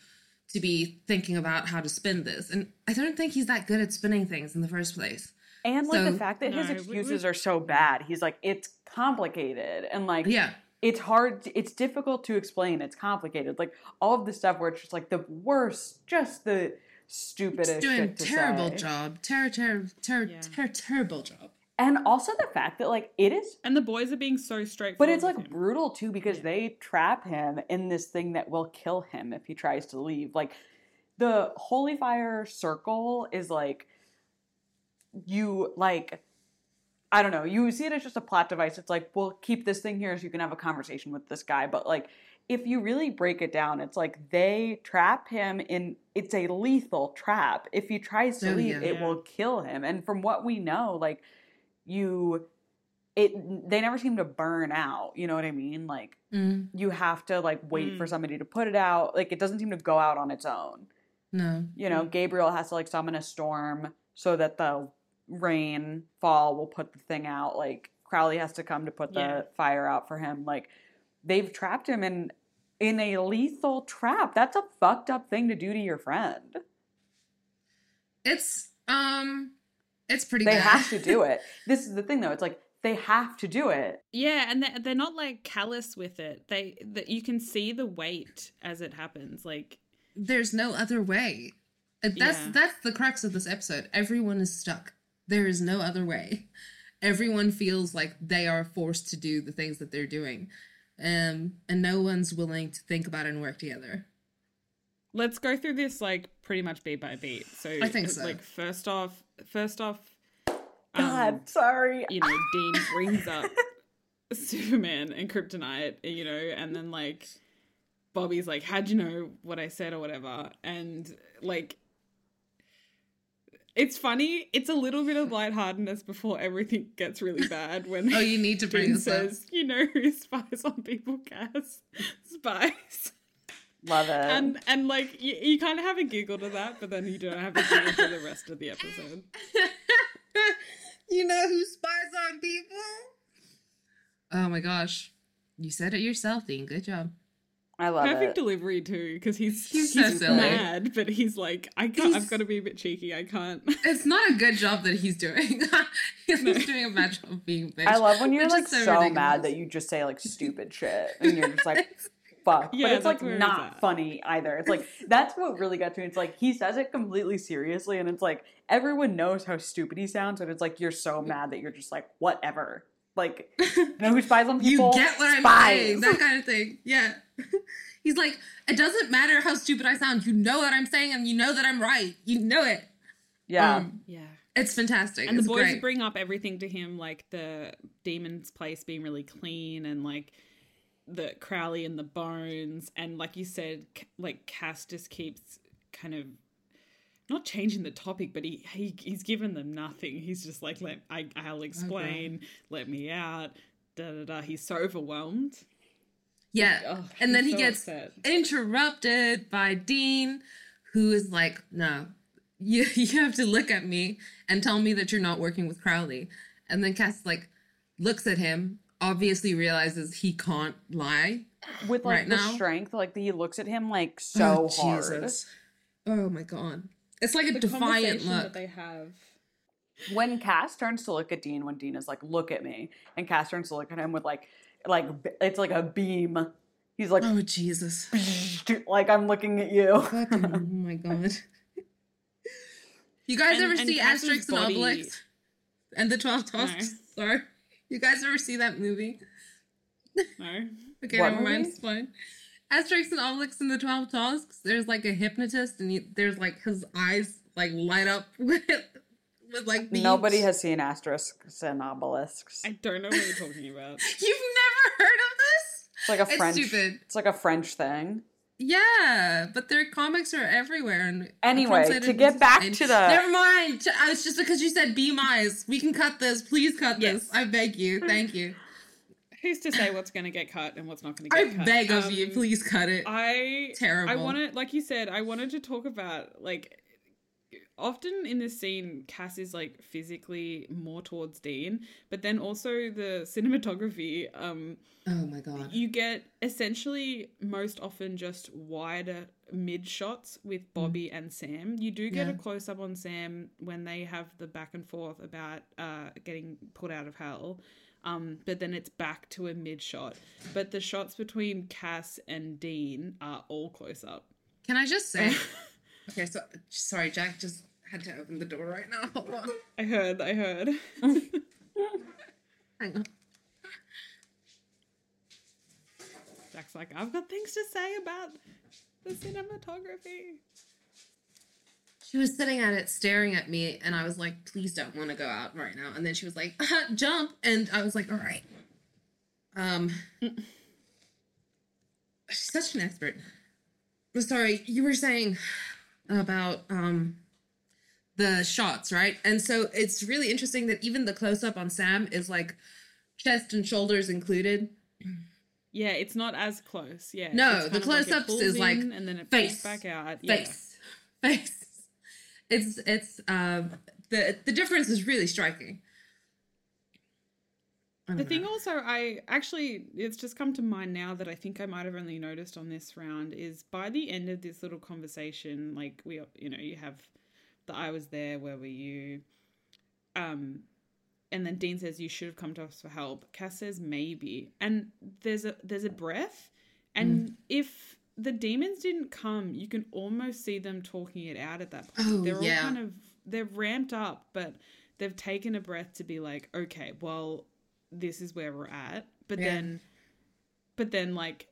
to be thinking about how to spin this. And I don't think he's that good at spinning things in the first place. And like the fact that his No, we- excuses we- are so bad, he's like, it's complicated. And like, Yeah, it's hard, it's difficult to explain. It's complicated. Like, all of the stuff where it's just like the worst, just the stupidest he's doing shit to terrible say. job, ter ter ter Yeah. ter terrible job. And also the fact that like it is and the boys are being so straightforward. But it's like him. brutal too because they trap him in this thing that will kill him if he tries to leave. Like the holy fire circle is like you like I don't know, you see it as just a plot device. It's like, we'll keep this thing here so you can have a conversation with this guy. But like if you really break it down, it's like they trap him in it's a lethal trap. If he tries to Oh, leave, yeah. it will kill him. And from what we know, like you it they never seem to burn out you know what i mean like Mm, you have to like wait for Mm. somebody to put it out like it doesn't seem to go out on its own no, you know gabriel has to like summon a storm so that the rain fall will put the thing out like crowley has to come to put the Yeah. fire out for him like they've trapped him in in a lethal trap that's a fucked up thing to do to your friend it's um, it's pretty. they good. have to do it this is the thing though it's like they have to do it Yeah, and they're, they're not like callous with it. They that you can see the weight as it happens. Like there's no other way. That's Yeah. that's the crux of this episode. Everyone is stuck. There is no other way. Everyone feels like they are forced to do the things that they're doing. Um and no one's willing to think about it and work together. let's go through this like pretty much beat by beat. So I think so. Like first off, first off, god um, sorry you know, Dean brings up Superman and Kryptonite, you know, and then like Bobby's like, How'd you know what I said or whatever? And like it's funny, it's a little bit of lightheartedness before everything gets really bad when Oh, you need to bring Dean this up. you know who spies on people, Cass? Spies. love it And and like you, you kind of have a giggle to that, but then you don't have a giggle for the rest of the episode. you know who spies on people? Oh my gosh. You said it yourself, Dean. Good job. I love it. Perfect it delivery too, because he's He's he's, so silly. mad, but he's like, I can't. He's- I've got to be a bit cheeky. I can't. It's not a good job that he's doing. he's No. doing a bad job of being a bitch. I love when you're like is so, mad that you just say like stupid shit and you're just like fuck. Yeah, but it's like that's where it's not funny either. It's like that's what really got to me. It's like he says it completely seriously and it's like everyone knows how stupid he sounds and it's like you're so mad that you're just like whatever. Like you know who spies on people? you people? get what I'm saying. That kind of thing. Yeah. He's like, it doesn't matter how stupid I sound. You know what I'm saying, and you know that I'm right. You know it. yeah. Um, Yeah. it's fantastic. And the boys great. bring up everything to him, like the demon's place being really clean, and like the Crowley and the bones, and like you said, like Cass just keeps kind of not changing the topic, but he, he he's given them nothing. He's just like, let I I'll explain, let me out. Da da da. He's so overwhelmed. Yeah. Oh, and then he's he so gets upset. interrupted by Dean, who is like, no, you, you have to look at me and tell me that you're not working with Crowley. And then Cass like looks at him, obviously realizes he can't lie. With like right the now. strength, like he looks at him like oh, so Oh, hard. Jesus. Oh my god. It's like a The defiant look. that they have. when Cass turns to look at Dean, when Dean is like, "Look at me," and Cass turns to look at him with like, like it's like a beam. He's like, Oh Jesus. like I'm looking at you. Fucking, oh my god. You guys And- ever and see Cass's Asterix and Obelix? And the Twelve Tasks? Sorry. You guys ever see that movie? No. Okay, What never mind. movie? It's fine. Asterix and Obelix and the Twelve Tasks. There's like a hypnotist, and he, there's like his eyes like light up with with like beams. Nobody has seen Asterix and Obelix. I don't know what you're talking about. You've never heard of this? It's like a It's French. stupid. It's like a French thing. Yeah, but their comics are everywhere. And Anyway, to get back Spain- to the- Never mind. T- I was just because you said be mice. We can cut this. Please cut this. I beg you. Thank you. Who's to say what's going to get cut and what's not going to I get cut? I beg of you. Um, Please cut it. I Terrible. I wanted, like you said, I wanted to talk about like often in this scene, Cass is like physically more towards Dean, but then also the cinematography. Um, oh my god. you get essentially most often just wider mid shots with Bobby and Sam. You do get a close up on Sam when they have the back and forth about uh, getting put out of hell. Um, but then it's back to a mid shot. But the shots between Cass and Dean are all close up. Can I just say? okay, so sorry, Jack just had to open the door right now. Hold on. I heard, I heard. Hang on. Jack's like, I've got things to say about the cinematography. She was sitting at it staring at me, and I was like, please don't want to go out right now. And then she was like, "Uh, jump. And I was like, all right. Um, she's such an expert. I'm sorry, you were saying about um the shots, right? And so it's really interesting that even the close up on Sam is like chest and shoulders included. Yeah, it's not as close. Yeah. No, the kind of like it close-ups pulls is like and then it face, back out. Yeah. Face, face. It's it's um the the difference is really striking. The thing know. also, I actually, it's just come to mind now that I think I might have only noticed on this round is by the end of this little conversation, like we, you know, you have the I was there, where were you? Um, and then Dean says you should have come to us for help. Cass says maybe, and there's a there's a breath, and if the demons didn't come, you can almost see them talking it out at that point. Oh, they're yeah. all kind of they're ramped up, but they've taken a breath to be like, okay, well, this is where we're at. But Yeah. then, but then like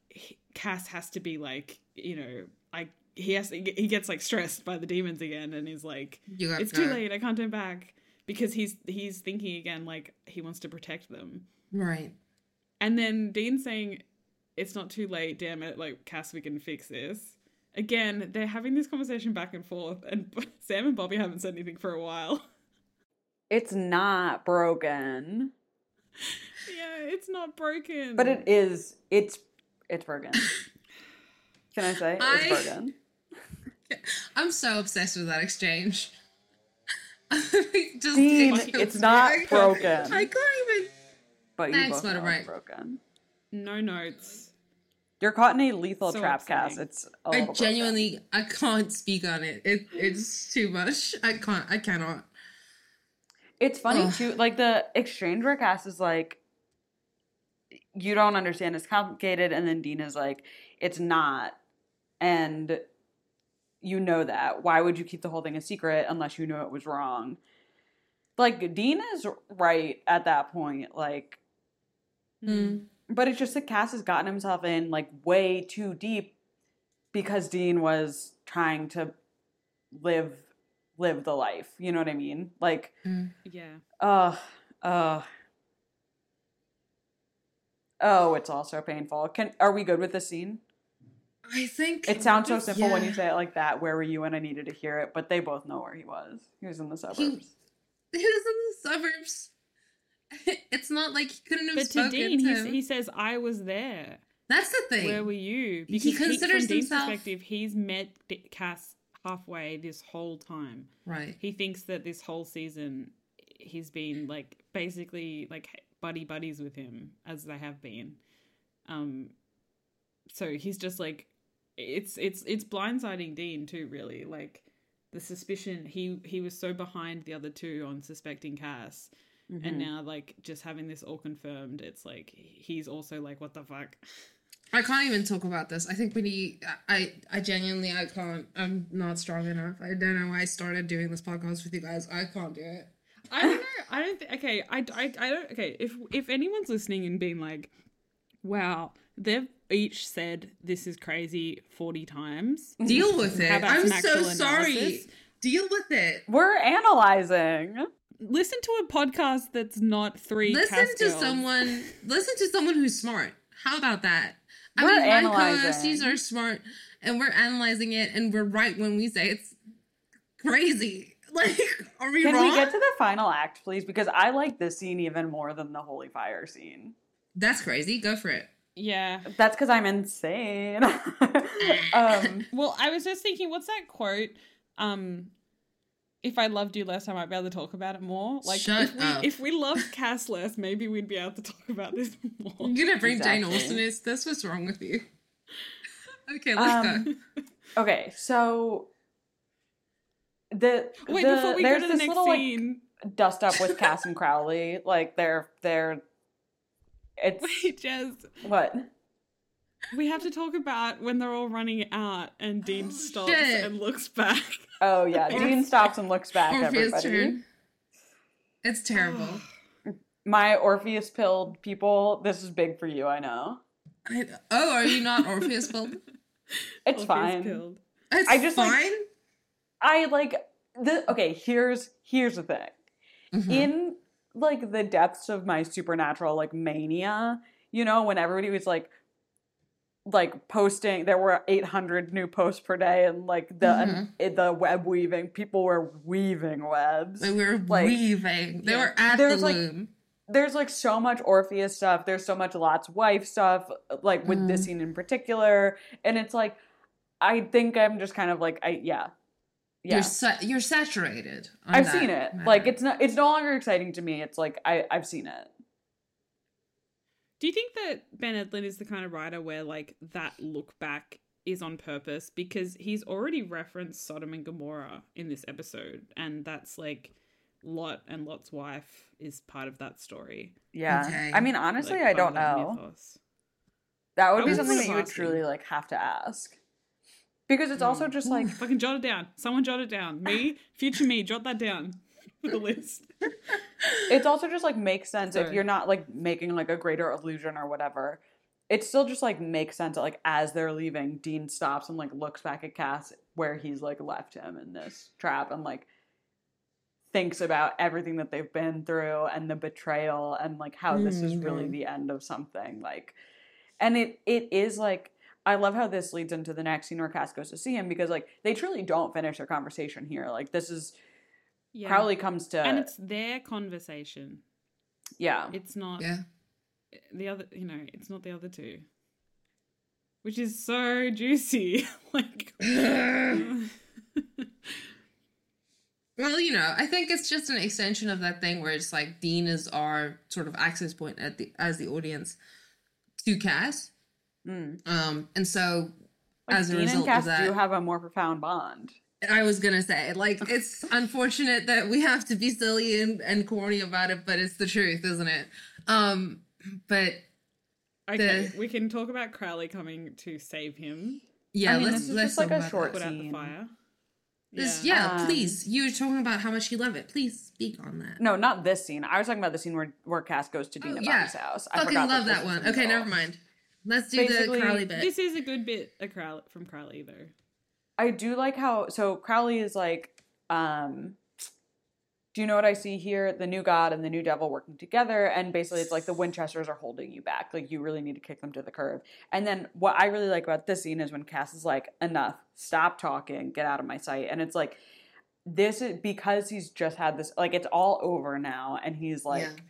Cass has to be like, you know, I he has to, he gets like stressed by the demons again, and he's like, You got it's too late, I can't turn back because he's he's thinking again like he wants to protect them. Right. And then Dean saying, It's not too late, damn it, like Cass, we can fix this. Again, they're having this conversation back and forth, and Sam and Bobby haven't said anything for a while. It's not broken, yeah, it's not broken. but it is. It's it's broken. Can I say it's broken? I'm so obsessed with that exchange. Just Dean, it's not I broken. I can't even. But you Thanks, both it's broken. no notes. You're caught in a lethal So trap, upsetting. It's a I little broken. genuinely, I can't speak on it. It it's too much. I can't. I cannot. It's funny Ugh. too, like the exchange where Cass is like, "You don't understand. It's complicated," and then Dean is like, "It's not," and you know that. Why would you keep the whole thing a secret unless you know it was wrong? Like Dean is right at that point. Like, Mm. but it's just that Cass has gotten himself in like way too deep because Dean was trying to live live the life. You know what I mean? Like. Yeah. Uh, uh. Oh, it's all so painful. Can are we good with this scene? I think It sounds so simple when you say it like that. Where were you when I needed to hear it? But they both know where he was. He was in the suburbs. He was in the suburbs. It's not like he couldn't have But to spoken Dean, to he, him. he says, I was there. That's the thing. Where were you? He Because considers from Dean's perspective, he's met Cass halfway this whole time. right. He thinks that this whole season he's been like basically like buddy buddies with him as they have been. Um, so he's just like it's it's it's blindsiding Dean too, really. Like the suspicion he he was so behind the other two on suspecting Cass. Mm-hmm. And now, like, just having this all confirmed, it's like he's also like, "What the fuck?" I can't even talk about this. I think we need. I I genuinely I can't. I'm not strong enough. I don't know why I started doing this podcast with you guys. I can't do it. I don't know. I don't think. Okay, I, I, I don't. Okay, if if anyone's listening and being like, "Wow, they've each said this is crazy forty times," Deal with How it. about I'm so actual sorry. analysis? Deal with it. We're analyzing. listen to a podcast that's not three. Listen to girls. someone. Listen to someone who's smart. How about that? I We're mean, my analyzing. co-hosts are smart, and we're analyzing it, and we're right when we say it's crazy. Like, are we Can wrong? we get to the final act, please? Because I like this scene even more than the holy fire scene. That's crazy. Go for it. Yeah. That's because I'm insane. um, Well, I was just thinking, what's that quote? Um, if I loved you less, I might be able to talk about it more. Like, Shut if we up. if we loved Cass less, maybe we'd be able to talk about this more. You're gonna bring Jane Exactly. Austen. Is this what's wrong with you? Okay, let's Um, go. okay, so the Wait, the- before we go to the this next little, like, scene, dust up with Cass and Crowley. Like they're they're it's wait, Jez, what? we have to talk about when they're all running out and Dean stops Oh, shit. and looks back. Oh yeah, Dean stops and looks back. Orpheus everybody, turn. It's terrible. my Orpheus pilled people. This is big for you, I know. I, oh, are you not Orpheus filled? It's Orpheus fine. killed. It's I just, like, fine. I like the okay. Here's here's the thing. Mhm. in like the depths of my supernatural like mania, you know, when everybody was like like posting there were 800 new posts per day and like the Mhm. and the web weaving people were weaving webs They were like, weaving. They yeah. were at the There's, like, loom. there's like so much orpheus stuff there's so much lot's wife stuff like with this Mhm. scene in particular and it's like i think i'm just kind of like i yeah yeah You're sa- you're saturated. i've seen it matter. like it's not it's no longer exciting to me it's like i i've seen it Do you think that Ben Edlund is the kind of writer where like that look back is on purpose because he's already referenced Sodom and Gomorrah in this episode, and that's like Lot and Lot's wife is part of that story. Yeah. Okay. I mean, honestly, like, I don't know. mythos. That would I be something that of you would truly like have to ask. Because it's also mm. just like Fucking jot it down. Someone jot it down. Me, future me, jot that down for the list. it's also just like makes sense if you're not like making like a greater illusion or whatever. It still just like makes sense that like as they're leaving, Dean stops and like looks back at Cass where he's like left him in this trap and like thinks about everything that they've been through and the betrayal and like how this is really Mhm. the end of something like and it it is like I love how this leads into the next scene where Cass goes to see him because like they truly don't finish their conversation here. Like this is Yeah. Crowley comes to and it's their conversation. yeah. It's not Yeah. the other, you know, it's not the other two. Which is so juicy. like Well, you know, I think it's just an extension of that thing where it's like Dean is our sort of access point at the as the audience to Cass. Mm. Um, and so Like, as a Dean and result Cass of that, do have a more profound bond. I was gonna say, like, it's unfortunate that we have to be silly and, and corny about it, but it's the truth, isn't it? Um, but Okay, The- we can talk about Crowley coming to save him, yeah, I mean, let's this is let's just like talk a about short that. put out the Scene. fire. This, Yeah. yeah, Um, please. You were talking about how much you love it. Please speak on that. No, not this scene. I was talking about the scene where where Cass goes to Dean Oh, yeah. Bobby's house. I Fucking forgot love this that one. Okay, never mind. Let's do Basically, the Crowley bit. This is a good bit of Crowley, from Crowley, though. I do like how so Crowley is like, um, do you know what I see here? The new god and the new devil working together, and basically it's like the Winchesters are holding you back. Like you really need to kick them to the curb. And then what I really like about this scene is when Cass is like, enough, stop talking, get out of my sight. And it's like, this is because he's just had this, like it's all over now, and he's like. Yeah.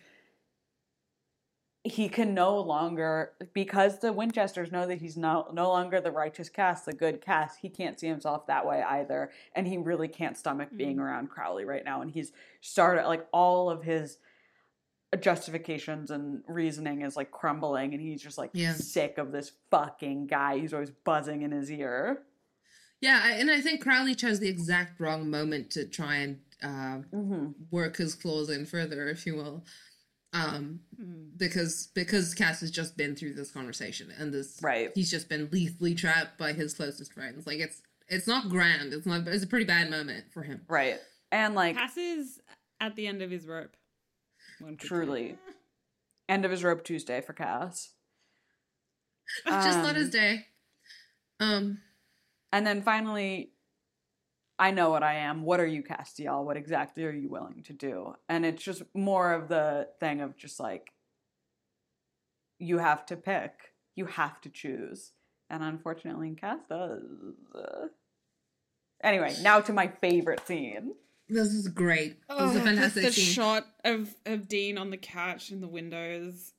He can no longer because the Winchesters know that he's no no longer the righteous Cass, the good Cass. He can't see himself that way either, and he really can't stomach being Mhm. around Crowley right now. And he's started like all of his justifications and reasoning is like crumbling, and he's just like Yeah. sick of this fucking guy who's always buzzing in his ear. Yeah, I, and I think Crowley chose the exact wrong moment to try and uh, Mm-hmm. work his claws in further, if you will, um, Mm. because because Cass has just been through this conversation and this Right. he's just been lethally trapped by his closest friends. Like it's it's not grand. It's not. It's a pretty bad moment for him. Right. And like Cass is at the end of his rope. one say. truly, end of his rope Tuesday for Cass. just not Um, his day. Um. And then finally, I know what I am. What are you, Castiel? What exactly are you willing to do? And it's just more of the thing of just like, you have to pick. you have to choose. And unfortunately, Cass does. Anyway, now to my favorite scene. This is great. This is a Oh, fantastic the scene. shot of of Dean on the couch in the windows.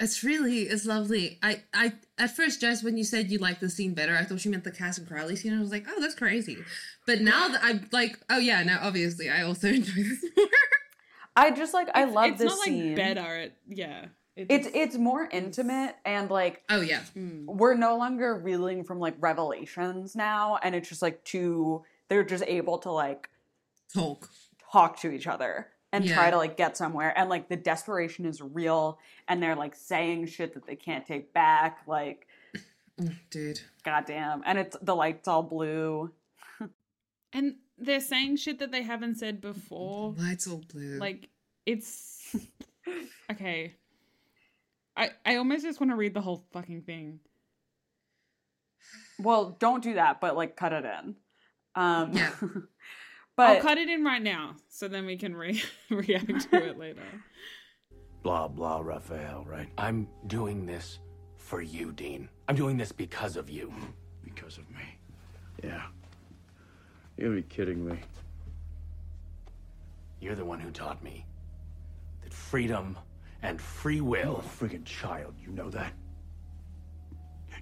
It's really, it's lovely. I, I, at first, just when you said you liked the scene better, I thought you meant the Cass and Crowley scene. I was like, oh, that's crazy. But now that I'm like, oh yeah, now obviously I also enjoy this more. I just like I It's- love it's this not scene. like better. It, yeah, It's it's more intimate and like oh yeah, mm. we're no longer reeling from like revelations now, and it's just like two. They're just able to like talk. talk to each other and Yeah. try to like get somewhere and like the desperation is real and they're like saying shit that they can't take back like Mm, Dude, goddamn and it's the lights all blue and they're saying shit that they haven't said before. lights all blue. Like it's okay. I I almost just want to read the whole fucking thing. well don't do that but like cut it in um Yeah. but I'll cut it in right now, so then we can re- react to it later. Blah, blah, Raphael, right? I'm doing this for you, Dean. I'm doing this because of you. Because of me. Yeah. You gotta be kidding me. You're the one who taught me that freedom and free You're will. a friggin' child, you know that?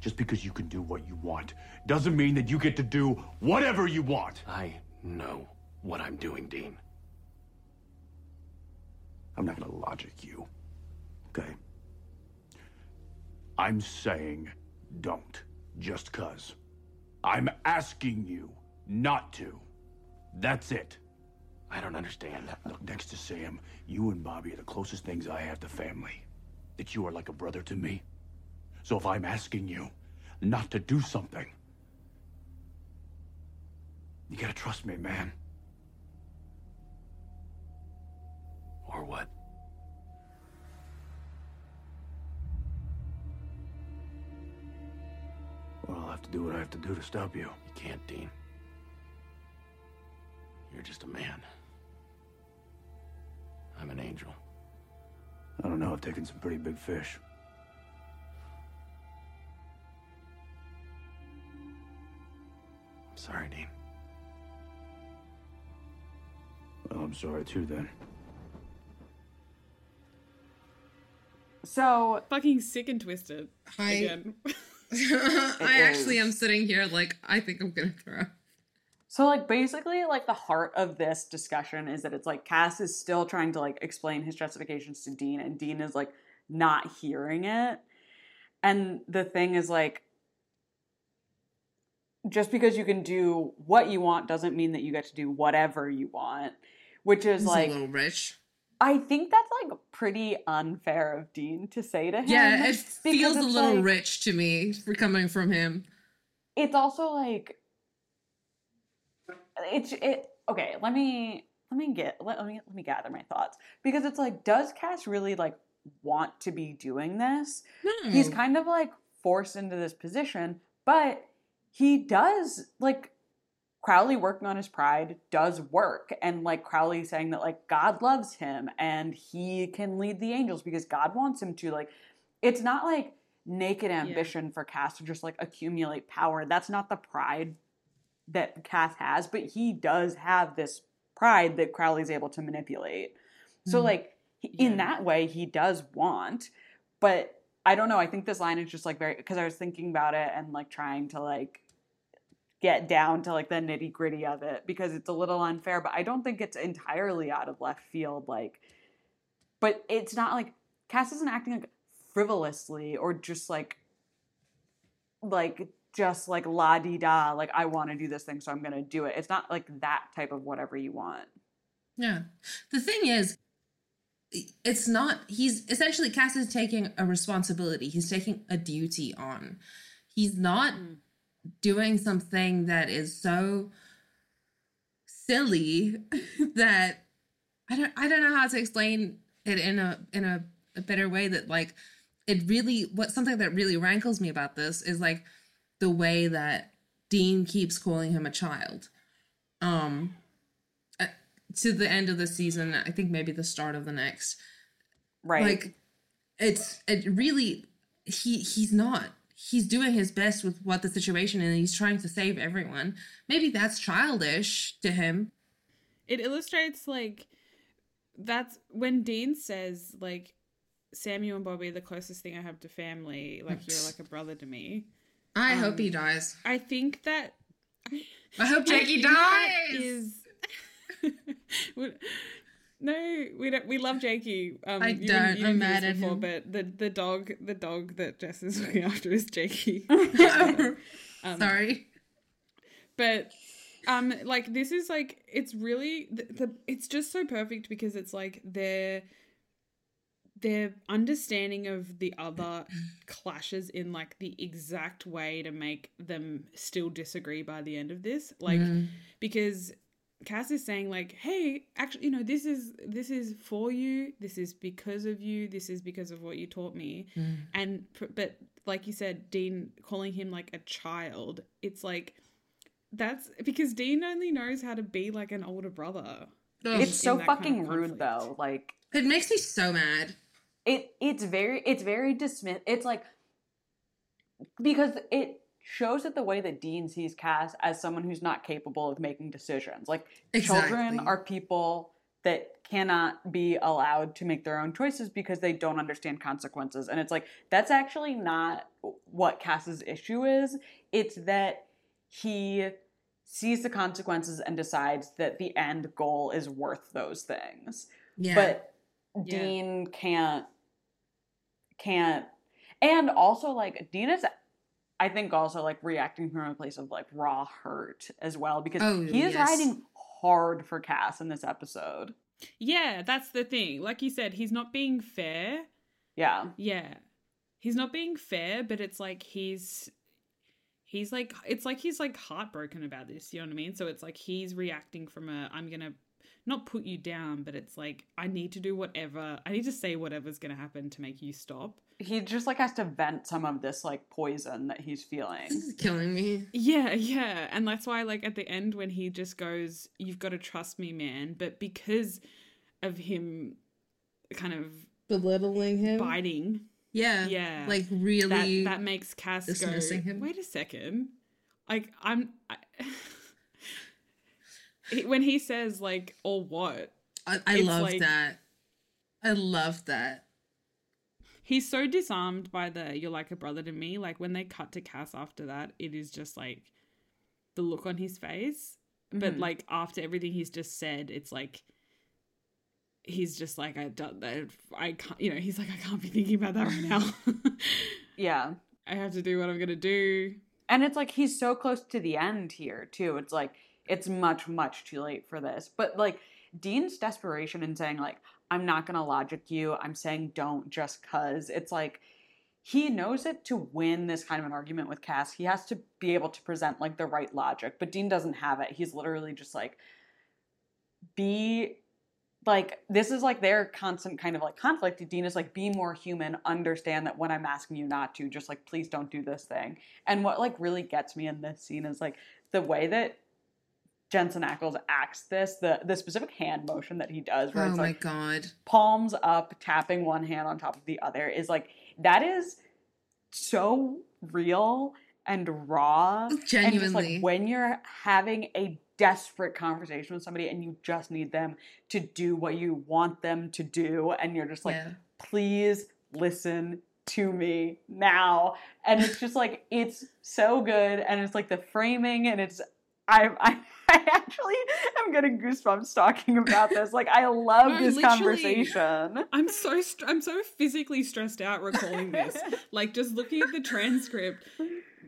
Just because you can do what you want doesn't mean that you get to do whatever you want. I know what I'm doing, Dean. I'm not gonna logic you. Okay? I'm saying don't. Just cuz. I'm asking you not to. That's it. I don't understand. Look, next to Sam, you and Bobby are the closest things I have to family. That you are like a brother to me. So if I'm asking you not to do something, you gotta trust me, man. Or what? Well, I'll have to do what I have to do to stop you. You can't, Dean. You're just a man. I'm an angel. I don't know, I've taken some pretty big fish. I'm sorry, Dean. Well, I'm sorry too then. So Fucking sick and twisted. I- Again. I actually am sitting here like I think I'm gonna throw. So like basically like the heart of this discussion is that it's like Cass is still trying to like explain his justifications to Dean and Dean is like not hearing it. And the thing is like just because you can do what you want doesn't mean that you get to do whatever you want, which is He's like a little rich. I think that's like pretty unfair of Dean to say to him. Yeah, it feels a little like- rich to me for coming from him. it's also like it's it okay let me let me get let, let me let me gather my thoughts because it's like does cass really like want to be doing this No. he's kind of like forced into this position but he does like crowley working on his pride does work and like crowley saying that like god loves him and he can lead the angels because god wants him to like it's not like naked ambition for cass to just like accumulate power that's not the pride that cass has but he does have this pride that crowley's able to manipulate so Mhm. like he, Yeah. in that way he does want but i don't know i think this line is just like very because i was thinking about it and like trying to like get down to like the nitty gritty of it because it's a little unfair but i don't think it's entirely out of left field like but it's not like cass isn't acting like frivolously or just like like just like la di da like i want to do this thing so i'm gonna do it it's not like that type of whatever you want Yeah. The thing is, it's not, he's essentially, Cass is taking a responsibility. He's taking a duty on. He's not Mm. Doing something that is so silly that I don't I don't know how to explain it in a in a, a better way that like it really what something that really rankles me about this is like the way that Dean keeps calling him a child. Um uh, to the end of the season, I think maybe the start of the next. right Like it's it really he he's not he's doing his best with what the situation is and he's trying to save everyone. Maybe that's childish to him. It illustrates like that's when Dean says like Samuel and Bobby are the closest thing I have to family. Like you're like a brother to me. I Um, hope he dies. I think that I hope Jakey dies. Is no, we don't. We love Jakey. Um, I you don't, you I'm mad at before, him. But the the dog, the dog that Jess is looking after is Jakey. Um, Sorry. but um like this is like it's really the, the it's just so perfect because it's like their their understanding of the other clashes in like the exact way to make them still disagree by the end of this like Mhm. because Cass is saying like, "Hey, actually, you know, this is this is for you. This is because of you. This is because of what you taught me." Mm. And but like you said, Dean calling him like a child. It's like that's because Dean only knows how to be like an older brother. Ugh. It's so in that kind fucking of rude though. Like it makes me so mad. it it's very it's very dismiss it's like because it shows that the way that Dean sees Cass as someone who's not capable of making decisions. Like children are people that cannot be allowed to make their own choices because they don't understand consequences. And it's like that's actually not what Cass's issue is. It's that he sees the consequences and decides that the end goal is worth those things Yeah. but Yeah. Dean can't can't and also like Dean is I think also like reacting from a place of like raw hurt as well because Oh, he is yes. riding hard for Cass in this episode. Yeah, that's the thing. Like you said, he's not being fair. Yeah. Yeah. He's not being fair, but it's like he's he's like it's like he's like heartbroken about this, you know what I mean? So it's like he's reacting from a I'm going to not put you down, but it's like I need to do whatever. I need to say whatever's going to happen to make you stop. He just like has to vent some of this like poison that he's feeling. this is killing me. Yeah, yeah. And that's why like at the end when he just goes, "You've got to trust me, man." But because of him kind of Belittling him. biting Yeah. Yeah. Like really. that that makes Cass go. him. Wait a second, like I'm. I, when he says like or what, I, I love like- that. I love that. He's so disarmed by the "you're like a brother to me." Like when they cut to Cass after that, it is just like the look on his face. But Mhm. like after everything he's just said, it's like he's just like I don't that I can't you know he's like I can't be thinking about that right now. Yeah. I have to do what I'm gonna do. And it's like he's so close to the end here too. It's like it's much much too late for this. But like Dean's desperation in saying like I'm not going to logic you. I'm saying don't just cuz it's like he knows it to win this kind of an argument with Cass. He has to be able to present like the right logic, but Dean doesn't have it. He's literally just like be like this is like their constant kind of like conflict. Dean is like be more human, understand that when I'm asking you not to, just like please don't do this thing. And what like really gets me in this scene is like the way that Jensen Ackles acts this, the the specific hand motion that he does, where Oh it's my like god. palms up, tapping one hand on top of the other, is like that is so real and raw. And just Genuinely. like when you're having a desperate conversation with somebody and you just need them to do what you want them to do, and you're just like, yeah. please listen to me now. And it's just like it's so good, and it's like the framing, and it's I I, I actually am getting goosebumps talking about this. Like I love No, this conversation. I'm so str- I'm so physically stressed out recalling this. like just looking at the transcript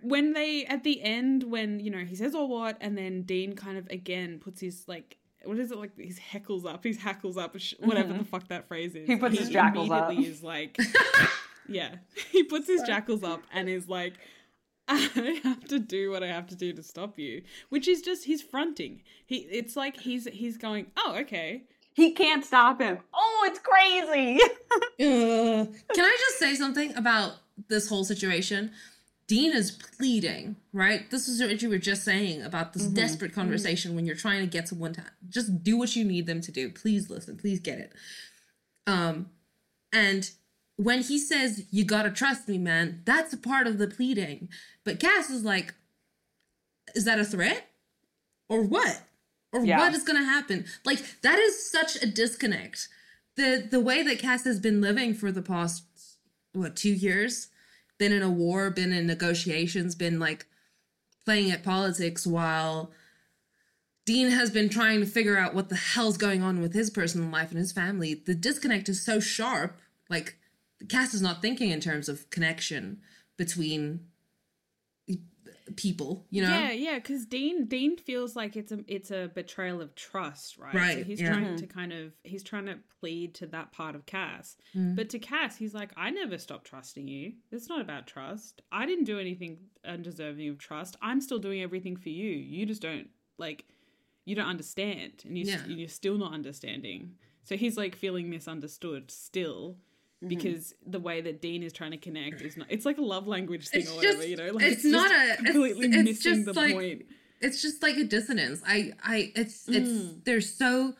when they at the end when you know he says or what and then Dean kind of again puts his like what is it like his heckles up his hackles up whatever mm-hmm. the fuck that phrase is He puts his jackals up. immediately is like yeah he puts his jackals up and is like I have to do what I have to do to stop you which is just he's fronting he it's like he's he's going oh okay He can't stop him. Oh, it's crazy. Ugh. Can I just say something about this whole situation? Dean is pleading, right? This is what you were just saying about this desperate conversation when you're trying to get someone to just do what you need them to do. Please listen, please get it. Um, and when he says, You gotta trust me, man, that's a part of the pleading. But Cass is like, Is that a threat? Or what? Or Yeah. what is gonna happen? Like, that is such a disconnect. The the way that Cass has been living for the past what, two years? Been in a war, been in negotiations, been like playing at politics while Dean has been trying to figure out what the hell's going on with his personal life and his family. The disconnect is so sharp. Like, the Cass is not thinking in terms of connection between people, you know? Yeah, yeah, because Dean Dean feels like it's a it's a betrayal of trust, right? So Right, he's yeah. trying to kind of he's trying to plead to that part of Cass. Mm. But to Cass, he's like, I never stopped trusting you. It's not about trust. I didn't do anything undeserving of trust. I'm still doing everything for you. You just don't like you don't understand, and you Yeah. you're still not understanding. So he's like feeling misunderstood still. Because the way that Dean is trying to connect is not, it's like a love language thing It's or whatever, just- you know? Like it's just not a- completely it's missing just the like- point. It's just like a dissonance. I, I, it's, it's, Mm. there's so,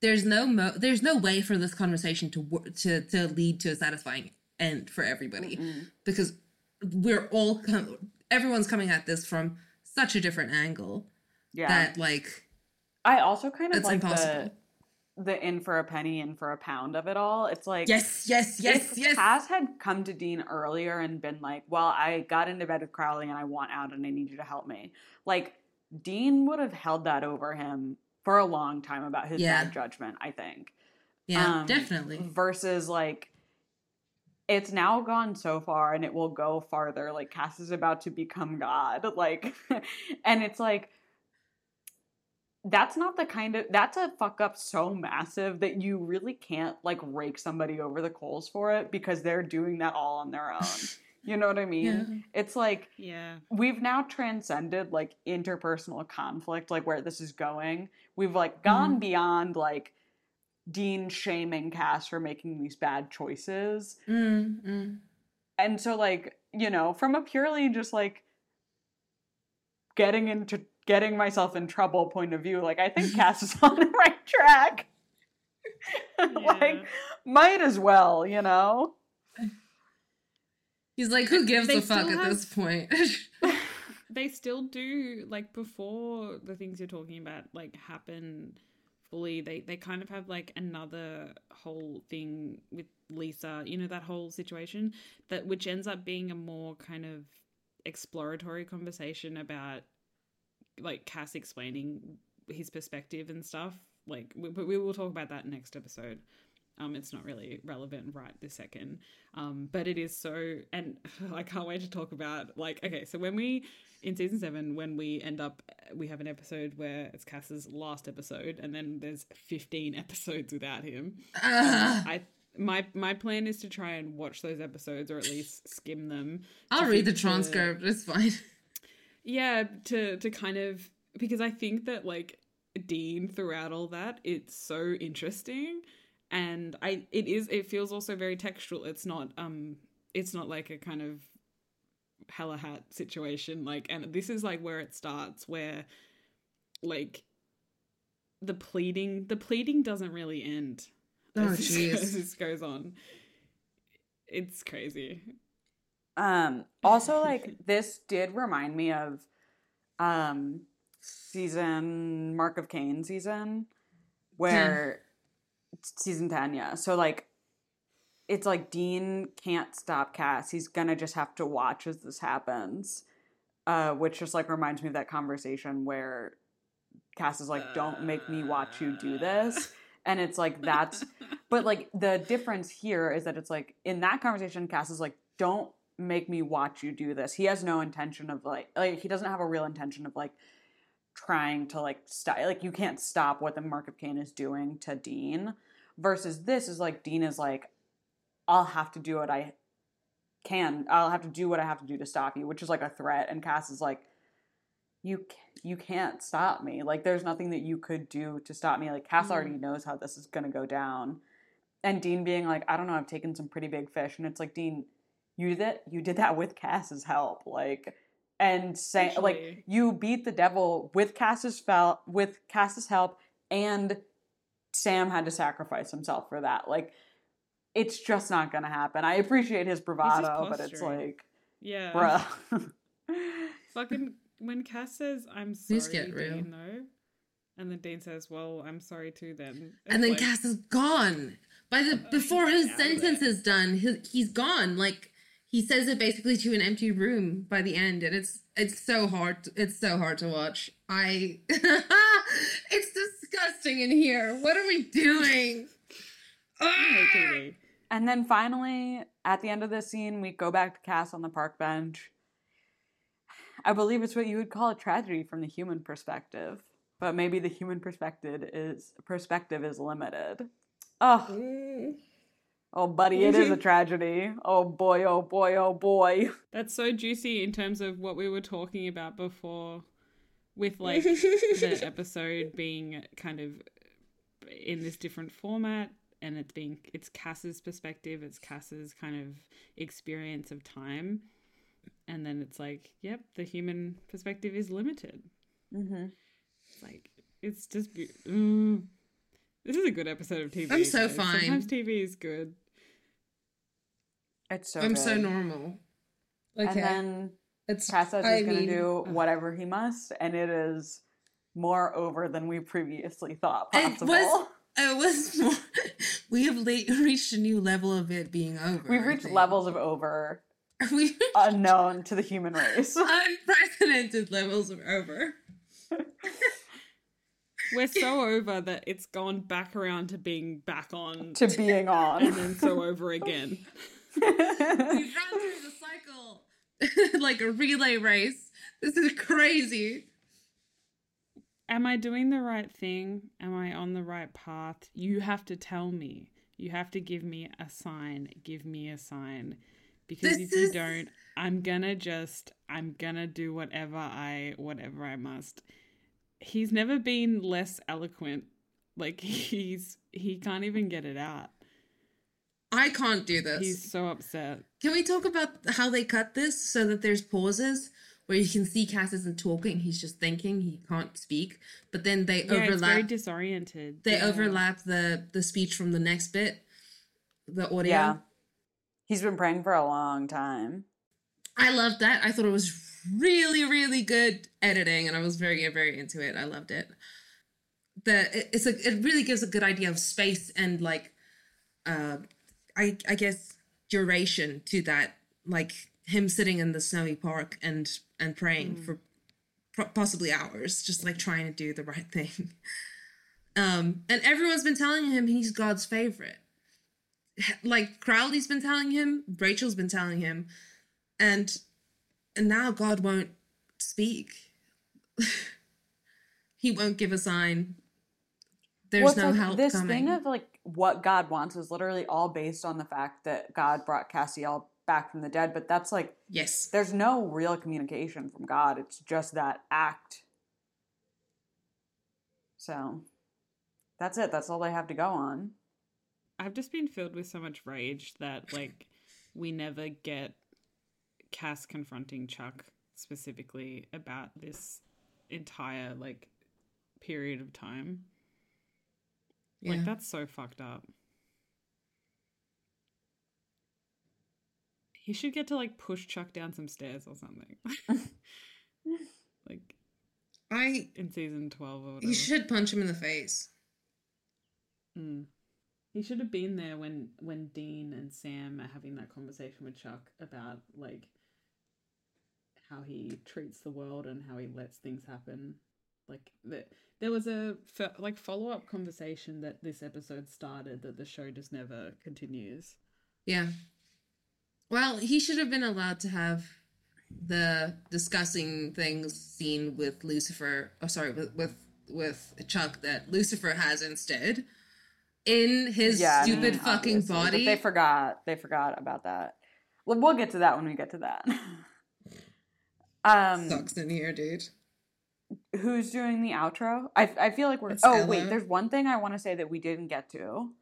there's no, mo- there's no way for this conversation to work, to, to lead to a satisfying end for everybody because we're all, com- everyone's coming at this from such a different angle Yeah. that like, I also kind of It's like impossible. the the in for a penny, in for a pound of it all. It's like yes, yes, yes, if yes. Cass had come to Dean earlier and been like, "Well, I got into bed with Crowley and I want out and I need you to help me," like Dean would have held that over him for a long time about his Yeah. bad judgment. I think. yeah, Um, definitely. Versus like. It's now gone so far and it will go farther. Like Cass is about to become God. Like and it's like that's not the kind of that's a fuck up so massive that you really can't like rake somebody over the coals for it because they're doing that all on their own. You know what I mean? Yeah. It's like Yeah. we've now transcended like interpersonal conflict, like where this is going. We've like gone beyond like Dean shaming Cass for making these bad choices. Mm, mm. And so like, you know, from a purely just like getting into getting myself in trouble point of view, like I think Cass is on the right track. like might as well, you know. He's like, who gives They a fuck still at this point? They still do like before the things you're talking about like happen fully. They they kind of have like another whole thing with Lisa, you know that whole situation that which ends up being a more kind of exploratory conversation about like Cass explaining his perspective and stuff. Like, we, but we will talk about that next episode. Um, it's not really relevant right this second. Um, but it is so, and I can't wait to talk about like, okay, so when we in season seven, when we end up, we have an episode where it's Cass's last episode, and then there's 15 episodes without him. Ugh. I my my plan is to try and watch those episodes or at least skim them. I'll read the transcript. It's fine. Yeah to to kind of because i think that like dean throughout all that it's so interesting. And i it is it feels also very textual. It's not um it's not like a kind of hella hat situation. Like and this is like where it starts where like the pleading the pleading doesn't really end. Oh, as, this, as this goes on. It's crazy Um also like this did remind me of um season Mark of Cain season where season 10 yeah. So like it's like Dean can't stop Cass. He's gonna just have to watch as this happens uh which just like reminds me of that conversation where Cass is like don't make me watch you do this. And it's like that's but like the difference here is that it's like in that conversation Cass is like don't make me watch you do this. He has no intention of like like he doesn't have a real intention of like trying to like stop like you can't stop what the mark of cain is doing to dean versus this is like dean is like i'll have to do what i can i'll have to do what i have to do to stop you which is like a threat. And cass is like you you can't stop me. Like there's nothing that you could do to stop me. Like cass already mm. knows how this is going to go down. And dean being like i don't know i've taken some pretty big fish. And it's like dean you did that you did that with cass's help like and say like you beat the devil with cass's fel- with cass's help and sam had to sacrifice himself for that like it's just not gonna happen. I appreciate his bravado, but it's like, Yeah. bruh. Fucking when Cass says, I'm sorry, Please get real. Dean, though. And then Dean says, Well, I'm sorry too then. and then like, Cass is gone. By the oh, before his sentence is done, he, he's gone. Like he says it basically to an empty room by the end, and it's it's so hard. It's so hard to watch. I it's disgusting in here. What are we doing? I hate TV. And then finally, at the end of this scene, we go back to Cass on the park bench. I believe it's what you would call a tragedy from the human perspective, but maybe the human perspective is perspective is limited. Oh, oh, buddy, it is a tragedy. Oh boy, oh boy, oh boy. That's so juicy in terms of what we were talking about before with like the episode being kind of in this different format and it's being it's Cass's perspective, it's Cass's kind of experience of time. And then it's like, yep, the human perspective is limited. Mm-hmm. It's like it's just be- mm. this is a good episode of TV. I'm so guys. fine. Sometimes TV is good. It's so. I'm so good. normal. And Okay, then it's Cass says I he's going to do whatever he must, and it is more over than we previously thought It possible. was. It was more. We have le- reached a new level of it being over. We've reached levels of over We unknown to the human race. unprecedented levels of over. We're so over that it's gone back around to being back on to being on. and then so over again. We've run through the cycle like a relay race. This is crazy. Am I doing the right thing? Am I on the right path? You have to tell me. You have to give me a sign. Give me a sign. Because This if you is- don't, I'm gonna just I'm gonna do whatever I whatever I must. He's never been less eloquent. Like he's he can't even get it out. I can't do this. He's so upset. Can we talk about how they cut this so that there's pauses where you can see Cass isn't talking, he's just thinking, he can't speak, but then they Yeah, it's very overlap. disoriented. they Yeah. overlap the the speech from the next bit, the audio. Yeah. He's been praying for a long time. I loved that. I thought it was really, really good editing, and I was very, very into it. I loved it. The it, it's a it really gives a good idea of space and like, uh, I I guess duration to that. Like him sitting in the snowy park and and praying for possibly hours, just like trying to do the right thing. Um, and everyone's been telling him he's God's favorite. Like Crowley's been telling him, Rachel's been telling him, and and now God won't speak. he won't give a sign. There's it's no like help this coming. thing of like what God wants is literally all based on the fact that God brought Castiel back from the dead, but that's like yes, there's no real communication from God. It's just that act. So that's it. That's all they have to go on. I've just been filled with so much rage that like we never get Cass confronting Chuck specifically about this entire like period of time. Yeah. Like that's so fucked up. He should get to like push Chuck down some stairs or something. like I in season 12 or whatever. you should punch him in the face. Mm. He should have been there when when Dean and Sam are having that conversation with Chuck about like how he treats the world and how he lets things happen. Like the, there was a fo- like follow up conversation that this episode started that the show just never continues. Yeah. Well, he should have been allowed to have the discussing things scene with Lucifer. Oh, sorry, with with with Chuck that Lucifer has instead in his I stupid mean, fucking obviously, but body. They forgot. They forgot about that. Well, we'll get to that when we get to that. um, Sucks in here, dude. Who's doing the outro? I I feel like we're. It's oh wait, there's one thing I want to say that we didn't get to. Oh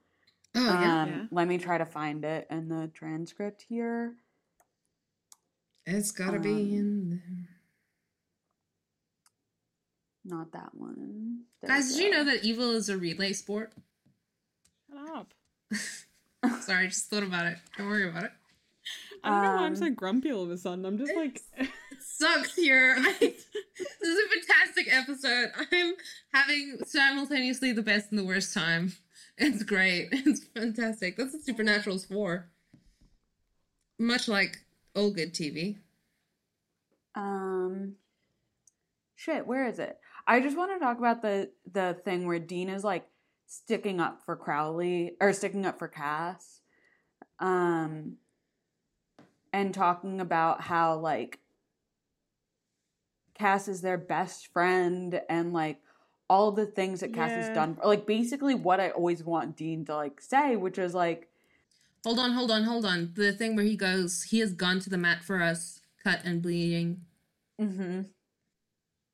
yeah, um, Yeah. Let me try to find it in the transcript here. it's gotta be um, in there. Not that one. There Guys, did you know that evil is a relay sport? Shut up. Sorry, I just thought about it. Don't worry about it. I don't know why I'm Um, so grumpy all of a sudden. I'm just like, It sucks here. I, this is a fantastic episode. I'm having simultaneously the best and the worst time. It's great. It's fantastic. That's what Supernatural's for. Much like all good TV. Um, shit, where is it? I just want to talk about the the thing where Dean is like sticking up for Crowley or sticking up for Cass, um, and talking about how like Cass is their best friend and like all the things that Cass Yeah. has done, like basically what I always want Dean to like say, which is like. Hold on, hold on, hold on. The thing where he goes, he has gone to the mat for us, cut and bleeding. Mm-hmm.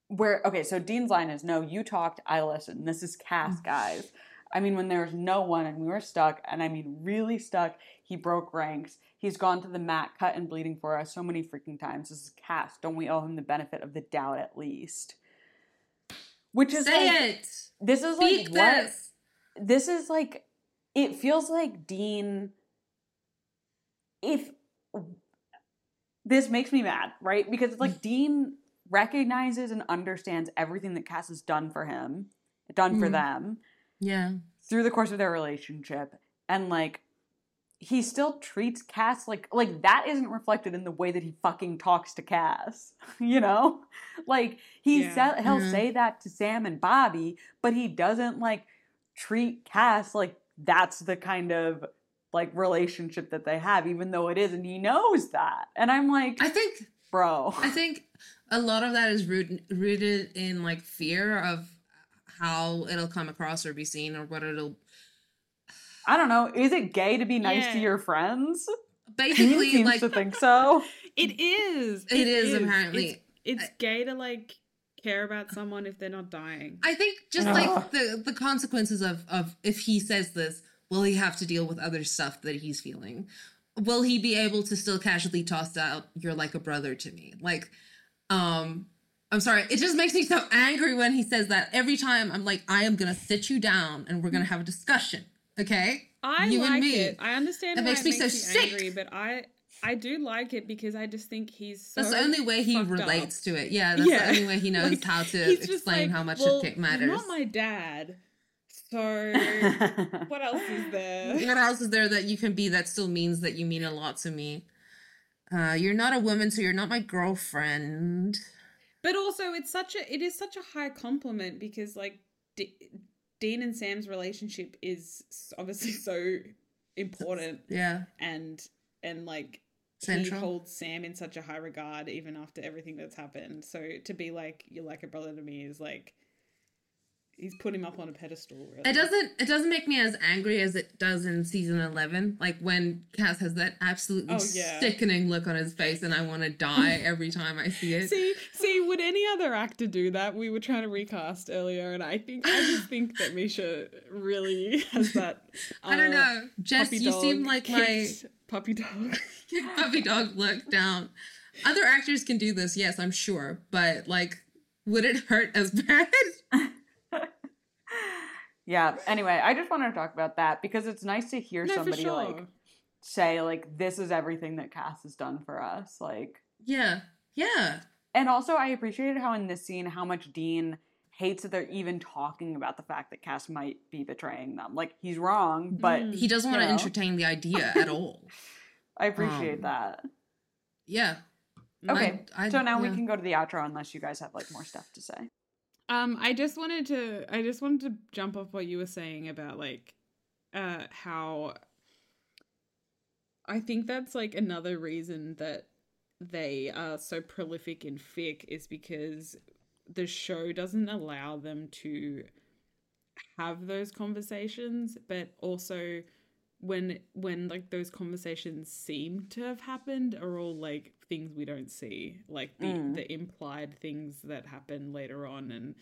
Where okay, so Dean's line is no, you talked, I listened. This is Mm. Cass, guys. I mean, when there was no one and we were stuck, and I mean really stuck, he broke ranks. He's gone to the mat, cut and bleeding for us so many freaking times. This is Cass. Don't we owe him the benefit of the doubt at least? Which is Say like, it. this is Speak like what this. this is like it feels like Dean if this makes me mad, right? Because it's like Dean recognizes and understands everything that Cass has done for him, done for Mhm. them Yeah. through the course of their relationship and like he still treats Cass like like that isn't reflected in the way that he fucking talks to Cass, you know? Like he Yeah. said he'll Mhm. say that to Sam and Bobby, but he doesn't like treat Cass like that's the kind of like relationship that they have even though it is and he knows that. And I'm like, I think bro. I think a lot of that is rooted rooted in like fear of how it'll come across or be seen or what it'll I don't know, is it gay to be nice to your friends? Dean basically seems like to think so. it is. It is, apparently. It's, it's I- gay to like care about someone if they're not dying. I think just Ugh. like the the consequences of of if he says this, will he have to deal with other stuff that he's feeling? Will he be able to still casually toss out "You're like a brother to me"? Like, um, I'm sorry, it just makes me so angry when he says that. Every time I'm like, I am gonna sit you down and we're gonna have a discussion. Okay, I You and like me. it. I understand That why makes it me makes so you sick. angry, but I I do like it because I just think he's so that's the only way he fucked up. relates to it. Yeah, that's Yeah. the only way he knows Like, how to explain like, how much well, it he's matters. Not my dad. So what else is there? what else is there that you can be that still means that you mean a lot to me? Uh, you're not a woman, so you're not my girlfriend. But also, it's such a it is such a high compliment because like D- Dean and Sam's relationship is obviously so important Yeah, and and like Central. he holds Sam in such a high regard even after everything that's happened. So to be like you're like a brother to me is like he's put him up on a pedestal. Really. it doesn't. It doesn't make me as angry as it does in season eleven. Like when Cass has that absolutely Oh, yeah. sickening look on his face, and I want to die every time I see it. See, see, would any other actor do that? We were trying to recast earlier, and I think I just think that Misha really has that. I don't uh, know, Jess. You seem like my puppy dog. puppy dog look down. Other actors can do this, yes, I'm sure, but like, would it hurt as bad? Yeah. Anyway, I just wanted to talk about that because it's nice to hear no, somebody sure. like say like this is everything that Cass has done for us. Like Yeah, yeah. and also I appreciated how in this scene how much Dean hates that they're even talking about the fact that Cass might be betraying them. Like he's wrong, but Mm. He doesn't want to entertain the idea at all. I appreciate Um, that. Yeah. Okay. I- I- so now we can go to the outro unless you guys have like more stuff to say. Um, I just wanted to I just wanted to jump off what you were saying about like uh how I think that's like another reason that they are so prolific in fic is because the show doesn't allow them to have those conversations, but also when when like those conversations seem to have happened are all like things we don't see like the Mm. the implied things that happen later on and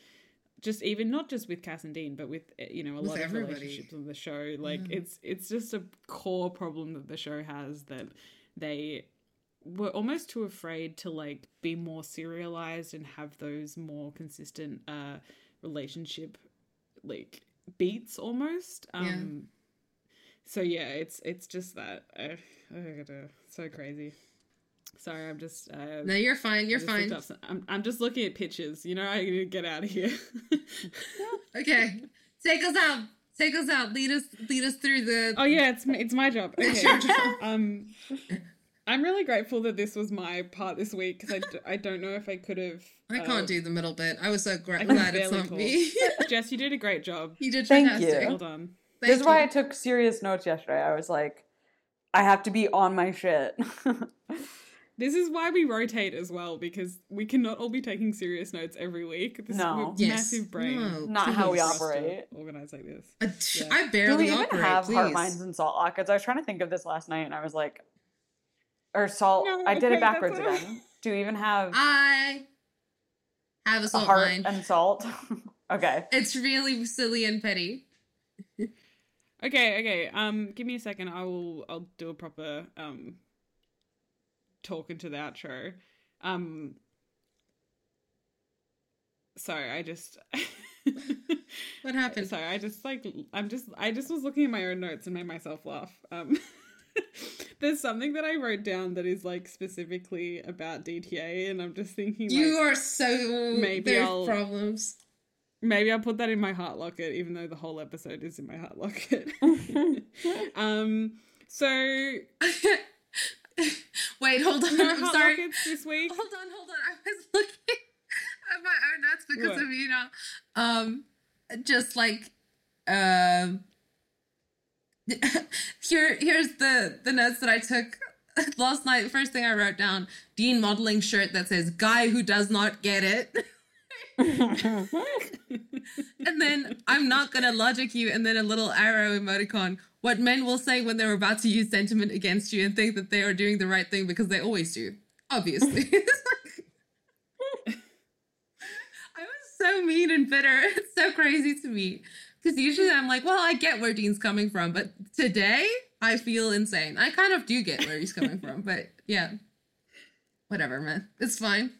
just even not just with Cass and Dean but with eh, you know a With lot everybody. of relationships on the show like Yeah. it's it's just a core problem that the show has that they were almost too afraid to like be more serialized and have those more consistent uh relationship like beats almost Yeah. So yeah, it's it's just that. I, I gotta, so crazy. Sorry, I'm just. Uh, No, you're fine. You're fine. some- I'm, I'm just looking at pictures. You know, I need to get out of here. Okay, take us out. Take us out. Lead us. Lead us through the. oh yeah, it's m- it's my job. Okay. um, I'm really grateful that this was my part this week because I, d- I don't know if I could have. I uh, can't do the middle bit. I was so gra- I glad it's not talk. me. Jess, you did a great job. you did Thank fantastic. you. Well done. Thank this is why. I took serious notes yesterday. I was like, I have to be on my shit. This is why we rotate as well because we cannot all be taking serious notes every week. This No. is Yes. massive brain. No, Not how we please. for us to operate. Organize like this. I, t- Yeah. I Do barely we even operate. have please. heart minds and salt lockets? I was trying to think of this last night, and I was like, or salt. No, I did okay, it backwards that's what I- again. Do we even have I have a a salt heart mind. and salt? okay. It's really silly and petty. Okay, okay. Um, give me a second. I will. I'll do a proper um talk into the outro. Um. Sorry, I just. What happened? Sorry, I just like I'm just I just was looking at my own notes and made myself laugh. Um, there's something that I wrote down that is like specifically about DTA, and I'm just thinking You like, are so. maybe There's I'll- problems. Maybe I'll put that in my heart locket, even though the whole episode is in my heart locket. um, so Wait, hold on. no I'm heart sorry. lockets this week. Hold on, hold on. I was looking at my own notes because What? of you know, um, just like, um, here, here's the the notes that I took last night. First thing I wrote down: Dean modeling shirt that says "Guy who does not get it." And then I'm not gonna logic you, and then a little arrow emoticon. What men will say when they're about to use sentiment against you and think that they are doing the right thing because they always do. Obviously. I was so mean and bitter. It's so crazy to me. Because usually I'm like, well, I get where Dean's coming from, but today I feel insane. I kind of do get where he's coming from, but yeah. Whatever, man. It's fine.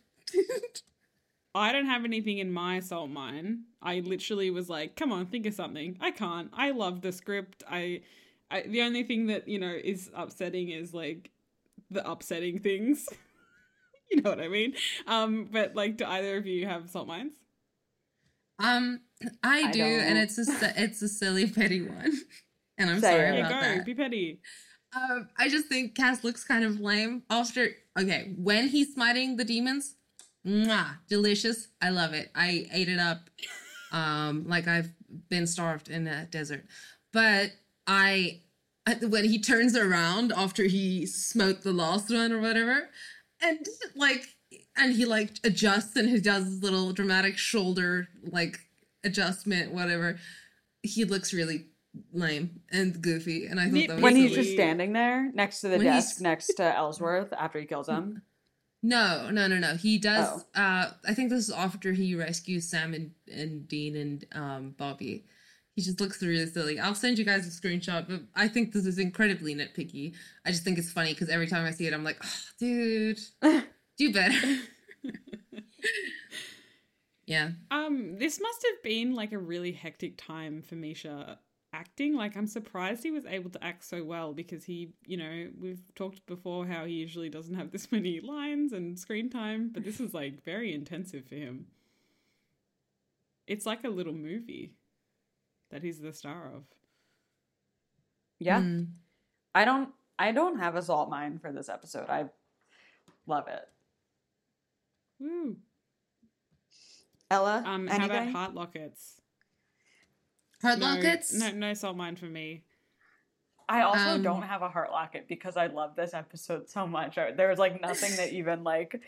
I don't have anything in my salt mine. I literally was like, "Come on, think of something." I can't. I love the script. I, I the only thing that you know is upsetting is like the upsetting things. you know what I mean? Um, but like, do either of you have salt mines? Um, I I do, and don't. it's a it's a silly petty one, and I'm Say sorry it. Yeah, go. that. Be petty. Um, I just think Cass looks kind of lame after. Okay, when he's smiting the demons, mwah, delicious. I love it. I ate it up, um, like I've been starved in a desert. But I, when he turns around after he smote the last one or whatever, and like, and he like adjusts and he does his little dramatic shoulder like adjustment, whatever. He looks really lame and goofy, and I thought that was when he's silly. just standing there next to the When desk next to Ellsworth after he kills him. No, no, no, no. He does. Oh. Uh, I think this is after he rescues Sam and, and Dean and um, Bobby. He just looks really silly. I'll send you guys a screenshot, but I think this is incredibly nitpicky. I just think it's funny because every time I see it, I'm like, oh, dude, do better. yeah. Um, this must have been like a really hectic time for Misha acting. Like, I'm surprised he was able to act so well because he, you know, we've talked before how he usually doesn't have this many lines and screen time, but this is like very intensive for him. It's like a little movie that he's the star of. Yeah. Mm. I don't I don't have a salt mine for this episode. I love it. Woo. Ella, Um, how anything? about heart lockets? Heart No, lockets? No, no salt mine for me. I also Um, don't have a heart locket because I love this episode so much. I- There was like nothing that even like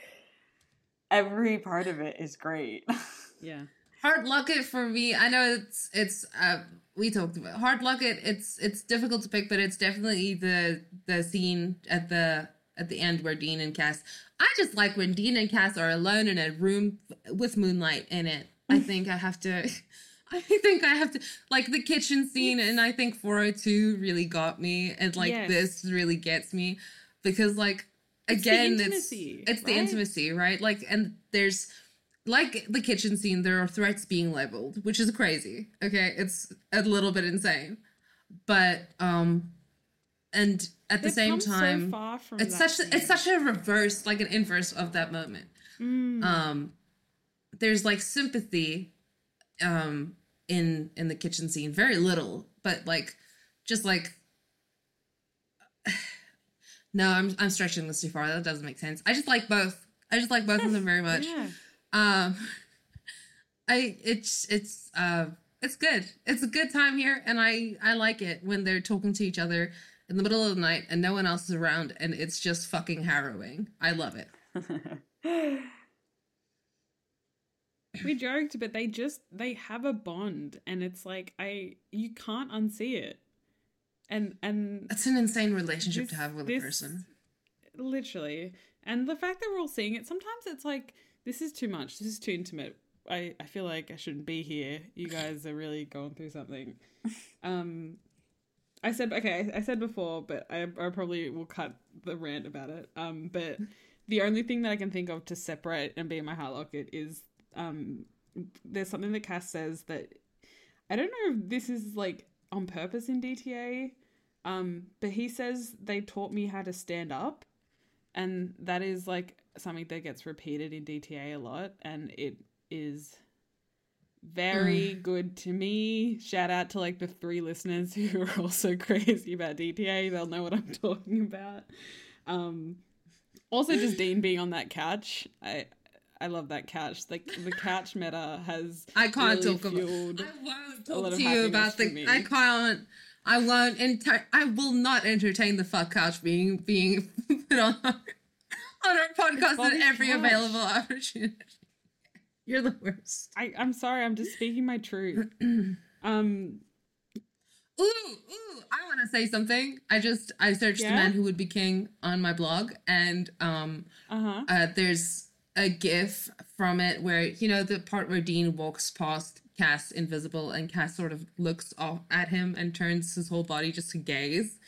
every part of it is great. Yeah. Heart Locket for me, I know it's it's uh we talked about Heart Locket. It's it's difficult to pick, but it's definitely the the scene at the at the end where Dean and Cass. I just like when Dean and Cass are alone in a room with moonlight in it. I think I have to. I think I have to like the kitchen scene, and I think 402 really got me, and like Yes. this really gets me because like It's the again intimacy, it's it's the intimacy right like and there's like the kitchen scene there are threats being leveled which is crazy okay it's a little bit insane but um, and at the They've same so time, from it's such a, it's such a reverse, like an inverse of that moment. Mm. Um, there's like sympathy, um, in in the kitchen scene, very little, but like, just like. No, I'm I'm stretching this too far. That doesn't make sense. I just like both. I just like both of them very much. Yeah. Um, I it's it's uh it's good. It's a good time here, and I I like it when they're talking to each other in the middle of the night and no one else is around, and it's just fucking harrowing. I love it. we joked, but they just they have a bond, and it's like I you can't unsee it, and and That's an insane relationship This- to have with this- a person. literally, and the fact that we're all seeing it, sometimes it's like this is too much. This is too intimate. I I feel like I shouldn't be here. You guys are really going through something. Um. I said okay. I said before, but I, I probably will cut the rant about it. Um, but the only thing that I can think of to separate and be in my heart locket is um, there's something that Cass says that I don't know if this is like on purpose in DTA, um, but he says they taught me how to stand up, and that is like something that gets repeated in DTA a lot, and it is very good to me. Shout out to like the three listeners who are also crazy about DTA. They'll know what I'm talking about. Um, also, just Dean being on that couch. I I love that couch. Like the couch meta has. I can't really talk about. I won't talk to you about the. I can't. I won't. Enter, I will not entertain the fuck couch being being put on our, on our podcast at every couch. available opportunity. You're the worst. I I'm sorry. I'm just speaking my truth. Um. Ooh, ooh, I want to say something. I just I searched Yeah? the man who would be king on my blog and um Uh huh. uh there's a gif from it where you know the part where Dean walks past Cass invisible and Cass sort of looks off at him and turns his whole body just to gaze.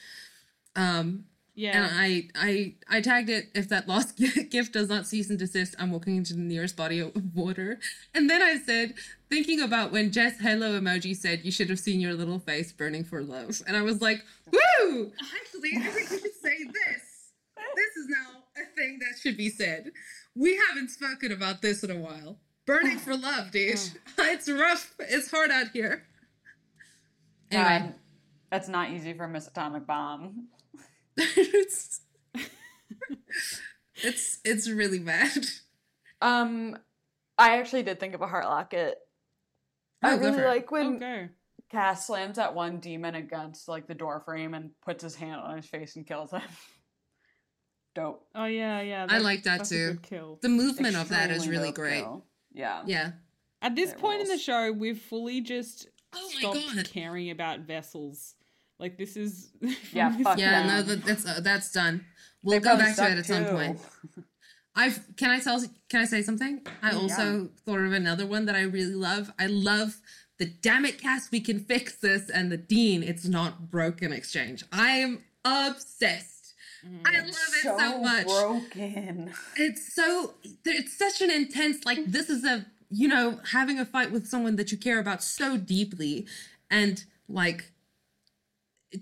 Um Yeah. and I I I tagged it if that lost gift does not cease and desist, I'm walking into the nearest body of water. And then I said, thinking about when Jess Hello emoji said you should have seen your little face burning for love. And I was like, woo! Actually, I think we should say this. This is now a thing that should be said. We haven't spoken about this in a while. Burning for love, dude. It's rough. It's hard out here. Anyway. God, that's not easy for Miss Atomic Bomb. it's, it's it's really bad. Um, I actually did think of a heart locket. I Oh, go really like when okay. Cass slams that one demon against like the door frame and puts his hand on his face and kills him. Dope. Oh yeah, yeah. I like that that's a too. good kill. The movement of that is really great. kill. Yeah. Yeah. At this It point in the show, we've fully just Oh stopped God. caring about vessels. Like this is Yeah, fuck Yeah, Yeah. no, that's uh, that's done. We'll They go back to it suck, at some point. I've can I tell can I say something? I also thought of another one that I really love. I love the damn it Cass we can fix this and the dean it's not broken exchange. I am obsessed. I love it so, much. broken. it's so it's such an intense like this is a you know having a fight with someone that you care about so deeply and like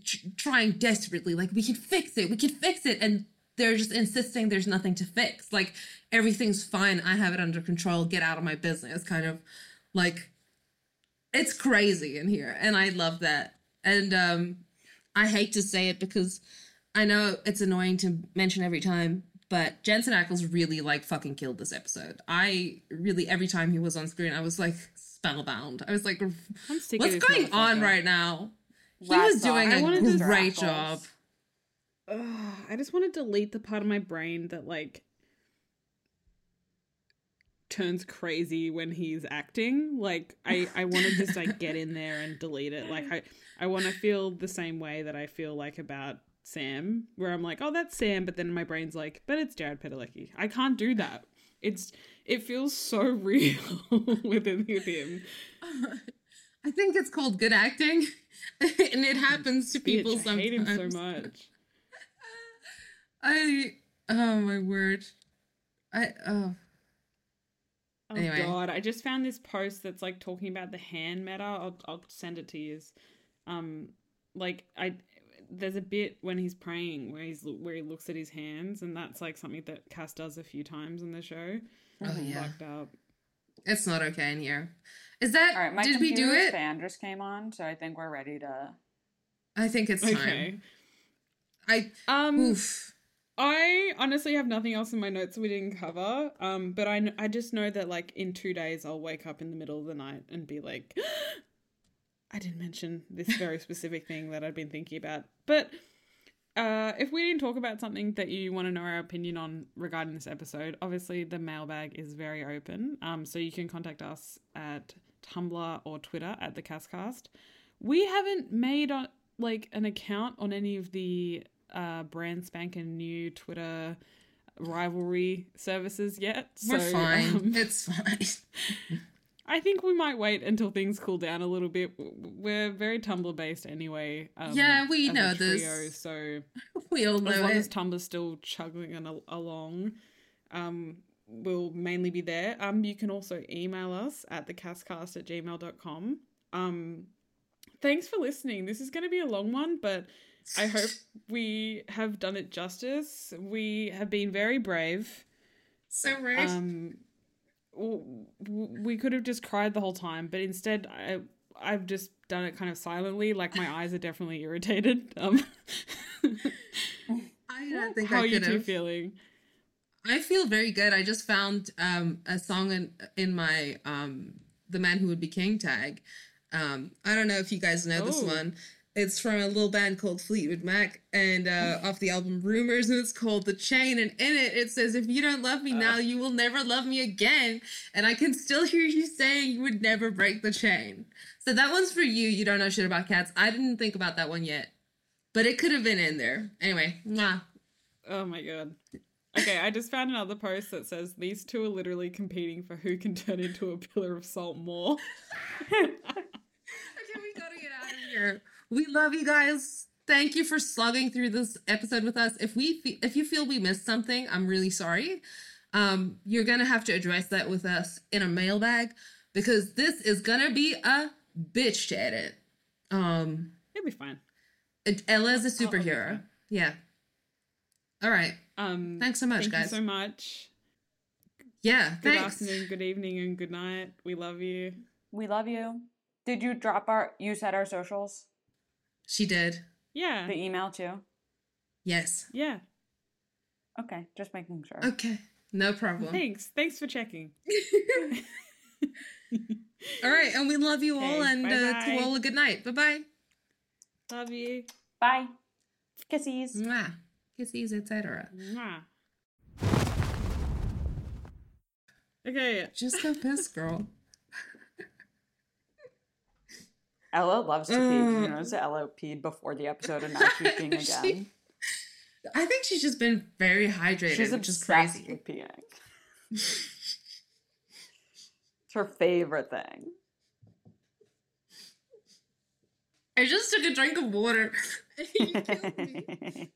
tr- trying desperately like we can fix it we can fix it and they're just insisting there's nothing to fix like everything's fine i have it under control get out of my business kind of like it's crazy in here and i love that and um i hate to say it because i know it's annoying to mention every time but jensen ackles really like fucking killed this episode. I really every time he was on screen i was like spellbound. I was like what's going on right now? He was doing a great job. Ugh, I just want to delete the part of my brain that like turns crazy when he's acting. Like I, I want to just like get in there and delete it. Like I, I want to feel the same way that I feel like about Sam, where I'm like, oh, that's Sam, but then my brain's like, but it's Jared Padalecki. I can't do that. It's it feels so real within with him. I think it's called good acting, and it happens to people Bitch, I sometimes. hate him so much. I oh my word, I oh Oh Anyway. god, I just found this post that's like talking about the hand meta. I'll I'll send it to you. Um like I there's a bit when he's praying where he's where he looks at his hands and that's like something that Cass does a few times in the show. Oh yeah, Fucked up. it's not okay in here. Is that? All right, my did we do it? fan just came on, so I think we're ready to. I think it's time. Okay. I Um oof. I honestly have nothing else in my notes we didn't cover. Um, but I, I just know that like in two days I'll wake up in the middle of the night and be like, I didn't mention this very specific thing that I'd been thinking about. But uh, if we didn't talk about something that you want to know our opinion on regarding this episode, obviously the mailbag is very open. Um, so you can contact us at Tumblr or Twitter at the CasCast. We haven't made a, like an account on any of the uh, brand spanking new Twitter rivalry services yet. We're so, fine. um, it's fine. I think we might wait until things cool down a little bit. We're very Tumblr based anyway. Um, Yeah, we know trio, this. So we all know as long it. as Tumblr's still chugging along, um, we'll mainly be there. Um, you can also email us at thecascast at gmail.com. Um, thanks for listening. This is going to be a long one, but I hope we have done it justice. We have been very brave. so right. Um, we could have just cried the whole time, but instead, I I've just done it kind of silently. Like my eyes are definitely irritated. Um, I don't think how I are you two feeling? I feel very good. I just found um, a song in in my um, "The Man Who Would Be King" tag. Um, I don't know if you guys know this Oh. one. It's from a little band called Fleetwood Mac, and uh, off the album Rumors, and it's called "The Chain." And in it, it says, "If you don't love me now, you will never love me again." And I can still hear you saying you would never break the chain. So that one's for you. You don't know shit about cats. I didn't think about that one yet, but it could have been in there. Anyway, mwah. Oh my god. Okay, I just found another post that says these two are literally competing for who can turn into a pillar of salt more. Okay, we gotta get out of here. We love you guys. Thank you for slugging through this episode with us. If we fe- if you feel we missed something, I'm really sorry. Um, you're gonna have to address that with us in a mailbag because this is gonna be a bitch to edit. Um, It'll be fine. it- Ella's a I'll- I'll superhero. Yeah. All right. Um, Thanks so much, thank guys. you so much. Yeah. Good Thanks. afternoon, good evening, and good night. We love you. We love you. Did you drop our? You said our socials, She did. Yeah. the email too. Yes. Yeah. Okay, just making sure. Okay. No problem. Thanks. Thanks for checking. All right, and we love you all, and uh, bye-bye. to all a good night. Bye bye. Love you. Bye. Kissies. Mwah. Kisses, etc. Mwah. Okay. Just go piss, girl. Ella loves to pee. You notice that mm. Ella peed before the episode and now she's peeing She- again? I think she's just been very hydrated, She's which is crazy. with peeing. it's her favorite thing. I just took a drink of water. You killed me.